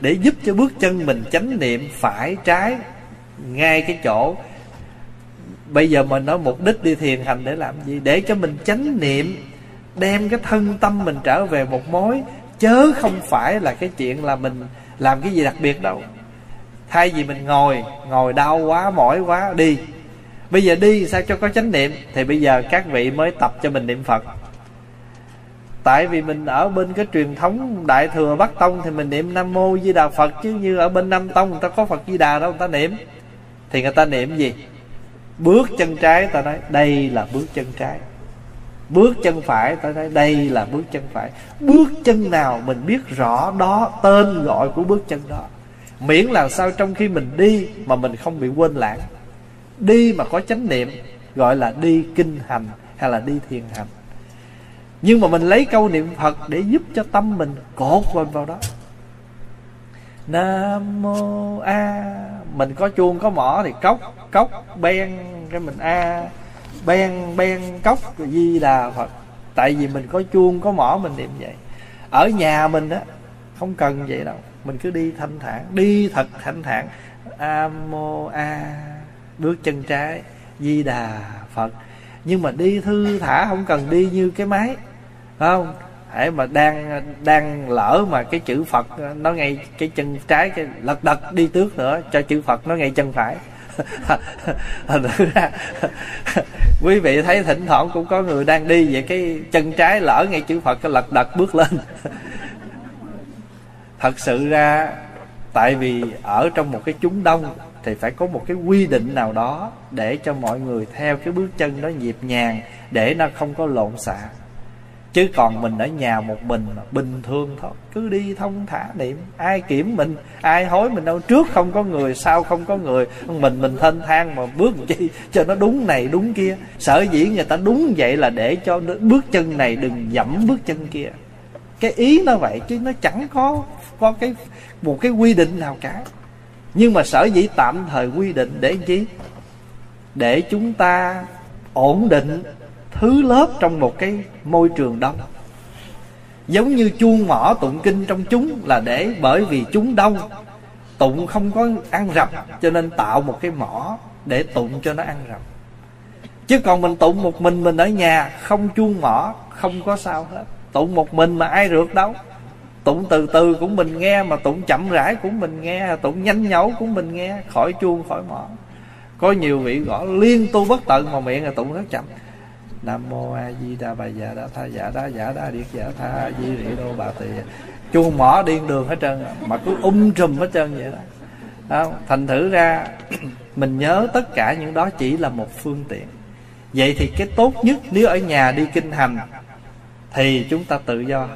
để giúp cho bước chân mình chánh niệm phải trái ngay cái chỗ bây giờ mình nói mục đích đi thiền hành để làm gì? Để cho mình chánh niệm, đem cái thân tâm mình trở về một mối, chớ không phải là cái chuyện là mình làm cái gì đặc biệt đâu. Thay vì mình ngồi ngồi đau quá, mỏi quá, đi. Bây giờ đi, sao cho có chánh niệm? Thì bây giờ các vị mới tập cho mình niệm phật. Tại vì mình ở bên cái truyền thống đại thừa bắc tông thì mình niệm nam mô di đà phật, chứ như ở bên nam tông người ta có phật di đà đâu, người ta niệm. Thì người ta niệm gì? Bước chân trái ta nói, đây là bước chân trái. Bước chân phải ta nói, đây là bước chân phải. Bước chân nào mình biết rõ đó, tên gọi của bước chân đó. Miễn làm sao trong khi mình đi mà mình không bị quên lãng. Đi mà có chánh niệm, gọi là đi kinh hành hay là đi thiền hành. Nhưng mà mình lấy câu niệm phật để giúp cho tâm mình cột vào vào đó. Nam mô a, mình có chuông có mỏ thì cốc cốc ben cái mình a ben ben cốc di đà phật. Tại vì mình có chuông, có mỏ, mình niệm vậy. Ở nhà mình á, không cần vậy đâu. Mình cứ đi thanh thản, đi thật thanh thản. A mô a bước chân trái, di đà phật. Nhưng mà đi thư thả không cần đi như cái máy, phải không? Hãy mà đang đang lỡ mà cái chữ phật, nó ngay cái chân trái, cái lật đật đi tước nữa, cho chữ phật nó ngay chân phải quý vị thấy thỉnh thoảng cũng có người đang đi vậy cái chân trái lỡ ngay chữ phật, cái lật đật bước lên. Thật sự ra, tại vì ở trong một cái chúng đông thì phải có một cái quy định nào đó để cho mọi người theo cái bước chân đó nhịp nhàng để nó không có lộn xạ chứ còn mình ở nhà một mình bình thường thôi. Cứ đi thông thả niệm, ai kiểm mình, ai hối mình đâu. Trước không có người, sau không có người. Mình mình thênh thang mà bước chi cho nó đúng này, đúng kia. Sở dĩ người ta đúng vậy là để cho bước chân này đừng dẫm bước chân kia. Cái ý nó vậy, chứ nó chẳng có có cái, một cái quy định nào cả. Nhưng mà sở dĩ tạm thời quy định để chi? Để chúng ta ổn định thứ lớp trong một cái môi trường đông. Giống như chuông mỏ tụng kinh trong chúng là để bởi vì chúng đông. Tụng không có ăn rập, cho nên tạo một cái mỏ để tụng cho nó ăn rập. Chứ còn mình tụng một mình mình ở nhà, không chuông mỏ, không có sao hết. Tụng một mình mà ai rượt đâu. Tụng từ từ cũng mình nghe, mà tụng chậm rãi cũng mình nghe, tụng nhanh nhẩu cũng mình nghe, khỏi chuông khỏi mỏ. Có nhiều vị gõ, liên tu bất tận mà miệng là tụng rất chậm nam mô a di đà bà dạ già đa tha giả đa giả đa điệt giả tha, di rị đô bà tỳ. Chuông mỏ điên đường hết trơn, mà cứ um trùm hết trơn vậy đó. Đó. thành thử ra, mình nhớ tất cả những đó chỉ là một phương tiện. Vậy thì cái tốt nhất, nếu ở nhà đi kinh hành, thì chúng ta tự do.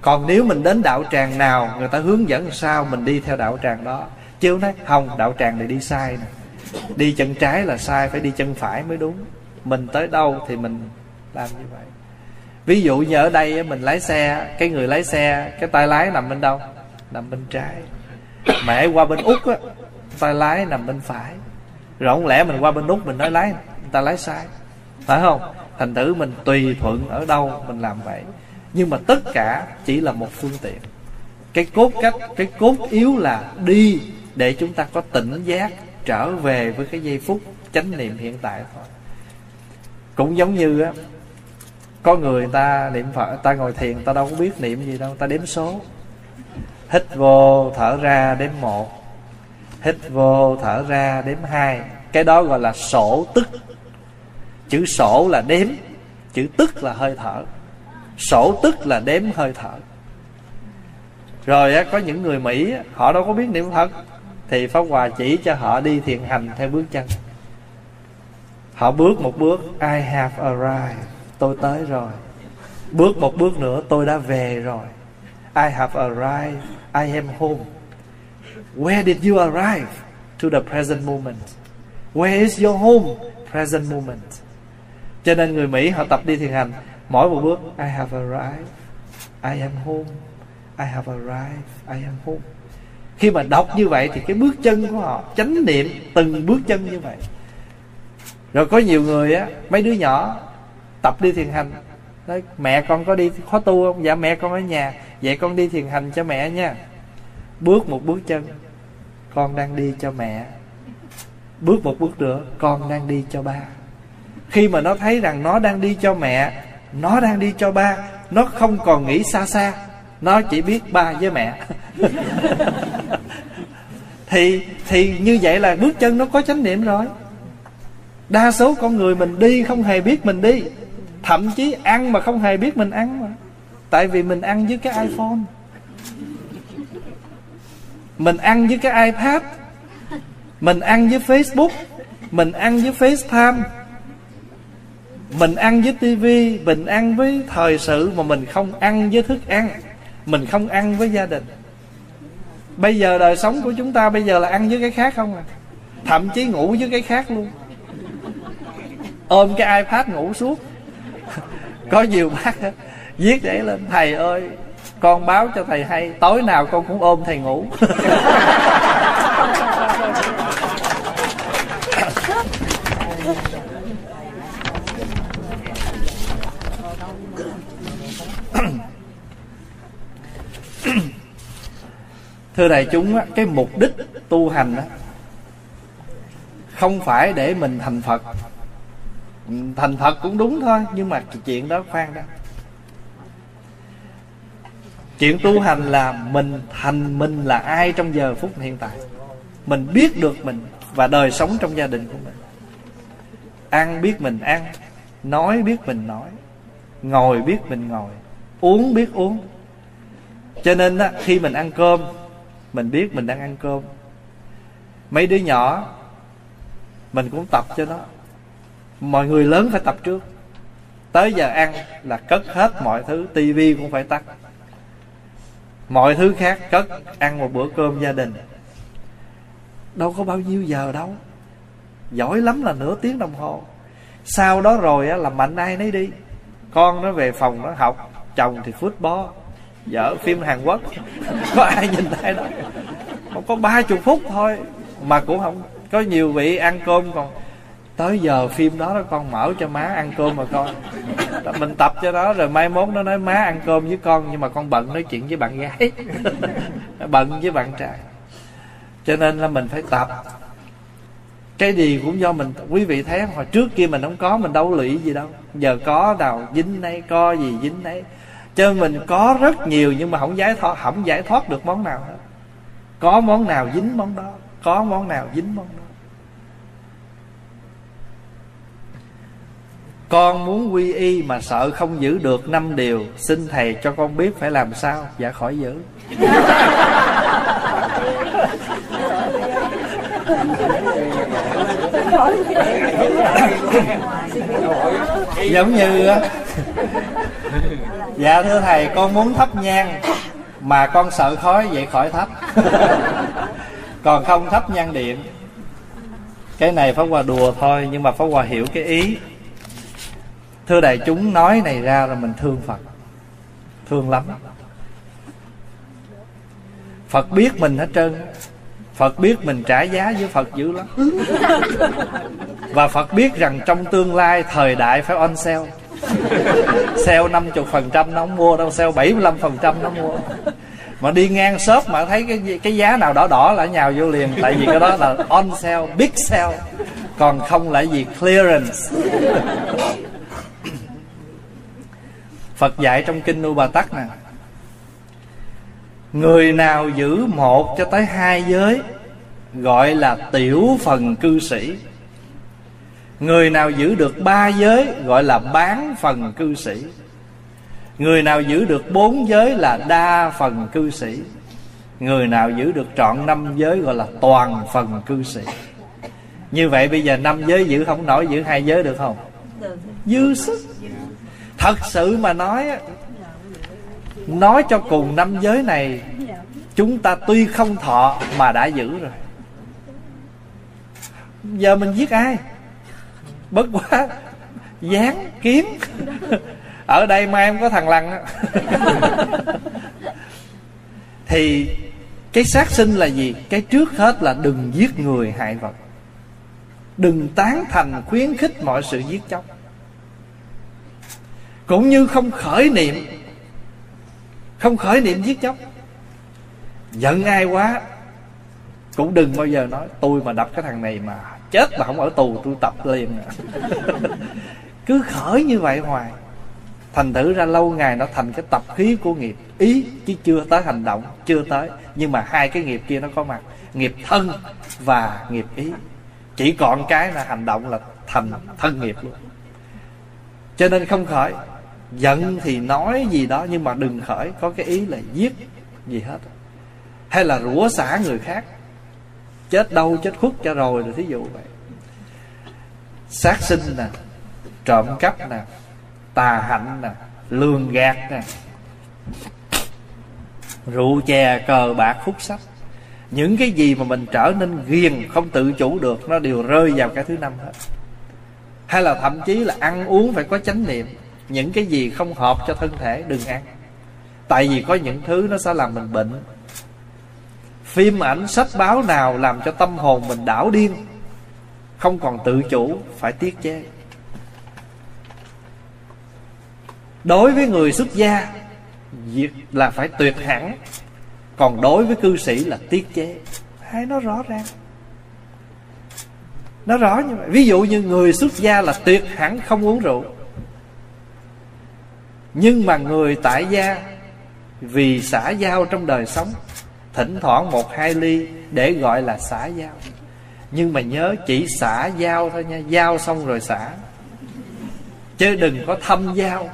Còn nếu mình đến đạo tràng nào, người ta hướng dẫn sao, mình đi theo đạo tràng đó. Chứ nói không, đạo tràng này đi sai nè. Đi chân trái là sai, phải đi chân phải mới đúng mình tới đâu thì mình làm như vậy. Ví dụ như ở đây mình lái xe, cái người lái xe, cái tay lái nằm bên đâu? Nằm bên trái. Mẹ qua bên úc á, tay lái nằm bên phải. Rồi không lẽ mình qua bên úc mình nói lái, người ta lái sai? Phải không? Thành thử mình tùy thuận ở đâu mình làm vậy. Nhưng mà tất cả chỉ là một phương tiện. Cái cốt cách, cái cốt yếu là đi để chúng ta có tỉnh giác trở về với cái giây phút chánh niệm hiện tại thôi cũng giống như á có người ta niệm phật ta ngồi thiền ta đâu có biết niệm gì đâu ta đếm số. Hít vô thở ra đếm một. Hít vô thở ra đếm hai. Cái đó gọi là sổ tức. Chữ sổ là đếm chữ tức là hơi thở. Sổ tức là đếm hơi thở. Rồi á, có những người mỹ họ đâu có biết niệm phật thì pháp hòa chỉ cho họ đi thiền hành theo bước chân họ bước một bước, i have arrived. Tôi tới rồi. Bước một bước nữa, tôi đã về rồi. I have arrived. I am home. Where did you arrive? To the present moment. Where is your home? Present moment. Cho nên người mỹ họ tập đi thiền hành mỗi một bước, i have arrived. I am home. I have arrived. I am home. Khi mà đọc như vậy thì cái bước chân của họ, chánh niệm từng bước chân như vậy rồi có nhiều người á, mấy đứa nhỏ tập đi thiền hành. Nói, mẹ con có đi khóa tu không? Dạ mẹ con ở nhà. Vậy con đi thiền hành cho mẹ nha. Bước một bước chân, con đang đi cho mẹ. Bước một bước nữa, con đang đi cho ba. Khi mà nó thấy rằng nó đang đi cho mẹ, nó đang đi cho ba, nó không còn nghĩ xa xa. Nó chỉ biết ba với mẹ. Thì thì như vậy là bước chân nó có chánh niệm rồi đa số con người mình đi không hề biết mình đi. Thậm chí ăn mà không hề biết mình ăn mà. Tại vì mình ăn với cái iphone. Mình ăn với cái ipad. Mình ăn với facebook. Mình ăn với facetime. Mình ăn với tivi mình ăn với thời sự mà mình không ăn với thức ăn. Mình không ăn với gia đình. Bây giờ đời sống của chúng ta bây giờ là ăn với cái khác không à? Thậm chí ngủ với cái khác luôn ôm cái ipad ngủ suốt. Có nhiều bác viết để lên, thầy ơi, con báo cho thầy hay, tối nào con cũng ôm thầy ngủ. Thưa đại chúng cái mục đích tu hành không phải để mình thành phật thành thật cũng đúng thôi nhưng mà chuyện đó khoan đó chuyện tu hành là mình thành mình là ai trong giờ phút hiện tại? Mình biết được mình và đời sống trong gia đình của mình. Ăn biết mình ăn nói biết mình nói ngồi biết mình ngồi uống biết uống. Cho nên á, khi mình ăn cơm mình biết mình đang ăn cơm. Mấy đứa nhỏ mình cũng tập cho nó mọi người lớn phải tập trước. Tới giờ ăn là cất hết mọi thứ, tivi cũng phải tắt. Mọi thứ khác cất, ăn một bữa cơm gia đình. Đâu có bao nhiêu giờ đâu. Giỏi lắm là nửa tiếng đồng hồ. Sau đó rồi là mạnh ai nấy đi. Con nó về phòng nó học, chồng thì football, vợ phim hàn quốc. Có ai nhìn thấy đâu. Có ba chục phút thôi, mà cũng không có nhiều vị ăn cơm còn tới giờ phim đó, đó con mở cho má ăn cơm mà con. Mình tập cho nó rồi mai mốt nó nói má ăn cơm với con nhưng mà con bận nói chuyện với bạn gái. Bận với bạn trai. Cho nên là mình phải tập. Cái gì cũng do mình quý vị thấy hồi trước kia mình không có mình đâu lụy gì đâu. Giờ có nào dính nấy có gì dính nấy. Cho nên mình có rất nhiều nhưng mà không giải thoát không giải thoát được món nào hết. Có món nào dính món đó có món nào dính món đó con muốn quy y mà sợ không giữ được năm điều, xin thầy cho con biết phải làm sao. Dạ khỏi giữ. Giống như dạ thưa thầy, con muốn thắp nhang, mà con sợ khói, vậy khỏi thắp. Còn không thắp nhang điện. Cái này pháp hòa đùa thôi, nhưng mà pháp hòa hiểu cái ý thưa đại chúng, nói này ra là mình thương phật. Thương lắm. Phật biết mình hết trơn. Phật biết mình trả giá với phật dữ lắm. Và phật biết rằng trong tương lai thời đại phải on sale. Sale 50 phần trăm nó không mua đâu, sale 75 phần trăm nó mua. Mà đi ngang shop mà thấy cái cái giá nào đỏ đỏ là nhào vô liền. Tại vì cái đó là on sale, big sale. Còn không là gì, clearance. Phật dạy trong kinh Nu Bà Tắc nè. Người nào giữ một cho tới hai giới Gọi là tiểu phần cư sĩ. Người nào giữ được ba giới Gọi là bán phần cư sĩ. Người nào giữ được bốn giới là đa phần cư sĩ. Người nào giữ được trọn năm giới gọi là toàn phần cư sĩ. Như vậy bây giờ năm giới giữ không nổi giữ hai giới được không? Dư sức Thật sự mà nói Nói cho cùng năm giới này, Chúng ta tuy không thọ mà đã giữ rồi. Giờ mình giết ai? Bất quá Dán kiếm. Ở đây mai em có thằng lằn thì cái sát sinh là gì? Cái trước hết là đừng giết người hại vật. Đừng tán thành khuyến khích mọi sự giết chóc cũng như không khởi niệm. Không khởi niệm giết chóc. Giận ai quá, cũng đừng bao giờ nói, tôi mà đập cái thằng này mà chết mà không ở tù, tôi tập liền. À. cứ khởi như vậy hoài. Thành thử ra lâu ngày nó thành cái tập khí của nghiệp. Ý chứ chưa tới hành động, chưa tới. Nhưng mà hai cái nghiệp kia nó có mặt. Nghiệp thân và nghiệp ý. Chỉ còn cái là hành động là thành thân nghiệp luôn. Cho nên không khởi giận thì nói gì đó, nhưng mà đừng khởi, có cái ý là giết gì hết. Hay là rủa xả người khác. Chết đâu chết khuất cho rồi rồi thí dụ vậy. Sát sinh nè, trộm cắp nè, tà hạnh nè, lường gạt nè. Rượu chè, cờ bạc hút sách những cái gì mà mình trở nên ghiền, không tự chủ được, nó đều rơi vào cái thứ năm hết. Hay là thậm chí là ăn uống phải có chánh niệm những cái gì không hợp cho thân thể, đừng ăn. Tại vì có những thứ nó sẽ làm mình bệnh. Phim ảnh, sách báo nào làm cho tâm hồn mình đảo điên? Không còn tự chủ, phải tiết chế. Đối với người xuất gia, việc là phải tuyệt hẳn. Còn đối với cư sĩ là tiết chế. Hai nó rõ ràng nó rõ như vậy. Ví dụ như người xuất gia là tuyệt hẳn không uống rượu nhưng mà người tại gia, vì xã giao trong đời sống, thỉnh thoảng một hai ly để gọi là xã giao. Nhưng mà nhớ chỉ xã giao thôi nha, giao xong rồi xả. Chứ đừng có thâm giao.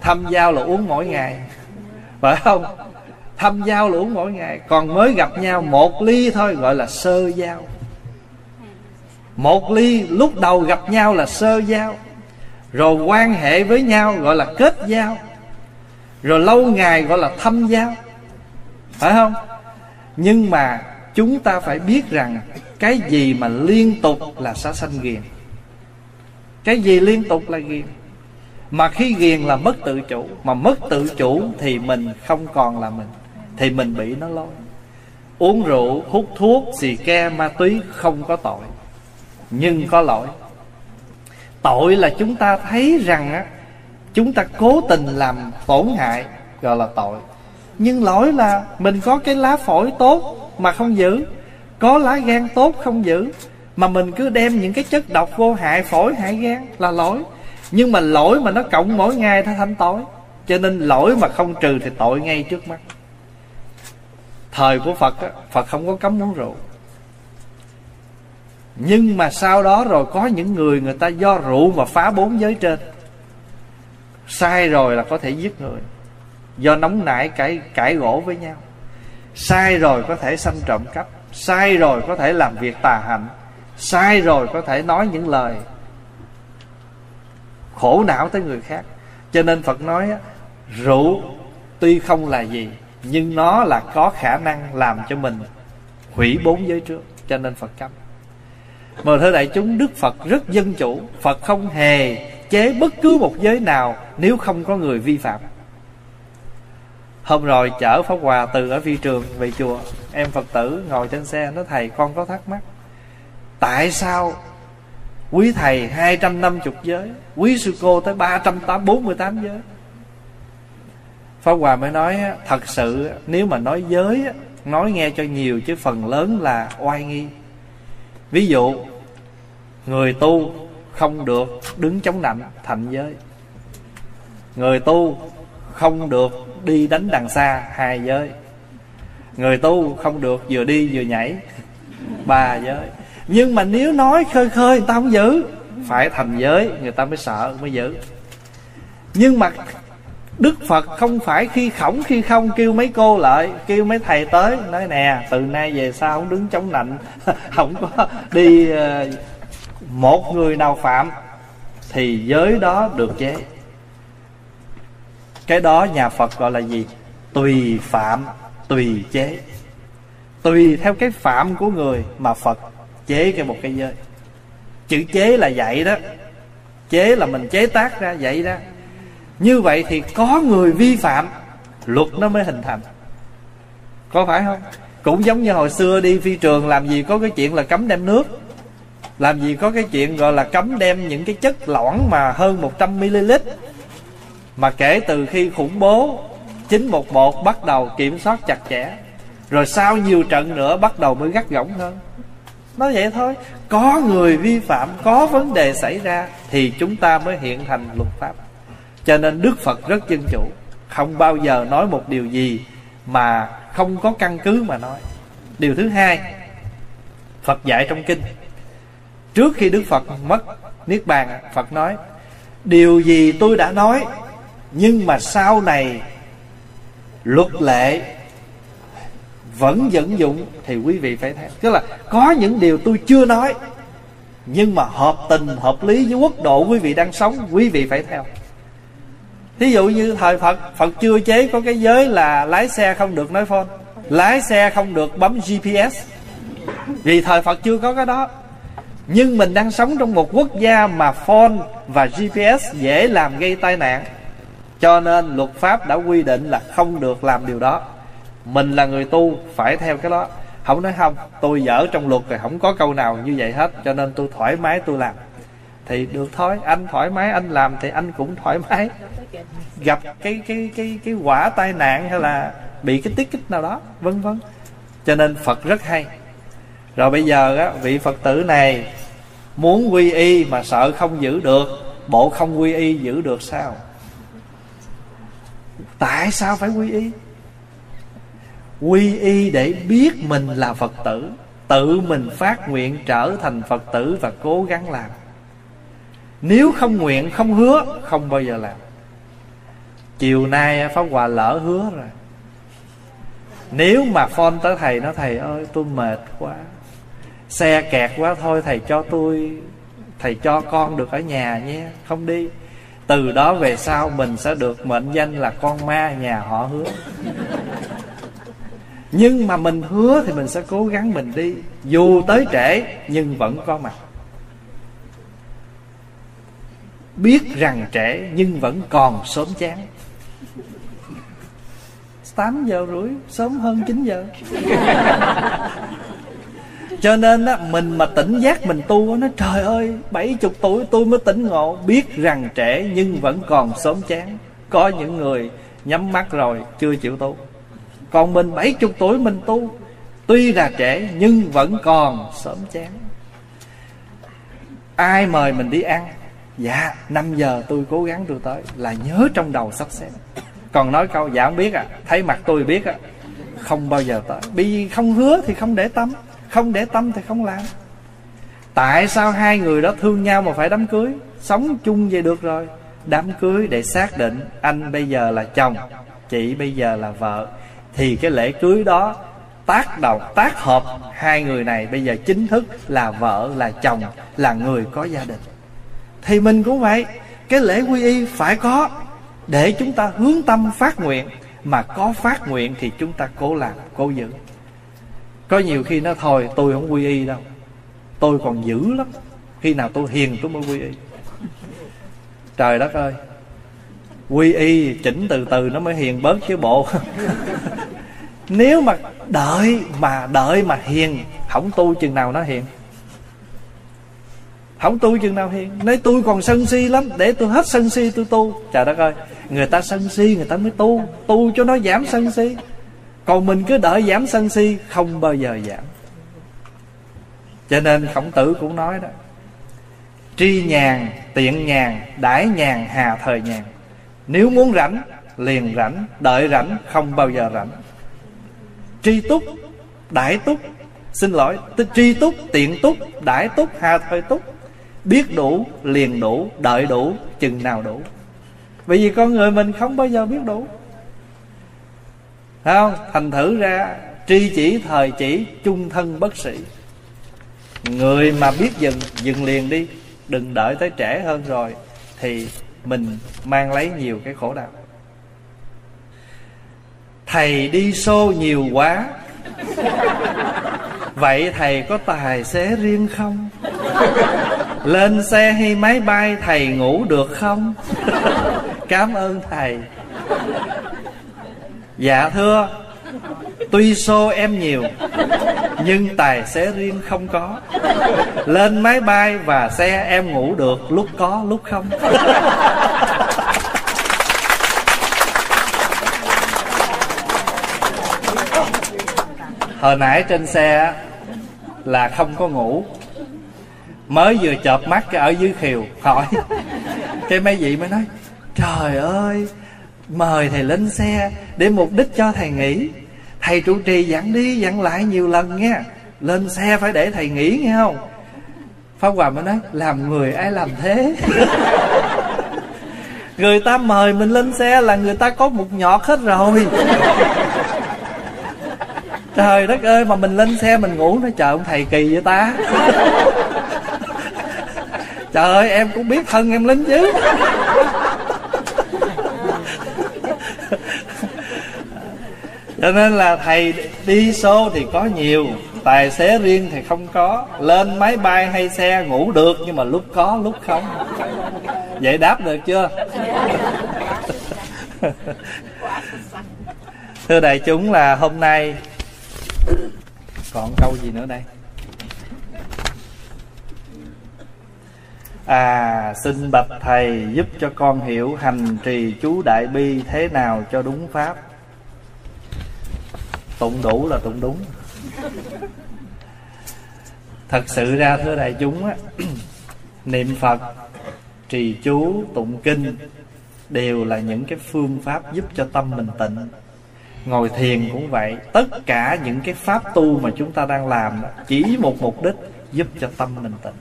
Thăm giao là uống mỗi ngày. Phải không? Thăm giao là uống mỗi ngày. Còn mới gặp nhau, một ly thôi gọi là sơ giao. Một ly lúc đầu gặp nhau là sơ giao rồi quan hệ với nhau gọi là kết giao. Rồi lâu ngày gọi là thâm giao. Phải không? Nhưng mà chúng ta phải biết rằng cái gì mà liên tục là sẽ sanh ghiền. Cái gì liên tục là ghiền? Mà khi ghiền là mất tự chủ, mà mất tự chủ thì mình không còn là mình, thì mình bị nó lôi. Uống rượu, hút thuốc, xì ke, ma túy không có tội, nhưng có lỗi tội là chúng ta thấy rằng á chúng ta cố tình làm tổn hại gọi là tội. Nhưng lỗi là mình có cái lá phổi tốt mà không giữ có lá gan tốt không giữ mà mình cứ đem những cái chất độc vô hại phổi hại gan là lỗi. Nhưng mà lỗi mà nó cộng mỗi ngày 它 thành tội cho nên lỗi mà không trừ thì tội ngay trước mắt. Thời của phật á, phật không có cấm uống rượu nhưng mà sau đó rồi có những người người ta do rượu mà phá bốn giới trên. Sai rồi là có thể giết người. Do nóng nảy cãi cãi gỗ với nhau. Sai rồi có thể xâm trộm cắp. Sai rồi có thể làm việc tà hạnh. Sai rồi có thể nói những lời khổ não tới người khác. Cho nên phật nói rượu tuy không là gì, nhưng nó là có khả năng làm cho mình hủy bốn giới trước. Cho nên phật cấm mà thưa đại chúng, đức phật rất dân chủ. Phật không hề chế bất cứ một giới nào nếu không có người vi phạm. Hôm rồi chở pháp hòa từ ở vi trường về chùa. Em phật tử ngồi trên xe nói, thầy, con có thắc mắc. Tại sao quý thầy 250 giới, quý sư cô tới 348 giới? Pháp Hòa mới nói, Thật sự, nếu mà nói giới Nói nghe cho nhiều chứ phần lớn là oai nghi. Ví dụ, Người tu không được đứng chống nạnh thành giới. Người tu không được đi đánh đằng xa hai giới. Người tu không được vừa đi vừa nhảy ba giới. Nhưng mà nếu nói khơi khơi, người ta không giữ. Phải thành giới, người ta mới sợ, mới giữ. Nhưng mà Đức Phật không phải khi khổng khi không kêu mấy cô lại, Kêu mấy thầy tới, Nói nè, từ nay về sau không đứng chống nạnh, Không có đi ờ, Một người nào phạm Thì giới đó được chế. Cái đó nhà Phật gọi là gì? Tùy phạm, Tùy chế. Tùy theo cái phạm của người Mà Phật chế cái một cái giới. Chữ chế là vậy đó. Chế là mình chế tác ra, vậy đó như vậy thì có người vi phạm luật nó mới hình thành. Có phải không? Cũng giống như hồi xưa đi phi trường làm gì có cái chuyện là cấm đem nước làm gì có cái chuyện gọi là cấm đem những cái chất lỏng mà hơn 100ml Mà kể từ khi khủng bố 911 bắt đầu kiểm soát chặt chẽ Rồi sau nhiều trận nữa bắt đầu mới gắt gỏng hơn. Nó vậy thôi Có người vi phạm, có vấn đề xảy ra Thì chúng ta mới hiện thành luật pháp cho nên đức phật rất dân chủ. Không bao giờ nói một điều gì mà không có căn cứ mà nói. Điều thứ hai, phật dạy trong kinh. Trước khi đức phật mất niết bàn, phật nói, điều gì tôi đã nói, nhưng mà sau này luật lệ vẫn dẫn dụng thì quý vị phải theo. Tức là có những điều tôi chưa nói, nhưng mà hợp tình, hợp lý với quốc độ quý vị đang sống, quý vị phải theo thí dụ như thời phật phật chưa chế có cái giới là lái xe không được nói phone, lái xe không được bấm gps vì thời phật chưa có cái đó. Nhưng mình đang sống trong một quốc gia mà phone và gps dễ làm gây tai nạn. Cho nên luật pháp đã quy định là không được làm điều đó. Mình là người tu, phải theo cái đó. Không nói không, tôi dở trong luật rồi, không có câu nào như vậy hết. Cho nên tôi thoải mái tôi làm thì được thôi, anh thoải mái, anh làm thì anh cũng thoải mái. Gặp cái cái cái cái quả tai nạn hay là bị cái tiết kích nào đó, vân vân. Cho nên phật rất hay. Rồi bây giờ á, vị phật tử này muốn quy y mà sợ không giữ được, bộ không quy y giữ được sao? Tại sao phải quy y? Quy y để biết mình là phật tử, tự mình phát nguyện trở thành phật tử và cố gắng làm nếu không nguyện, không hứa, Không bao giờ làm. Chiều nay Pháp Hòa lỡ hứa rồi. Nếu mà phone tới thầy Nói, thầy ơi, tôi mệt quá, Xe kẹt quá, thôi Thầy cho tôi, Thầy cho con được ở nhà nhé, Không đi. Từ đó về sau mình sẽ được mệnh danh là con ma nhà họ hứa. Nhưng mà mình hứa thì mình sẽ cố gắng mình đi. Dù tới trễ, nhưng vẫn có mặt. Biết rằng trễ nhưng vẫn còn sớm chán. 8 giờ rưỡi Sớm hơn 9 giờ. Cho nên á, mình mà tỉnh giác mình tu Nó trời ơi 70 tuổi tôi mới tỉnh ngộ. Biết rằng trễ nhưng vẫn còn sớm chán. Có những người nhắm mắt rồi Chưa chịu tu. Còn mình 70 tuổi mình tu Tuy là trễ nhưng vẫn còn sớm chán. Ai mời mình đi ăn? Dạ 5 giờ tôi cố gắng tôi tới, Là nhớ trong đầu sắp xếp. Còn nói câu dạ không biết à Thấy mặt tôi biết à Không bao giờ tới. Vì không hứa thì không để tâm, Không để tâm thì không làm. Tại sao hai người đó thương nhau mà phải đám cưới? Sống chung vậy được rồi. Đám cưới để xác định Anh bây giờ là chồng, Chị bây giờ là vợ. Thì cái lễ cưới đó tác động, tác hợp hai người này bây giờ chính thức là vợ, là chồng, là người có gia đình thì mình cũng vậy. Cái lễ quy y phải có để chúng ta hướng tâm phát nguyện. Mà có phát nguyện thì chúng ta cố làm, cố giữ. Có nhiều khi nó thôi, tôi không quy y đâu. Tôi còn dữ lắm. Khi nào tôi hiền tôi mới quy y. Trời đất ơi. Quy y chỉnh từ từ nó mới hiền bớt chứ bộ. Nếu mà đợi mà đợi mà hiền, không tu chừng nào nó hiền không tu chừng nào hiền. Nói tôi còn sân si lắm. Để tôi hết sân si tôi tu. Trời đất ơi, người ta sân si, người ta mới tu. Tu cho nó giảm sân si. Còn mình cứ đợi giảm sân si, không bao giờ giảm. Cho nên khổng tử cũng nói đó, tri nhàn, tiện nhàn, đãi nhàn, hà thời nhàn. Nếu muốn rảnh, liền rảnh, đợi rảnh, không bao giờ rảnh. Tri túc đại túc, xin lỗi, tri túc, tiện túc đại túc, hà thời túc biết đủ, liền đủ, đợi đủ, chừng nào đủ. Bởi vì con người mình không bao giờ biết đủ. Thấy không? Thành thử ra, tri chỉ, thời chỉ, chung thân bất sĩ. Người mà biết dừng dừng liền đi. Đừng đợi tới trễ hơn rồi, thì mình mang lấy nhiều cái khổ đau. Thầy đi xô nhiều quá vậy thầy có tài xế riêng không? Lên xe hay máy bay thầy ngủ được không? Cảm ơn thầy. Dạ thưa, tuy xô em nhiều, nhưng tài xế riêng không có. Lên máy bay và xe em ngủ được lúc có, lúc không. Hồi nãy trên xe là không có ngủ. Mới vừa chợp mắt cái ở dưới khiều hỏi cái mấy vị mới nói trời ơi mời thầy lên xe để mục đích cho thầy nghỉ. Thầy trụ trì dặn đi dặn lại nhiều lần nghe. Lên xe phải để thầy nghỉ nghe không? Pháp hòa mới nói làm người ai làm thế? Người ta mời mình lên xe là người ta có một nhọt hết rồi trời đất ơi, mà mình lên xe mình ngủ nó chờ ông thầy kỳ vậy ta? Trời ơi, em cũng biết thân em lính chứ. Cho nên là thầy đi xô thì có nhiều, tài xế riêng thì không có. Lên máy bay hay xe ngủ được, nhưng mà lúc có, lúc không. Vậy đáp được chưa? Thưa đại chúng là hôm nay còn câu gì nữa đây? À xin bạch thầy giúp cho con hiểu hành trì chú đại bi thế nào cho đúng pháp. Tụng đủ là tụng đúng. Thật sự ra, thưa đại chúng á, niệm phật, trì chú, tụng kinh đều là những cái phương pháp giúp cho tâm mình tịnh ngồi thiền cũng vậy. Tất cả những cái pháp tu mà chúng ta đang làm chỉ một mục đích, giúp cho tâm mình tịnh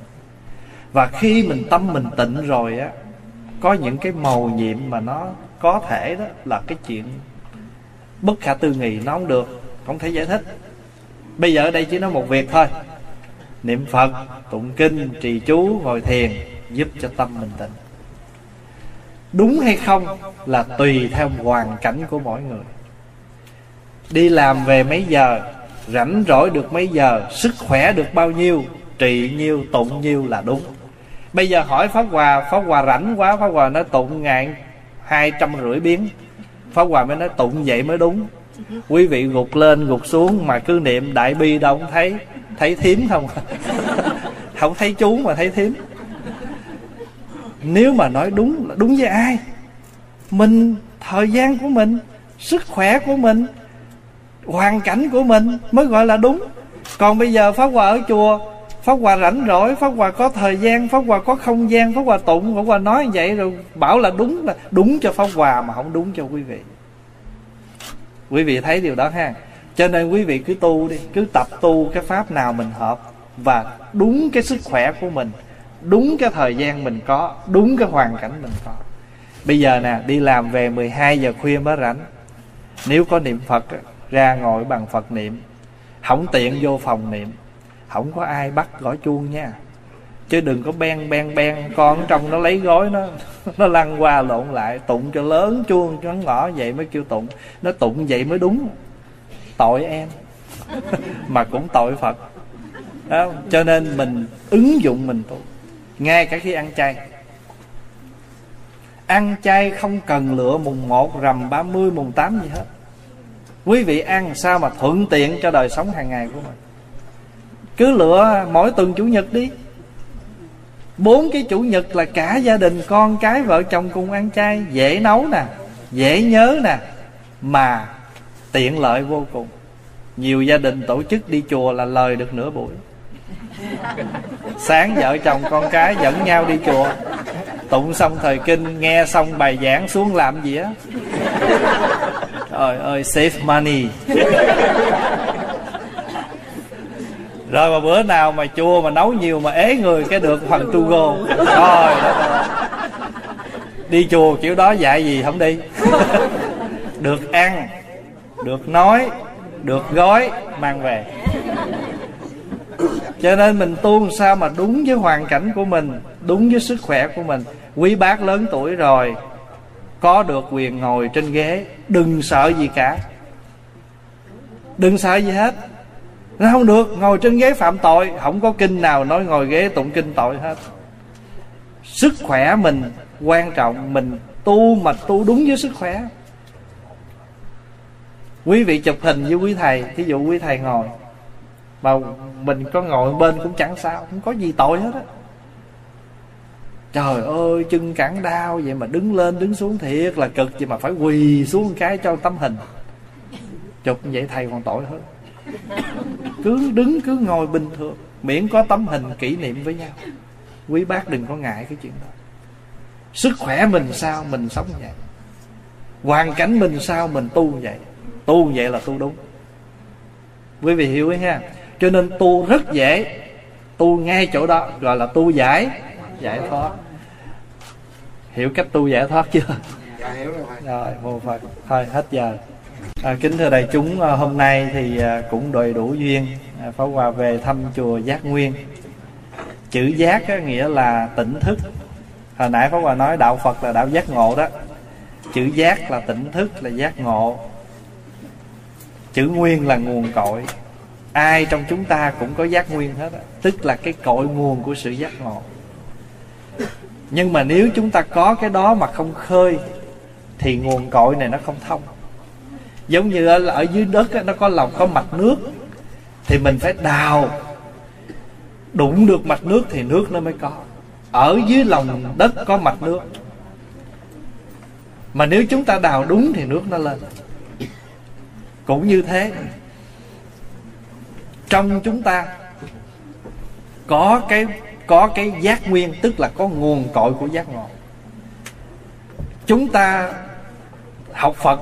và khi mình tâm mình tịnh rồi á, có những cái màu nhiệm mà nó có thể đó là cái chuyện bất khả tư nghị nó không được, không thể giải thích. Bây giờ ở đây chỉ nói một việc thôi. Niệm phật, tụng kinh, trì chú, ngồi thiền, giúp cho tâm mình tịnh đúng hay không là tùy theo hoàn cảnh của mỗi người đi làm về mấy giờ, rảnh rỗi được mấy giờ, sức khỏe được bao nhiêu, trị nhiêu, tụng nhiêu là đúng. Bây giờ hỏi pháp hòa pháp hòa rảnh quá, pháp hòa nói tụng ngàn hai trăm rưỡi biến. Pháp hòa mới nói tụng vậy mới đúng. Quý vị gục lên, gục xuống mà cứ niệm đại bi đâu không thấy. Thấy thím không? Không thấy chú mà thấy thím. Nếu mà nói đúng là đúng với ai? Mình, thời gian của mình, sức khỏe của mình hoàn cảnh của mình mới gọi là đúng. Còn bây giờ pháp hòa ở chùa, pháp hòa rảnh rỗi, pháp hòa có thời gian, pháp hòa có không gian, pháp hòa tụng, pháp hòa nói vậy rồi bảo là đúng là đúng cho pháp hòa mà không đúng cho quý vị. Quý vị thấy điều đó ha? Cho nên quý vị cứ tu đi, cứ tập tu cái pháp nào mình hợp và đúng cái sức khỏe của mình, đúng cái thời gian mình có, đúng cái hoàn cảnh mình có. Bây giờ nè, đi làm về 12 giờ khuya mới rảnh. Nếu có niệm phật ra ngồi bằng phật niệm. Không tiện vô phòng niệm. Không có ai bắt gõ chuông nha. Chứ đừng có ben ben ben con trong nó lấy gói nó nó lăn qua lộn lại, tụng cho lớn chuông cho nó ngõ vậy mới kêu tụng. Nó tụng vậy mới đúng. Tội em. Mà cũng tội phật. Đó. cho nên mình ứng dụng mình tu. Ngay cả khi ăn chay. Ăn chay không cần lựa mùng 1 rằm 30 mùng 8 gì hết quý vị ăn sao mà thuận tiện cho đời sống hàng ngày của mình? Cứ lựa mỗi tuần chủ nhật đi. Bốn cái chủ nhật là cả gia đình, con cái, vợ chồng cùng ăn chay, dễ nấu nè, dễ nhớ nè, mà tiện lợi vô cùng. Nhiều gia đình tổ chức đi chùa là lời được nửa buổi. Sáng vợ chồng, con cái dẫn nhau đi chùa. Tụng xong thời kinh, nghe xong bài giảng xuống làm gì á? Trời ơi, save money. Rồi mà bữa nào mà chua mà nấu nhiều mà ế người cái được phần tu gô rồi đi chùa kiểu đó dạy gì không đi? Được ăn, được nói, được gói, mang về. Cho nên mình tu sao mà đúng với hoàn cảnh của mình, đúng với sức khỏe của mình. Quý bác lớn tuổi rồi có được quyền ngồi trên ghế. Đừng sợ gì cả. Đừng sợ gì hết. Nó không được, ngồi trên ghế phạm tội. Không có kinh nào nói ngồi ghế tụng kinh tội hết. Sức khỏe mình quan trọng. Mình tu mà tu đúng với sức khỏe. Quý vị chụp hình với quý thầy. Thí dụ quý thầy ngồi. Mà mình có ngồi bên cũng chẳng sao. Không có gì tội hết á trời ơi, chân cẳng đau, vậy mà đứng lên, đứng xuống thiệt là cực, vậy mà phải quỳ xuống cái cho tấm hình. Chụp vậy thầy còn tội hơn. Cứ đứng, cứ ngồi bình thường, miễn có tấm hình kỷ niệm với nhau. Quý bác đừng có ngại cái chuyện đó. Sức khỏe mình sao, mình sống vậy. Hoàn cảnh mình sao, mình tu vậy. Tu vậy là tu đúng. Quý vị hiểu ấy ha? Cho nên tu rất dễ, tu ngay chỗ đó, gọi là tu giải giải thoát. Hiểu cách tu giải thoát chưa? Dạ hiểu rồi rồi mô phật. Thôi hết giờ. À, kính thưa đại chúng à, hôm nay thì à, cũng đầy đủ duyên à, Pháp Hòa về thăm chùa Giác Nguyên. Chữ giác á, nghĩa là tỉnh thức. Hồi nãy Pháp Hòa nói đạo Phật là đạo giác ngộ đó. Chữ giác là tỉnh thức là giác ngộ. Chữ nguyên là nguồn cội. Ai trong chúng ta cũng có giác nguyên hết tức là cái cội nguồn của sự giác ngộ nhưng mà nếu chúng ta có cái đó mà không khơi thì nguồn cội này nó không thông. Giống như ở, ở dưới đất nó có lòng có mạch nước thì mình phải đào. Đụng được mạch nước thì nước nó mới có. Ở dưới lòng đất có mạch nước. Mà nếu chúng ta đào đúng thì nước nó lên. Cũng như thế. Trong chúng ta có cái có cái giác nguyên, tức là có nguồn cội của giác ngộ. Chúng ta học phật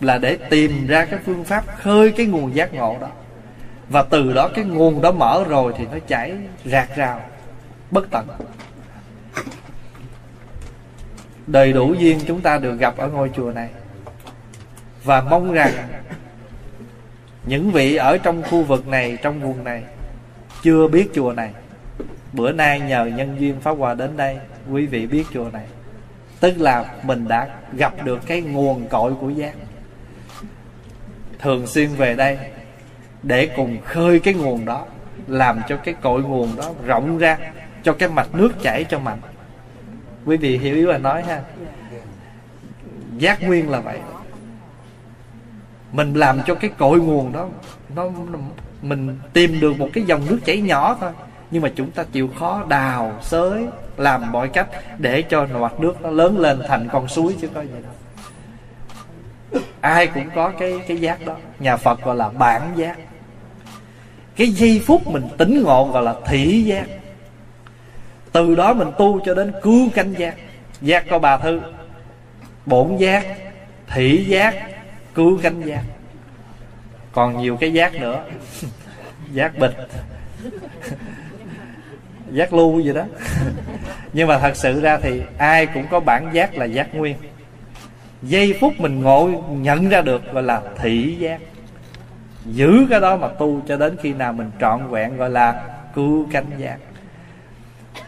là để tìm ra cái phương pháp khơi cái nguồn giác ngộ đó. Và từ đó cái nguồn đó mở rồi thì nó chảy rạc rào, bất tận. Đầy đủ duyên chúng ta được gặp ở ngôi chùa này. Và mong rằng những vị ở trong khu vực này, trong vùng này, chưa biết chùa này bữa nay nhờ nhân duyên pháp hòa đến đây, quý vị biết chùa này. Tức là mình đã gặp được cái nguồn cội của giác thường xuyên về đây để cùng khơi cái nguồn đó, làm cho cái cội nguồn đó rộng ra, cho cái mạch nước chảy cho mạnh. Quý vị hiểu ý là nói ha? Giác nguyên là vậy. Mình làm cho cái cội nguồn đó nó, mình tìm được một cái dòng nước chảy nhỏ thôi nhưng mà chúng ta chịu khó đào xới, làm mọi cách để cho mặt nước nó lớn lên thành con suối chứ có gì đâu. Ai cũng có cái cái giác đó. Nhà phật gọi là bản giác. Cái giây phút mình tỉnh ngộ gọi là thị giác. Từ đó mình tu cho đến cứu canh giác. Giác có bà thư bổn giác, thị giác, cứu canh giác. Còn nhiều cái giác nữa. Giác bịch. giác lưu gì đó. Nhưng mà thật sự ra thì ai cũng có bản giác là giác nguyên. Giây phút mình ngộ nhận ra được gọi là thị giác. Giữ cái đó mà tu cho đến khi nào mình trọn vẹn gọi là cứu cánh giác.